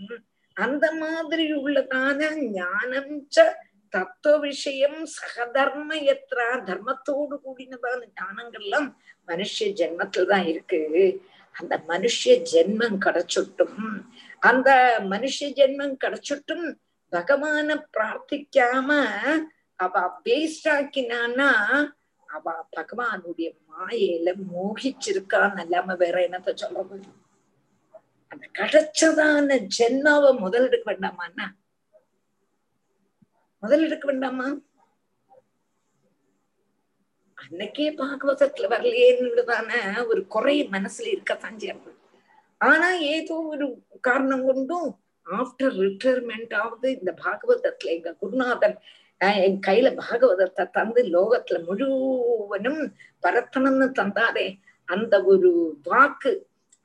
அந்த மாதிரி உள்ளதான ஞானம் ச தத்துவ விஷயம் சகதர்ம எத்ரா தர்மத்தோடு கூடினதான ஞானங்கள்லாம் மனுஷ ஜென்மத்துலதான் இருக்கு. அந்த மனுஷ ஜென்மம் கிடைச்சுட்டும். அந்த மனுஷ ஜென்மம் கிடைச்சுட்டும் பகவான பிரார்த்திக்காம அவ வேஸ்ட் ஆக்கினான்னா அவ பகவானுடைய மாயையில மோகிச்சிருக்கான்னு இல்லாம வேற என்னத்த சொல்றது? அந்த கிடைச்சதான ஜென்மாவை முதல் எடுக்க வேண்டாமான்னா முதல் எடுக்க வேண்டாமா? அன்னைக்கே பாகவதத்துல வரலையேன்னுதான ஒரு குறை மனசுல இருக்கத்தான் சேர்ந்து ஆனா ஏதோ ஒரு காரணம் கொண்டும் ஆஃப்டர் ரிட்டையர்மெண்ட் ஆகுது இந்த பாகவதத்துல எங்க குருநாதன் என் கையில பாகவதத்தை தந்து லோகத்துல முழுவனும் பரத்தனம்னு தந்தாரே. அந்த ஒரு வாக்கு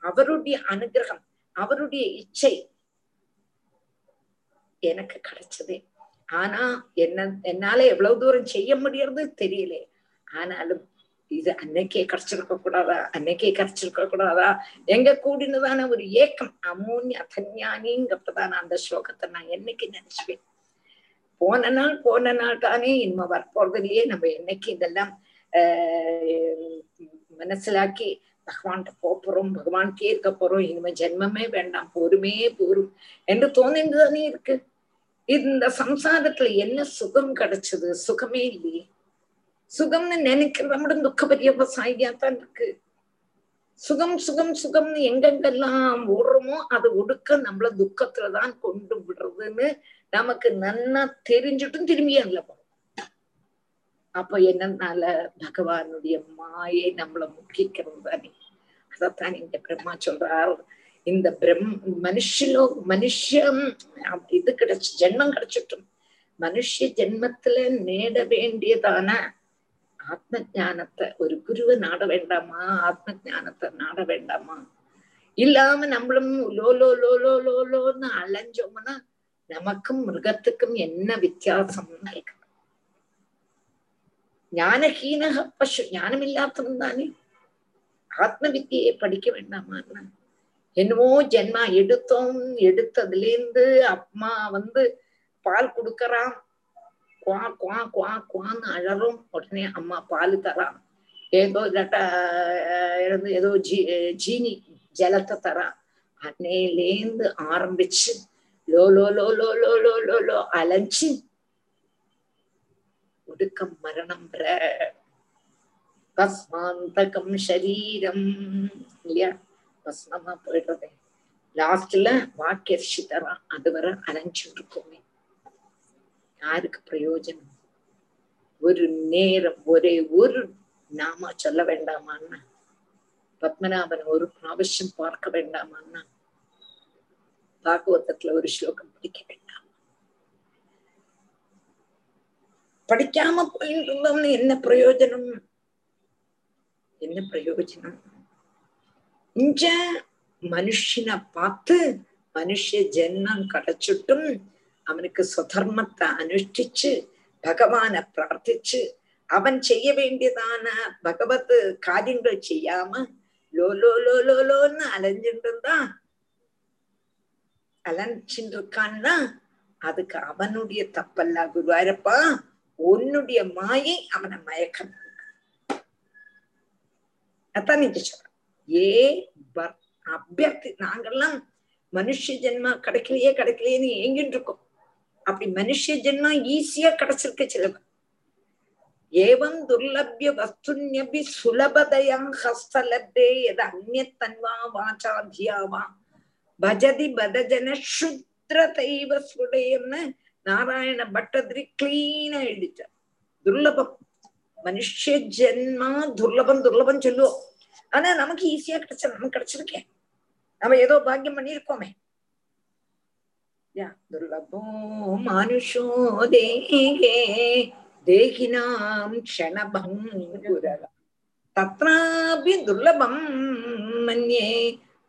அவருடைய அனுகிரகம் அவருடைய இச்சை எனக்கு கிடைச்சது. ஆனா என்ன என்னால எவ்வளவு தூரம் செய்ய முடியறது தெரியல. ஆனாலும் இது அன்னைக்கே கிடைச்சிருக்க கூடாதா? அன்னைக்கே கிடைச்சிருக்க கூடாதா? எங்க கூடினதான ஒரு ஏக்கம். அமோன்ய அதஞானிங்கிறதான அந்த ஸ்லோகத்தை நான் என்னைக்கு நினைச்சுவேன். போன நாள் போன நாள் தானே இனிமே வரப்போறது இல்லையே நம்ம என்னைக்கு இதெல்லாம் ஆஹ் மனசிலாக்கி பகவான்கிட்ட போறோம் பகவான்கே இருக்க போறோம் இனிமே ஜென்மமே வேண்டாம் போருமே போரும் என்று தோணிந்துதானே இருக்கு. இந்த சம்சாரத்துல என்ன சுகம் கிடைச்சது? சுகமே இல்லையே. சுகம்னு நினைக்கிறத விட துக்க பரியவசாயியா தான் இருக்கு. சுகம் சுகம் சுகம்னு எங்கெங்கெல்லாம் ஓடுறோமோ அது ஒடுக்க நம்மள துக்கத்துலதான் கொண்டு விடுறதுன்னு நமக்கு நன்னா தெரிஞ்சுட்டும் திரும்பி அதுல அப்ப என்னன்னால பகவானுடைய மாயை நம்மள முக்கிக்கிறது தானே. அதத்தான் இங்க பிரம்மா சொல்றார். இந்த பிரம் மனுஷலோ மனுஷம் இது கிடைச்சு ஜென்மம் கிடைச்சிட்டும். மனுஷ ஜென்மத்துல நேட வேண்டியதான ஆத்ம ஜானத்தை ஒரு குருவை நாட வேண்டாமா? ஆத்ம ஜானத்தை நாட வேண்டாமா? இல்லாம நம்மளும் லோ லோ லோ லோ லோ லோன்னு அலைஞ்சோம்னா நமக்கும் மிருகத்துக்கும் என்ன வித்தியாசம் கேட்கணும். ஞானஹீனக பசு ஞானம் இல்லாதவன் தானே. ஆத்ம வித்தியை படிக்க வேண்டாமான்னு. என்னமோ ஜென்மா எடுத்தோம் எடுத்ததுல இருந்து அம்மா வந்து பால் கொடுக்கறான் குவா குவா குவா குவான்னு அழறோம். உடனே அம்மா பால் தரான் ஏதோ இல்லாட்டா இருந்து ஏதோ ஜீ ஜீனி ஜலத்தை தரான் அன்னையிலேந்து ஆரம்பிச்சு லோ லோ லோ லோ லோ லோ லோ லோ அலைஞ்சு ஒடுக்கம் மரணம் பஸ்மாந்தகம் சரீரம். இல்லையா? பஸ்மமா போயிடுறதே. லாஸ்ட்ல வாக்கியரிசி தரான் அது வரை அலைஞ்சுட்டு இருக்கோமே யாருக்கு பிரயோஜனம்? ஒரு நேரம் ஒரே ஒரு நாமா சொல்ல வேண்டாமான்னா? பத்மநாபன் ஒரு பிராவசியம் பார்க்க வேண்டாமான்னா? பாகவதத்துல ஒரு ஸ்லோகம் படிக்க வேண்டாம். படிக்காம போயிட்டு இருந்தோம்னு என்ன பிரயோஜனம்? என்ன பிரயோஜனம்? இஞ்ச மனுஷனை பார்த்து மனுஷ ஜென்மம் கிடைச்சிட்டும் அவனுக்கு சுதர்மத்தை அனுஷ்டிச்சு பகவான பிரார்த்திச்சு அவன் செய்ய வேண்டியதான பகவத் காரியங்கள் செய்யாம லோ லோ லோன்னு அலைஞ்சிட்டு இருந்தா அலைஞ்சிட்டு இருக்கான்னா அதுக்கு அவனுடைய தப்பல்ல குருவாரப்பா உன்னுடைய மாயை அவனை மயக்கம் அதான் நீங்க சொல்ற ஏ அபியர்த்தி நாங்கெல்லாம் மனுஷ ஜென்மா கிடைக்கலையே கிடைக்கலையேன்னு ஏங்கிட்டு இருக்கோம் அப்படி மனுஷ ஜென்மா ஈஸியா கிடைச்சிருக்க சிலவ ஏவம் துர்லபிய வஸ்துன்யபி சுலபதயம் ஹஸ்தலப்தே எது அந்நத்தன்வா வாச்சாத்தியாவா பஜதி பதஜன சுத்ர தெய்வ சுடையம்னு நாராயண பட்டதிரி கிளீனா எழுதிட்டார். துர்லபம். மனுஷ ஜென்மா துர்லபம் துர்லபம் சொல்லுவோம். ஆனா நமக்கு ஈஸியா கிடைச்ச நமக்கு கிடைச்சிருக்கேன் நம்ம ஏதோ பாக்கியம் பண்ணிருக்கோமே துர்லபோ மனுஷோ தேகே தேகினாம் க்ஷணபங்குரல தத்ராபி துர்லபம் மன்யே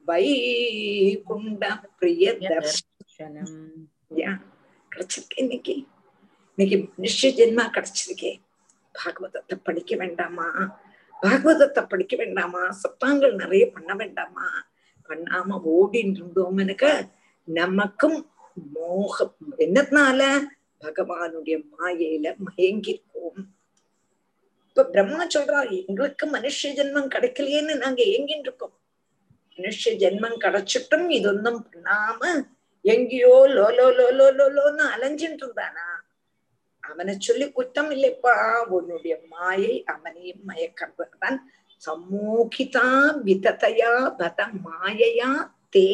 வைகுண்ட பிரிய தர்ஷனம் கிடைச்சிருக்கேன் இன்னைக்கு. இன்னைக்கு மனுஷ ஜென்மா கிடைச்சிருக்கே. பாகவதத்தை படிக்க வேண்டாமா? பாகவதத்தை படிக்க வேண்டாமா? சத்தாங்கள் நிறைய பண்ண வேண்டாமா? பண்ணாம ஓடின்னு எனக்கு நமக்கும் மோகம். என்னதுனால? பகவானுடைய மாயையில மயங்கிருக்கோம் இப்ப பிரம்மா சொல்றா எங்களுக்கு மனுஷ ஜென்மம் கிடைக்கலையேன்னு நாங்க ஏங்கின்னு இருக்கோம் மனுஷ ஜென்மம் கிடைச்சிட்டும் இதொன்னும் பண்ணாம எங்கேயோ லோலோ லோலோ லோலோன்னு அலைஞ்சிட்டு இருந்தானா அவனை சொல்லி குற்றம் இல்லைப்பா உன்னுடைய மாயை அவனையும் மயக்கிறது தான் சமூகிதா விதத்தையா பத மாயையா தே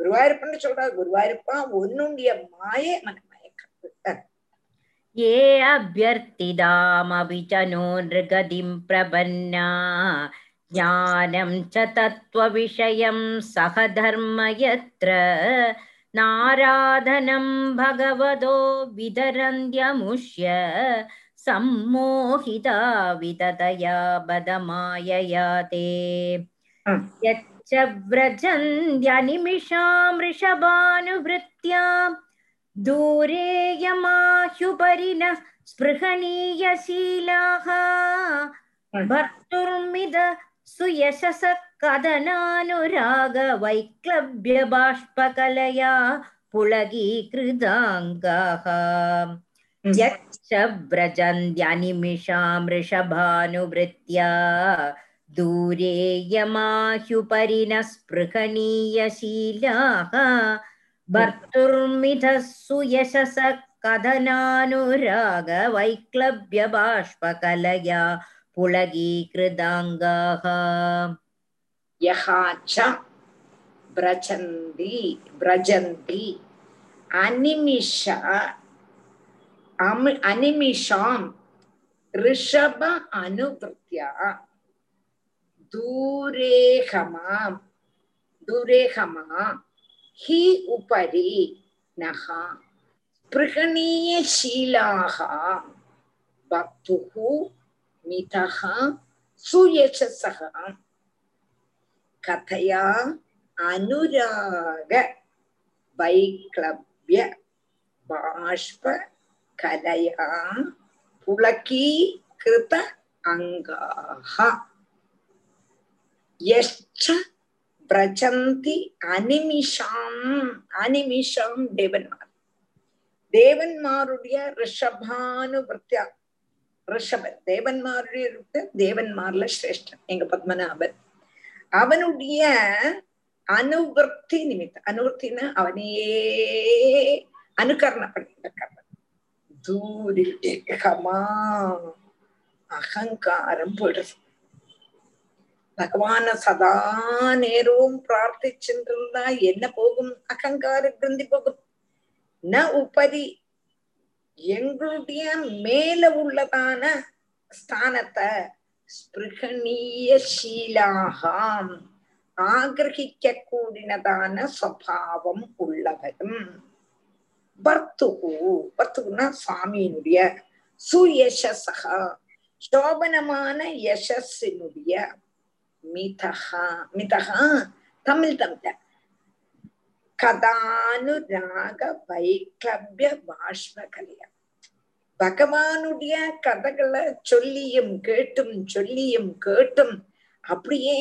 குருவாயூரப்பன்னு சொல்றா குருவாயூரப்பா உன்னுடைய மாயை அவனை மயக்கிறது
ये अभ्यर्तिदामपि च नो नृगतिं प्रपन्ना ज्ञानं च तत्त्वविषयं सह धर्म यत्र नाराधनं भगवतो विदरन्त्यमुष्य सम्मोहिता विततया बदमायया ते
ஆ.
यच्च व्रजन्त्यनिमिषां वृषभानुवृत्त्या दूरे यमाह्युपरि नः स्पृहणीयशीलाः भर्तुर्मिद सुयशसः कदनानुराग वैक्लव्यबाष्पकलया पुलगीकृताङ्गाः यच्च व्रजन्त्यनिमिषां वृषभानुवृत्त्या दूरे यमाह्युपरि न स्पृहणीयशीलाः भर्तुर्मिथः सुयशसः कथनानुराग वैक्लव्यबाष्पकलया पुलगीकृताङ्गाः
யகாச்ச பிரச்சந்தி பிரஜந்தி. அனிமிஷ அனிமிஷாம். ரிஷப அனுகிருத்தியா தூரேகமாம். தூரேகமா ஹி உபரி நகா ஸ்பிருகணீயசீலாக பக்து மிதக சுயசசக கதையா அனுராக வைக்ளவ்ய பாஷ்ப கலையா புளகீகிருத அங்காக எஷ்ட பிரச்சந்தி அனிமிஷாம் அனிமிஷாம் தேவன்மார். தேவன்மாருடைய ரிஷபானுபிருத்தியா ரிஷபன் தேவன்மாருடைய தேவன்மார்ல சிரேஷ்டன். எங்க பத்மநாபன் அவனுடைய அனுவர்த்தி நிமித்தம். அனுவர்த்தின்னு அவனையே அனுகரண பண்ணிட்டு இருக்கான் தூரிகமா அகங்காரம் போயிடுது பகவான சதா நேரവും பிரார்த்திச்சுருந்தா என்ன போகும் அகங்கார கிருந்தி போகும் ந உபரி எங்களுடைய மேல உள்ளதான ஸ்தானத்தை ஸ்பிருகணீயசீலாகாம் ஆகிரகிக்க கூடினதான சபாவம் உள்ளவரும் பர்த்துகு பர்த்துகுனா சுவாமியினுடைய சுயசசகா சோபனமான யசஸினுடைய மிதகா மிதகா தமிழ் தமிழ கதானுராக வைக்லவ்ய பாஷ்மகலையா பகவானுடைய கதைகளை சொல்லியும் கேட்டும் சொல்லியும் கேட்டும். அப்படியே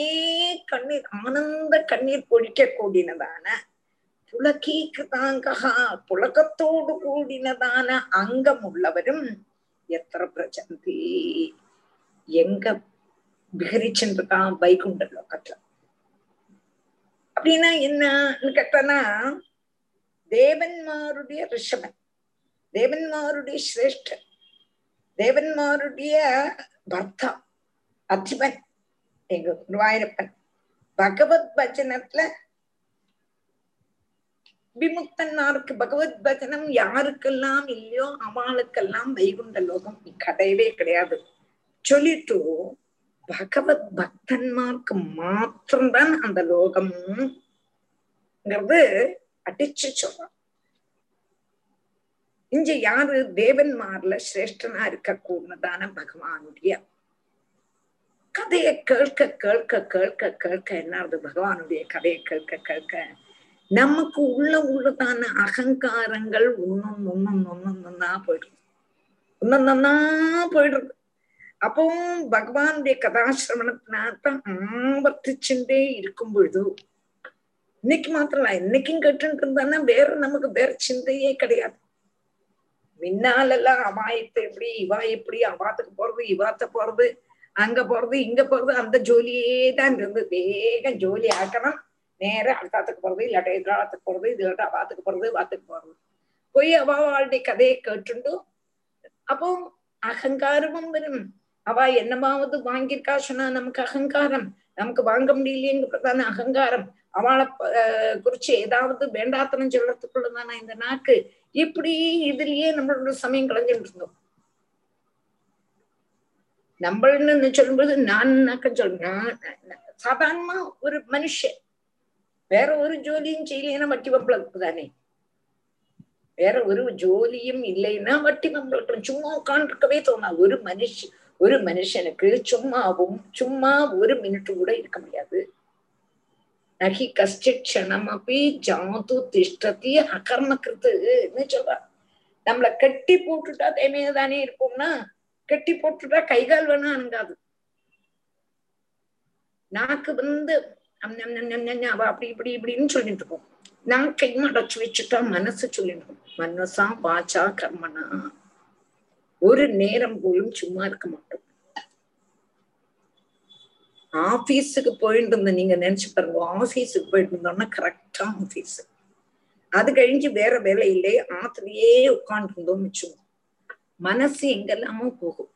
கண்ணீர் ஆனந்த கண்ணீர் பொழிக்க கூடினதான புலகீகிருதாங்கா புலகத்தோடு கூடினதான அங்கம் உள்ளவரும் எத்திர பிரச்சந்தி எங்க விகரிச்சுருக்கான் வைகுண்ட லோகத்துல. அப்படின்னா என்னன்னு கேட்டனா தேவன்மாருடைய ரிஷபன். தேவன்மாருடைய சிரேஷ்ட தேவன்மாருடைய பர்த்தா அதிபன் எங்க குருவாயிரப்பன். பகவத் பஜனத்துல விமுக்தன்மாருக்கு பகவத் பஜனம் யாருக்கெல்லாம் இல்லையோ அவளுக்கெல்லாம் வைகுண்ட லோகம் கிடையவே கிடையாது. சொல்லிட்டு பகவத் பக்தன்மார்க்கு மாத்திரம்தான் அந்த லோகம்ங்கிறது அடிச்சு சொல்றான். இங்க யாரு தேவன்மார்ல சிரேஷ்டனா இருக்க கூடதான பகவானுடைய கதையை கேட்க கேட்க கேட்க கேட்க என்னது பகவானுடைய கதையை கேட்க கேட்க. நமக்கு உள்ள உள்ளதான அகங்காரங்கள் ஒன்னும் ஒன்னும் ஒன்னொன்னா போயிடுது. ஒன்னொன்னா போயிடுறது அப்போ பகவானுடைய கதாசிரமணத்தினாத்தான் ஆவர்த்திச்சுட்டே இருக்கும் பொழுது இன்னைக்கு மாத்திரம் இன்னைக்கும் கேட்டுட்டு இருந்தானா வேற நமக்கு வேற சிந்தையே கிடையாது. முன்னாலெல்லாம் அபாயத்தை எப்படி இவா எப்படி அவாத்துக்கு போறது இவாத்த போறது அங்க போறது இங்க போறது அந்த ஜோலியே தான் இருந்து வேகம் ஜோலி ஆக்கணும். நேரம் அடுத்தாத்துக்கு போறது இல்லாட்ட எதிராளத்துக்கு போறது இது இல்லாட்ட அவாத்துக்கு போறது வாத்துக்கு போறது. போய் அவாவாளுடைய கதையை கேட்டுண்டு அப்போ அகங்காரமும் வரும். அவ என்னமாவது வாங்கியிருக்கா சொன்னா நமக்கு அகங்காரம். நமக்கு வாங்க முடியலையேங்கிறதான அகங்காரம் அவளை குறிச்சு ஏதாவது வேண்டாத்தனம் சொல்லறதுக்குள்ளதான இந்த நாக்கு இப்படி இதுலயே நம்மளோட சமயம் கலைஞ்சிட்டு இருந்தோம் நம்மள்னு சொல்லும்போது நான் சொல்றேன் சாதாரணமா ஒரு மனுஷன் வேற ஒரு ஜோலியும் செய்யலைன்னா வட்டி வப்பளப்பு தானே வேற ஒரு ஜோலியும் இல்லைன்னா வட்டி வந்துட்டோம் சும்மா உட்காந்துருக்கவே தோணா ஒரு மனுஷன் ஒரு மனுஷனுக்கு சும்மாவும் சும்மா ஒரு மினிட் கூட இருக்க முடியாது. நகி கஷ்டித் க்ஷணம் அப்படி ஜாது திஷ்டத்தி அகர்ம கிருத்துன்னு சொல்றா. நம்மள கட்டி போட்டுட்டா தேமையா தானே இருப்போம்னா கட்டி போட்டுட்டா கைகால் வேணா அணுங்காது நாக்கு வந்து அவ அப்படி இப்படி இப்படின்னு சொல்லிட்டு இருக்கோம். நாக்கையும் அடைச்சு வச்சுட்டா மனசு சொல்லிட்டு இருக்கோம். மனசா வாச்சா கர்மனா. ஒரு நேரம் போலும் சும்மா இருக்க மாட்டோம். ஆபீஸுக்கு போயிட்டு இருந்த நீங்க நினைச்சு பாருங்க ஆபீஸுக்கு போயிட்டு இருந்தோம்னா கரெக்டா ஆபீஸ். அது கழிஞ்சு வேற வேலை இல்லை ஆத்திலேயே உட்காந்து இருந்தோம் வச்சுக்கோ. மனசு எங்கெல்லாமோ போகும்.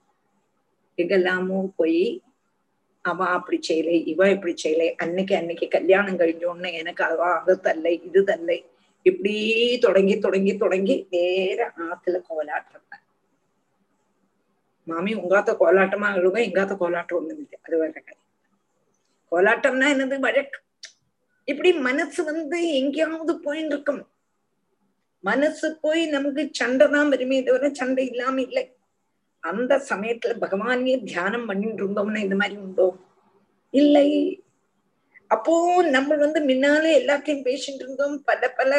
எங்கெல்லாமோ போய் அவ அப்படி செய்யலை இவ இப்படி செய்யலை அன்னைக்கு அன்னைக்கு கல்யாணம் கழிஞ்சோன்னு எனக்கு அவ அது தல்லை இது தல்லை. இப்படி தொடங்கி தொடங்கி தொடங்கி நேர ஆத்துல கோலாட்டம். மாமி உங்காத்த கோலாட்டமா எழுவ எங்காத்த கோலாட்டம் ஒண்ணும் இல்லை அது வேற காரியம் கோலாட்டம்னா என்னது வழக்கு இப்படி மனசு வந்து எங்கேயாவது போயின்னு இருக்கும் மனசு போய் நமக்கு சண்டை தான் வருமே தவிர சண்டை இல்லாம இல்லை அந்த சமயத்துல பகவானே தியானம் பண்ணிட்டு இருந்தோம்னா இந்த மாதிரி உண்டோ இல்லை அப்போ நம்ம வந்து முன்னாலே எல்லாத்தையும் பேசிட்டு இருந்தோம் பல பல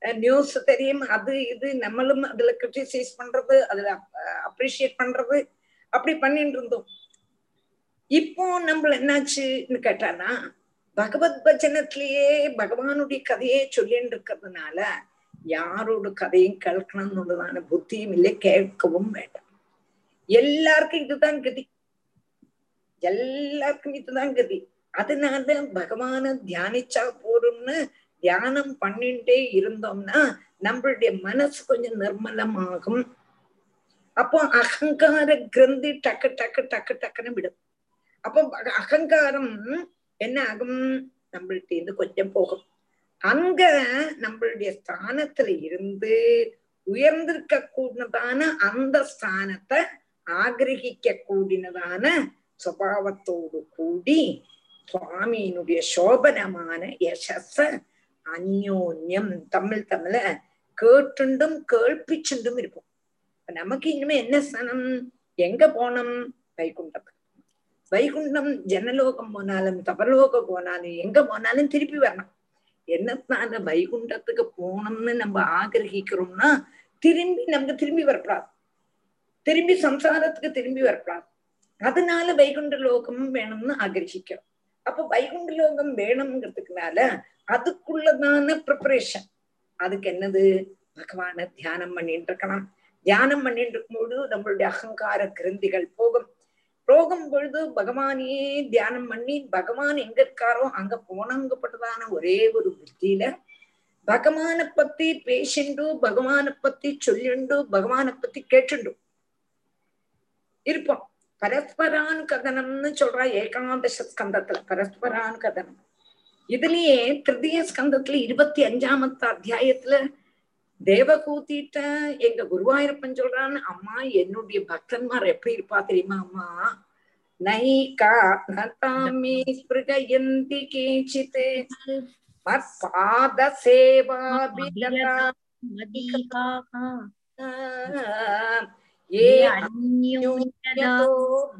நியூஸ் தெரியும். அது இது நம்மளும் அதுல கிரிட்டிசைஸ் பண்றது அதுல அப்ரிஷியேட் பண்றது. அப்படி பண்ணிட்டு இருந்தோம். இப்போ நம்ம என்னாச்சுன்னு கேட்டானா பகவத் பஜனத்திலேயே பகவானுடைய கதையே சொல்லிட்டு இருக்கிறதுனால யாரோட கதையும் கேட்கணும்னுள்ளதான புத்தியும் இல்லை கேட்கவும் வேண்டாம். எல்லாருக்கும் இதுதான் கதி. எல்லாருக்கும் இதுதான் கதி. அதனால பகவான தியானிச்சா போறோம்னு தியானம் பண்ணிட்டே இருந்தோம்னா நம்மளுடைய மனசு கொஞ்சம் நிர்மலமாகும். அப்போ அகங்கார கிரந்தி டக்கு டக்கு டக்கு டக்குன்னு விடும். அப்போ அகங்காரம் என்ன ஆகும்? நம்மள்கிட்ட இருந்து கொஞ்சம் போகும். அங்க நம்மளுடைய ஸ்தானத்துல இருந்து உயர்ந்திருக்க கூடினதான அந்த ஸ்தானத்தை ஆகிரகிக்க கூடினதான சுவாவத்தோடு கூடி சுவாமியினுடைய சோபனமான யசஸ அந்யோன்யம் தமிழ் தமிழ கேட்டுண்டும் கேள்பிச்சுண்டும் இருப்போம். நமக்கு இனிமே என்ன ஸ்தானம் எங்க போனோம் வைகுண்டம். வைகுண்டம் ஜனலோகம் போனாலும் தபலோகம் போனாலும் எங்க போனாலும் திருப்பி வரணும். என்னத்தான வைகுண்டத்துக்கு போனோம்னு நம்ம ஆகிரகிக்கிறோம்னா திரும்பி நமக்கு திரும்பி வரப்படாது. திரும்பி சம்சாரத்துக்கு திரும்பி வரப்படாது. அதனால வைகுண்ட லோகம் வேணும்னு ஆகிரகிக்கிறோம். அப்ப வைகுண்ட லோகம் வேணுங்கிறதுக்குனால அதுக்குள்ளதான ப்ரிப்பரேஷன் அதுக்கு என்னது? பகவான தியானம் பண்ணிட்டு இருக்கலாம். தியானம் பண்ணிட்டு இருக்கும்பொழுது நம்மளுடைய அகங்கார கிருந்திகள் போகும். போகும் பொழுது பகவானையே தியானம் பண்ணி பகவான் எங்க இருக்காரோ அங்க போனங்கப்பட்டதான ஒரே ஒரு புத்தியில பகவானை பத்தி பேசிண்டு பகவானை பத்தி சொல்லிண்டு பகவானை பத்தி கேட்டுண்டு இருப்போம். பரஸ்பரான் கதனம்னு சொல்றா ஏகாதச ஸ்கந்தத்துல பரஸ்பரான் கதனம் இதுலயே திருதிய ஸ்கந்தத்துல இருபத்தி அஞ்சாமத்த அத்தியாயத்துல தேவகூத்திட்ட எங்க குருவாயூரப்பன் சொல்றான்னு அம்மா என்னுடைய பக்தன்மார் எப்படி இருப்பா தெரியுமா அம்மா? நைகா நதாமே ஸ்பிருகயந்தி கேச்சித் மற்பாத சேவாபிலதா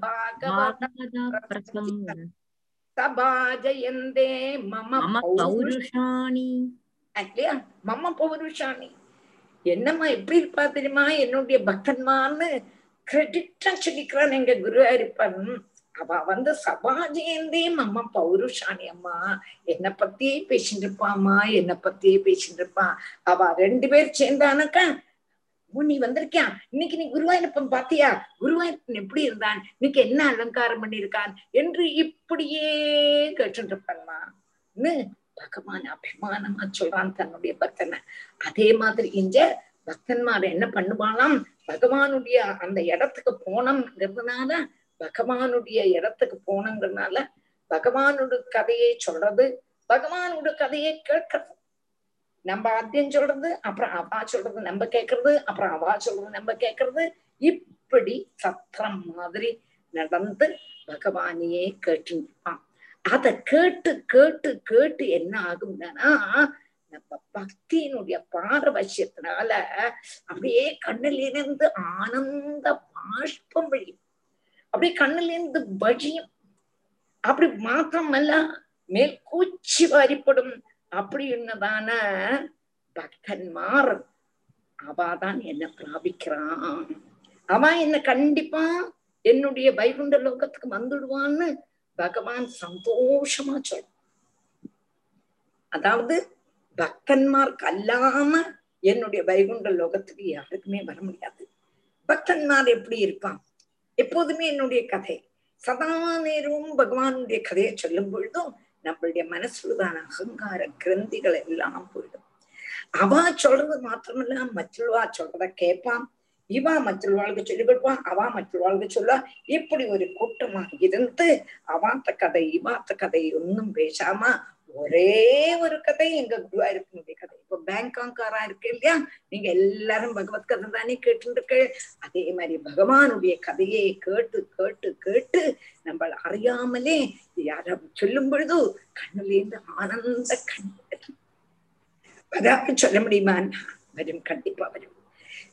பாகவத சபாஜயந்தே மம
பௌருஷாணி
இல்லையா மம பௌருஷாணி என்னம்மா எப்படி இருப்பா தெரியுமா? என்னுடைய பக்தன்மான்னு கிரெடிட்டா சொல்லிக்கிறான் எங்க குருவாயிருப்பன் அவ வந்து சபாஜயந்தே மம்ம பௌருஷாணி அம்மா. என்னை பத்தியே பேசிட்டு இருப்பாம்மா என்னை பத்தியே பேசிட்டு இருப்பான். அவ ரெண்டு பேர் சேர்ந்தானாக்கா நீ வந்திருக்கியா? இன்னைக்கு நீ குருவாயூரப்பன் பாத்தியா? குருவாயூரப்பன் எப்படி இருந்தான்? இன்னைக்கு என்ன அலங்காரம் பண்ணிருக்கான் என்று இப்படியே கேட்டு இருப்பான்மா பகவான் அபிமானமா சொல்றான் தன்னுடைய பக்தனை. அதே மாதிரி இங்க பக்தன்மார் என்ன பண்ணுவானாம்? பகவானுடைய அந்த இடத்துக்கு போனோம்ங்கிறதுனால பகவானுடைய இடத்துக்கு போனங்கிறதுனால பகவானோட கதையை சொல்றது பகவானோட கதையை கேட்கறது நம்ம ஆத்தியம் சொல்றது அப்புறம் அவா சொல்றது நம்ம கேட்கறது அப்புறம் அவா சொல்றது நம்ம கேட்கறது இப்படி சத்திரம் மாதிரி நடந்து பகவானையே கேட்டு அத கேட்டு கேட்டு கேட்டு என்ன ஆகும்னா நம்ம பக்தியினுடைய பாரவசியத்தினால அப்படியே கண்ணுல இருந்து ஆனந்த பாஷ்பம் வழியும். அப்படியே கண்ணுல இருந்து வழியும். அப்படி மாத்திரமல்ல மேல் கூச்சி வாரிப்படும். அப்படின்னதான பக்தன்மார் அவாதான் என்ன பிராபிக்கிறான். அவன் என்ன கண்டிப்பா என்னுடைய வைகுண்ட லோகத்துக்கு வந்துடுவான்னு பகவான் சந்தோஷமா சொல் அதாவது பக்தன்மார்க்கு அல்லாம என்னுடைய வைகுண்ட லோகத்துக்கு யாருக்குமே வர முடியாது. பக்தன்மார் எப்படி இருப்பான்? எப்போதுமே என்னுடைய கதை. சதா நேரமும் பகவானுடைய கதையை சொல்லும் பொழுதும் நம்மளுடைய மனசுலதான் அகங்கார கிரந்திகள் எல்லாம் போயிடும். அவா சொல்றது மாத்திரமல்ல மற்றவா சொல்றத கேட்பான். இவா மற்றவாளுக்கு சொல்லி கொடுப்பான் அவா மற்றவாளுக்கு சொல்ல இப்படி ஒரு கூட்டமா இருந்து அவாத்த கதை இவாத்த கதை ஒன்னும் பேசாம ஒரே ஒரு கதை எங்க குருவாயிருப்பனுடைய கதை. இப்ப பேங்காங்காரா இருக்கு இல்லையா? நீங்க எல்லாரும் பகவத் கதை தானே கேட்டுருக்க அதே மாதிரி பகவானுடைய கதையை கேட்டு கேட்டு கேட்டு நம்ம அறியாமலே யார சொல்லும் பொழுது கண்ணுலேருந்து ஆனந்த கண்ணு வரும். சொல்ல முடியுமா? வரும் கண்டிப்பா வரும்.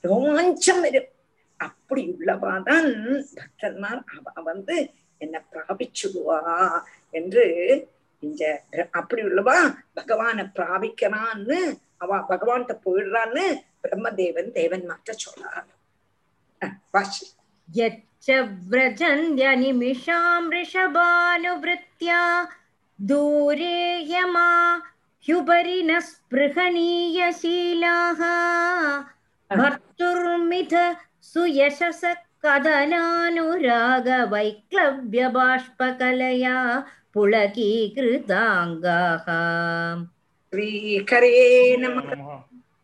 ரோமாஞ்சம் வரும். அப்படி உள்ளவாதான் பக்தர்மார் அவ வந்து என்ன பிராபிச்சுடுவா என்று இந்த அப்படி உள்ளவா பகவானை பிராபிக்கிறான்னு அவ பகவான்கிட்ட போயிடுறான்னு பிரம்மதேவன் தேவன் மாற்ற சொல்றார் அஹ் வாசி
यच्च व्रजन्त्यनिमिषां वृषभानुवृत्त्या दूरे यमा ह्युपरि न स्पृहणीयशीलाः भर्तुर्मिथ सुयशस कदनानुरागवैक्लव्यबाष्पकलया पुलकीकृताङ्गाः
ஸ்ரீகரே நம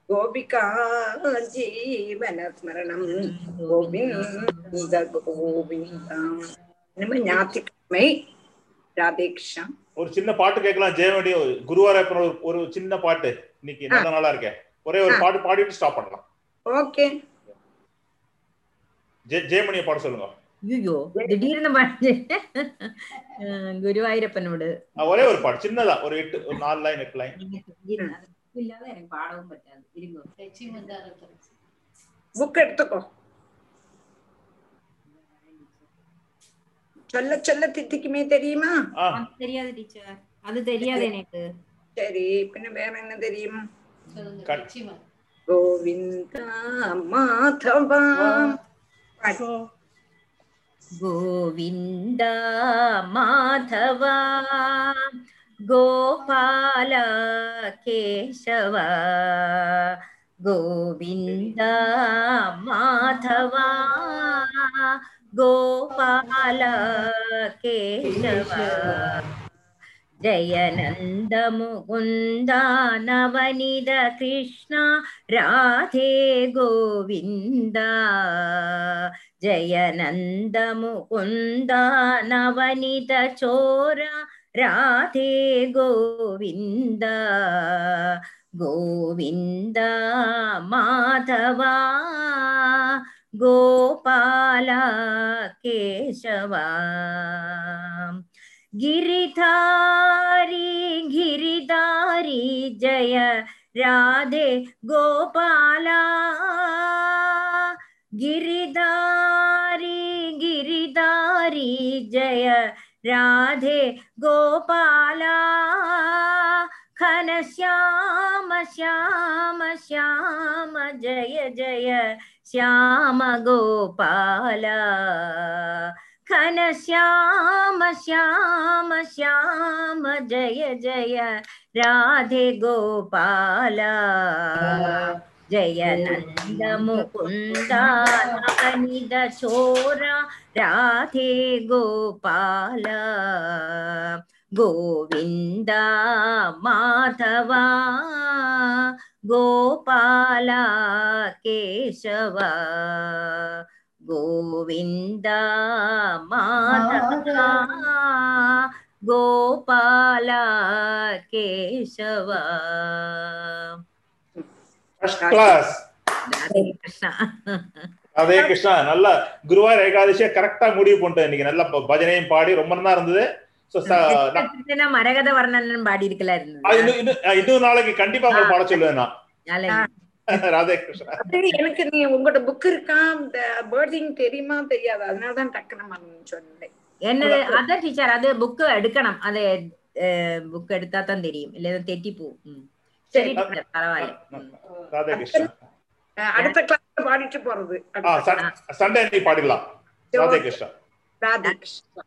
கோபிகா ஜீவனஸ்மரணம் கோவிந்த கோவிந்தா நம்ம ஞாயிற்றுக்கிழமை ராதேக்ஷா
ஒரு சின்ன பாட்டு கேட்கலாம் ஜெயவடி குருவாரப்பன் ஒரு ஒரு சின்ன பாட்டு இன்னைக்கு நல்ல நாளா இருக்கே ஒரே ஒரு
ஆ.
பாட்டு பாடிட்டு ஸ்டாப் பண்ணலாம்
ஓகே
ஜெ- ஜெயமணியை பாட சொல்லுங்க
ஐயோ திடீர்னு பாட்டு குருவாயூரப்பனோடு.
ஒரே ஒரு பாட்டு சின்னதா ஒரு எட்டு ஒரு நாலு லைன் எட்டு லைன்
இல்லாத எனக்கு பாடவும் பറ്റാது இருங்க
புக் எடுத்துக்கோ. சொல்ல சொல்ல தித்திக்குமே தெரியுமா?
தெரியாது டீச்சர் அது தெரியாது எனக்கு.
சரி பின்ன வேற என்ன தெரியும். கோவிந்தா மாதவா.
गोविन्द माधव गोपाल केशव गोविंद माधव गोपाल केशव जयनन्द मुकुन्द नवनिद कृष्ण राधे गोविन्द जयनन्द मुकुन्द नवनित चोर राधे गोविन्द गोविन्द माधव गोपाल केशव गिरिधारी गिरिधारी, जय राधे गोपाला। गिरिधारी गिरिधारी, जय राधे गोपाला। घनश्याम श्याम श्याम, जय जय श्याम गोपाला। घनश्याम श्याम श्याम श्याम, जय जय, राधे गोपाल। जय नंद नवनिद चोरा राधे गोपाल। गोविंद माधवा, गोपाल केशव। गोविन्द माधवा गोपाल केशव
ஃபர்ஸ்ட் கிளாஸ்
ராதே கிருஷ்ணா
அதே கிருஷ்ணா நல்லா குருவார் ஏகாதசியா கரெக்டா முடிவு பண்ணிட்டேன் இன்னைக்கு நல்லா ப- பஜனையும் பாடி ரொம்ப நல்லா இருந்தது So, ச-
மரகத வர்ணன் பாடி இருக்கல
அது
இருந்தது
இன்னும் இன்னும் இன்னொரு நாளைக்கு கண்டிப்பா உங்களுக்கு பாட சொல்லுவேன் நான்
நல்ல
ராதே கிருஷ்ணா
அது எனக்கு நீ உங்களோட புக் இருக்கா? இந்த பேர்டிங் தெரியுமா? தெரியாது. அதனாலதான் டக்குனு மறந்து சொன்னேன்
என்னது? அதான் டீச்சர் அது புக் எடுக்கணும். அது புக் எடுத்தா தான் தெரியும். இல்ல தெட்டி போ. ம். சரி. பரவாயில்ல.
அடுத்த கிளாஸ் பாடிட்டு போறது.
சண்டே நீ பாடிடலாம். ராதே கிருஷ்ணா
ராதே கிருஷ்ணா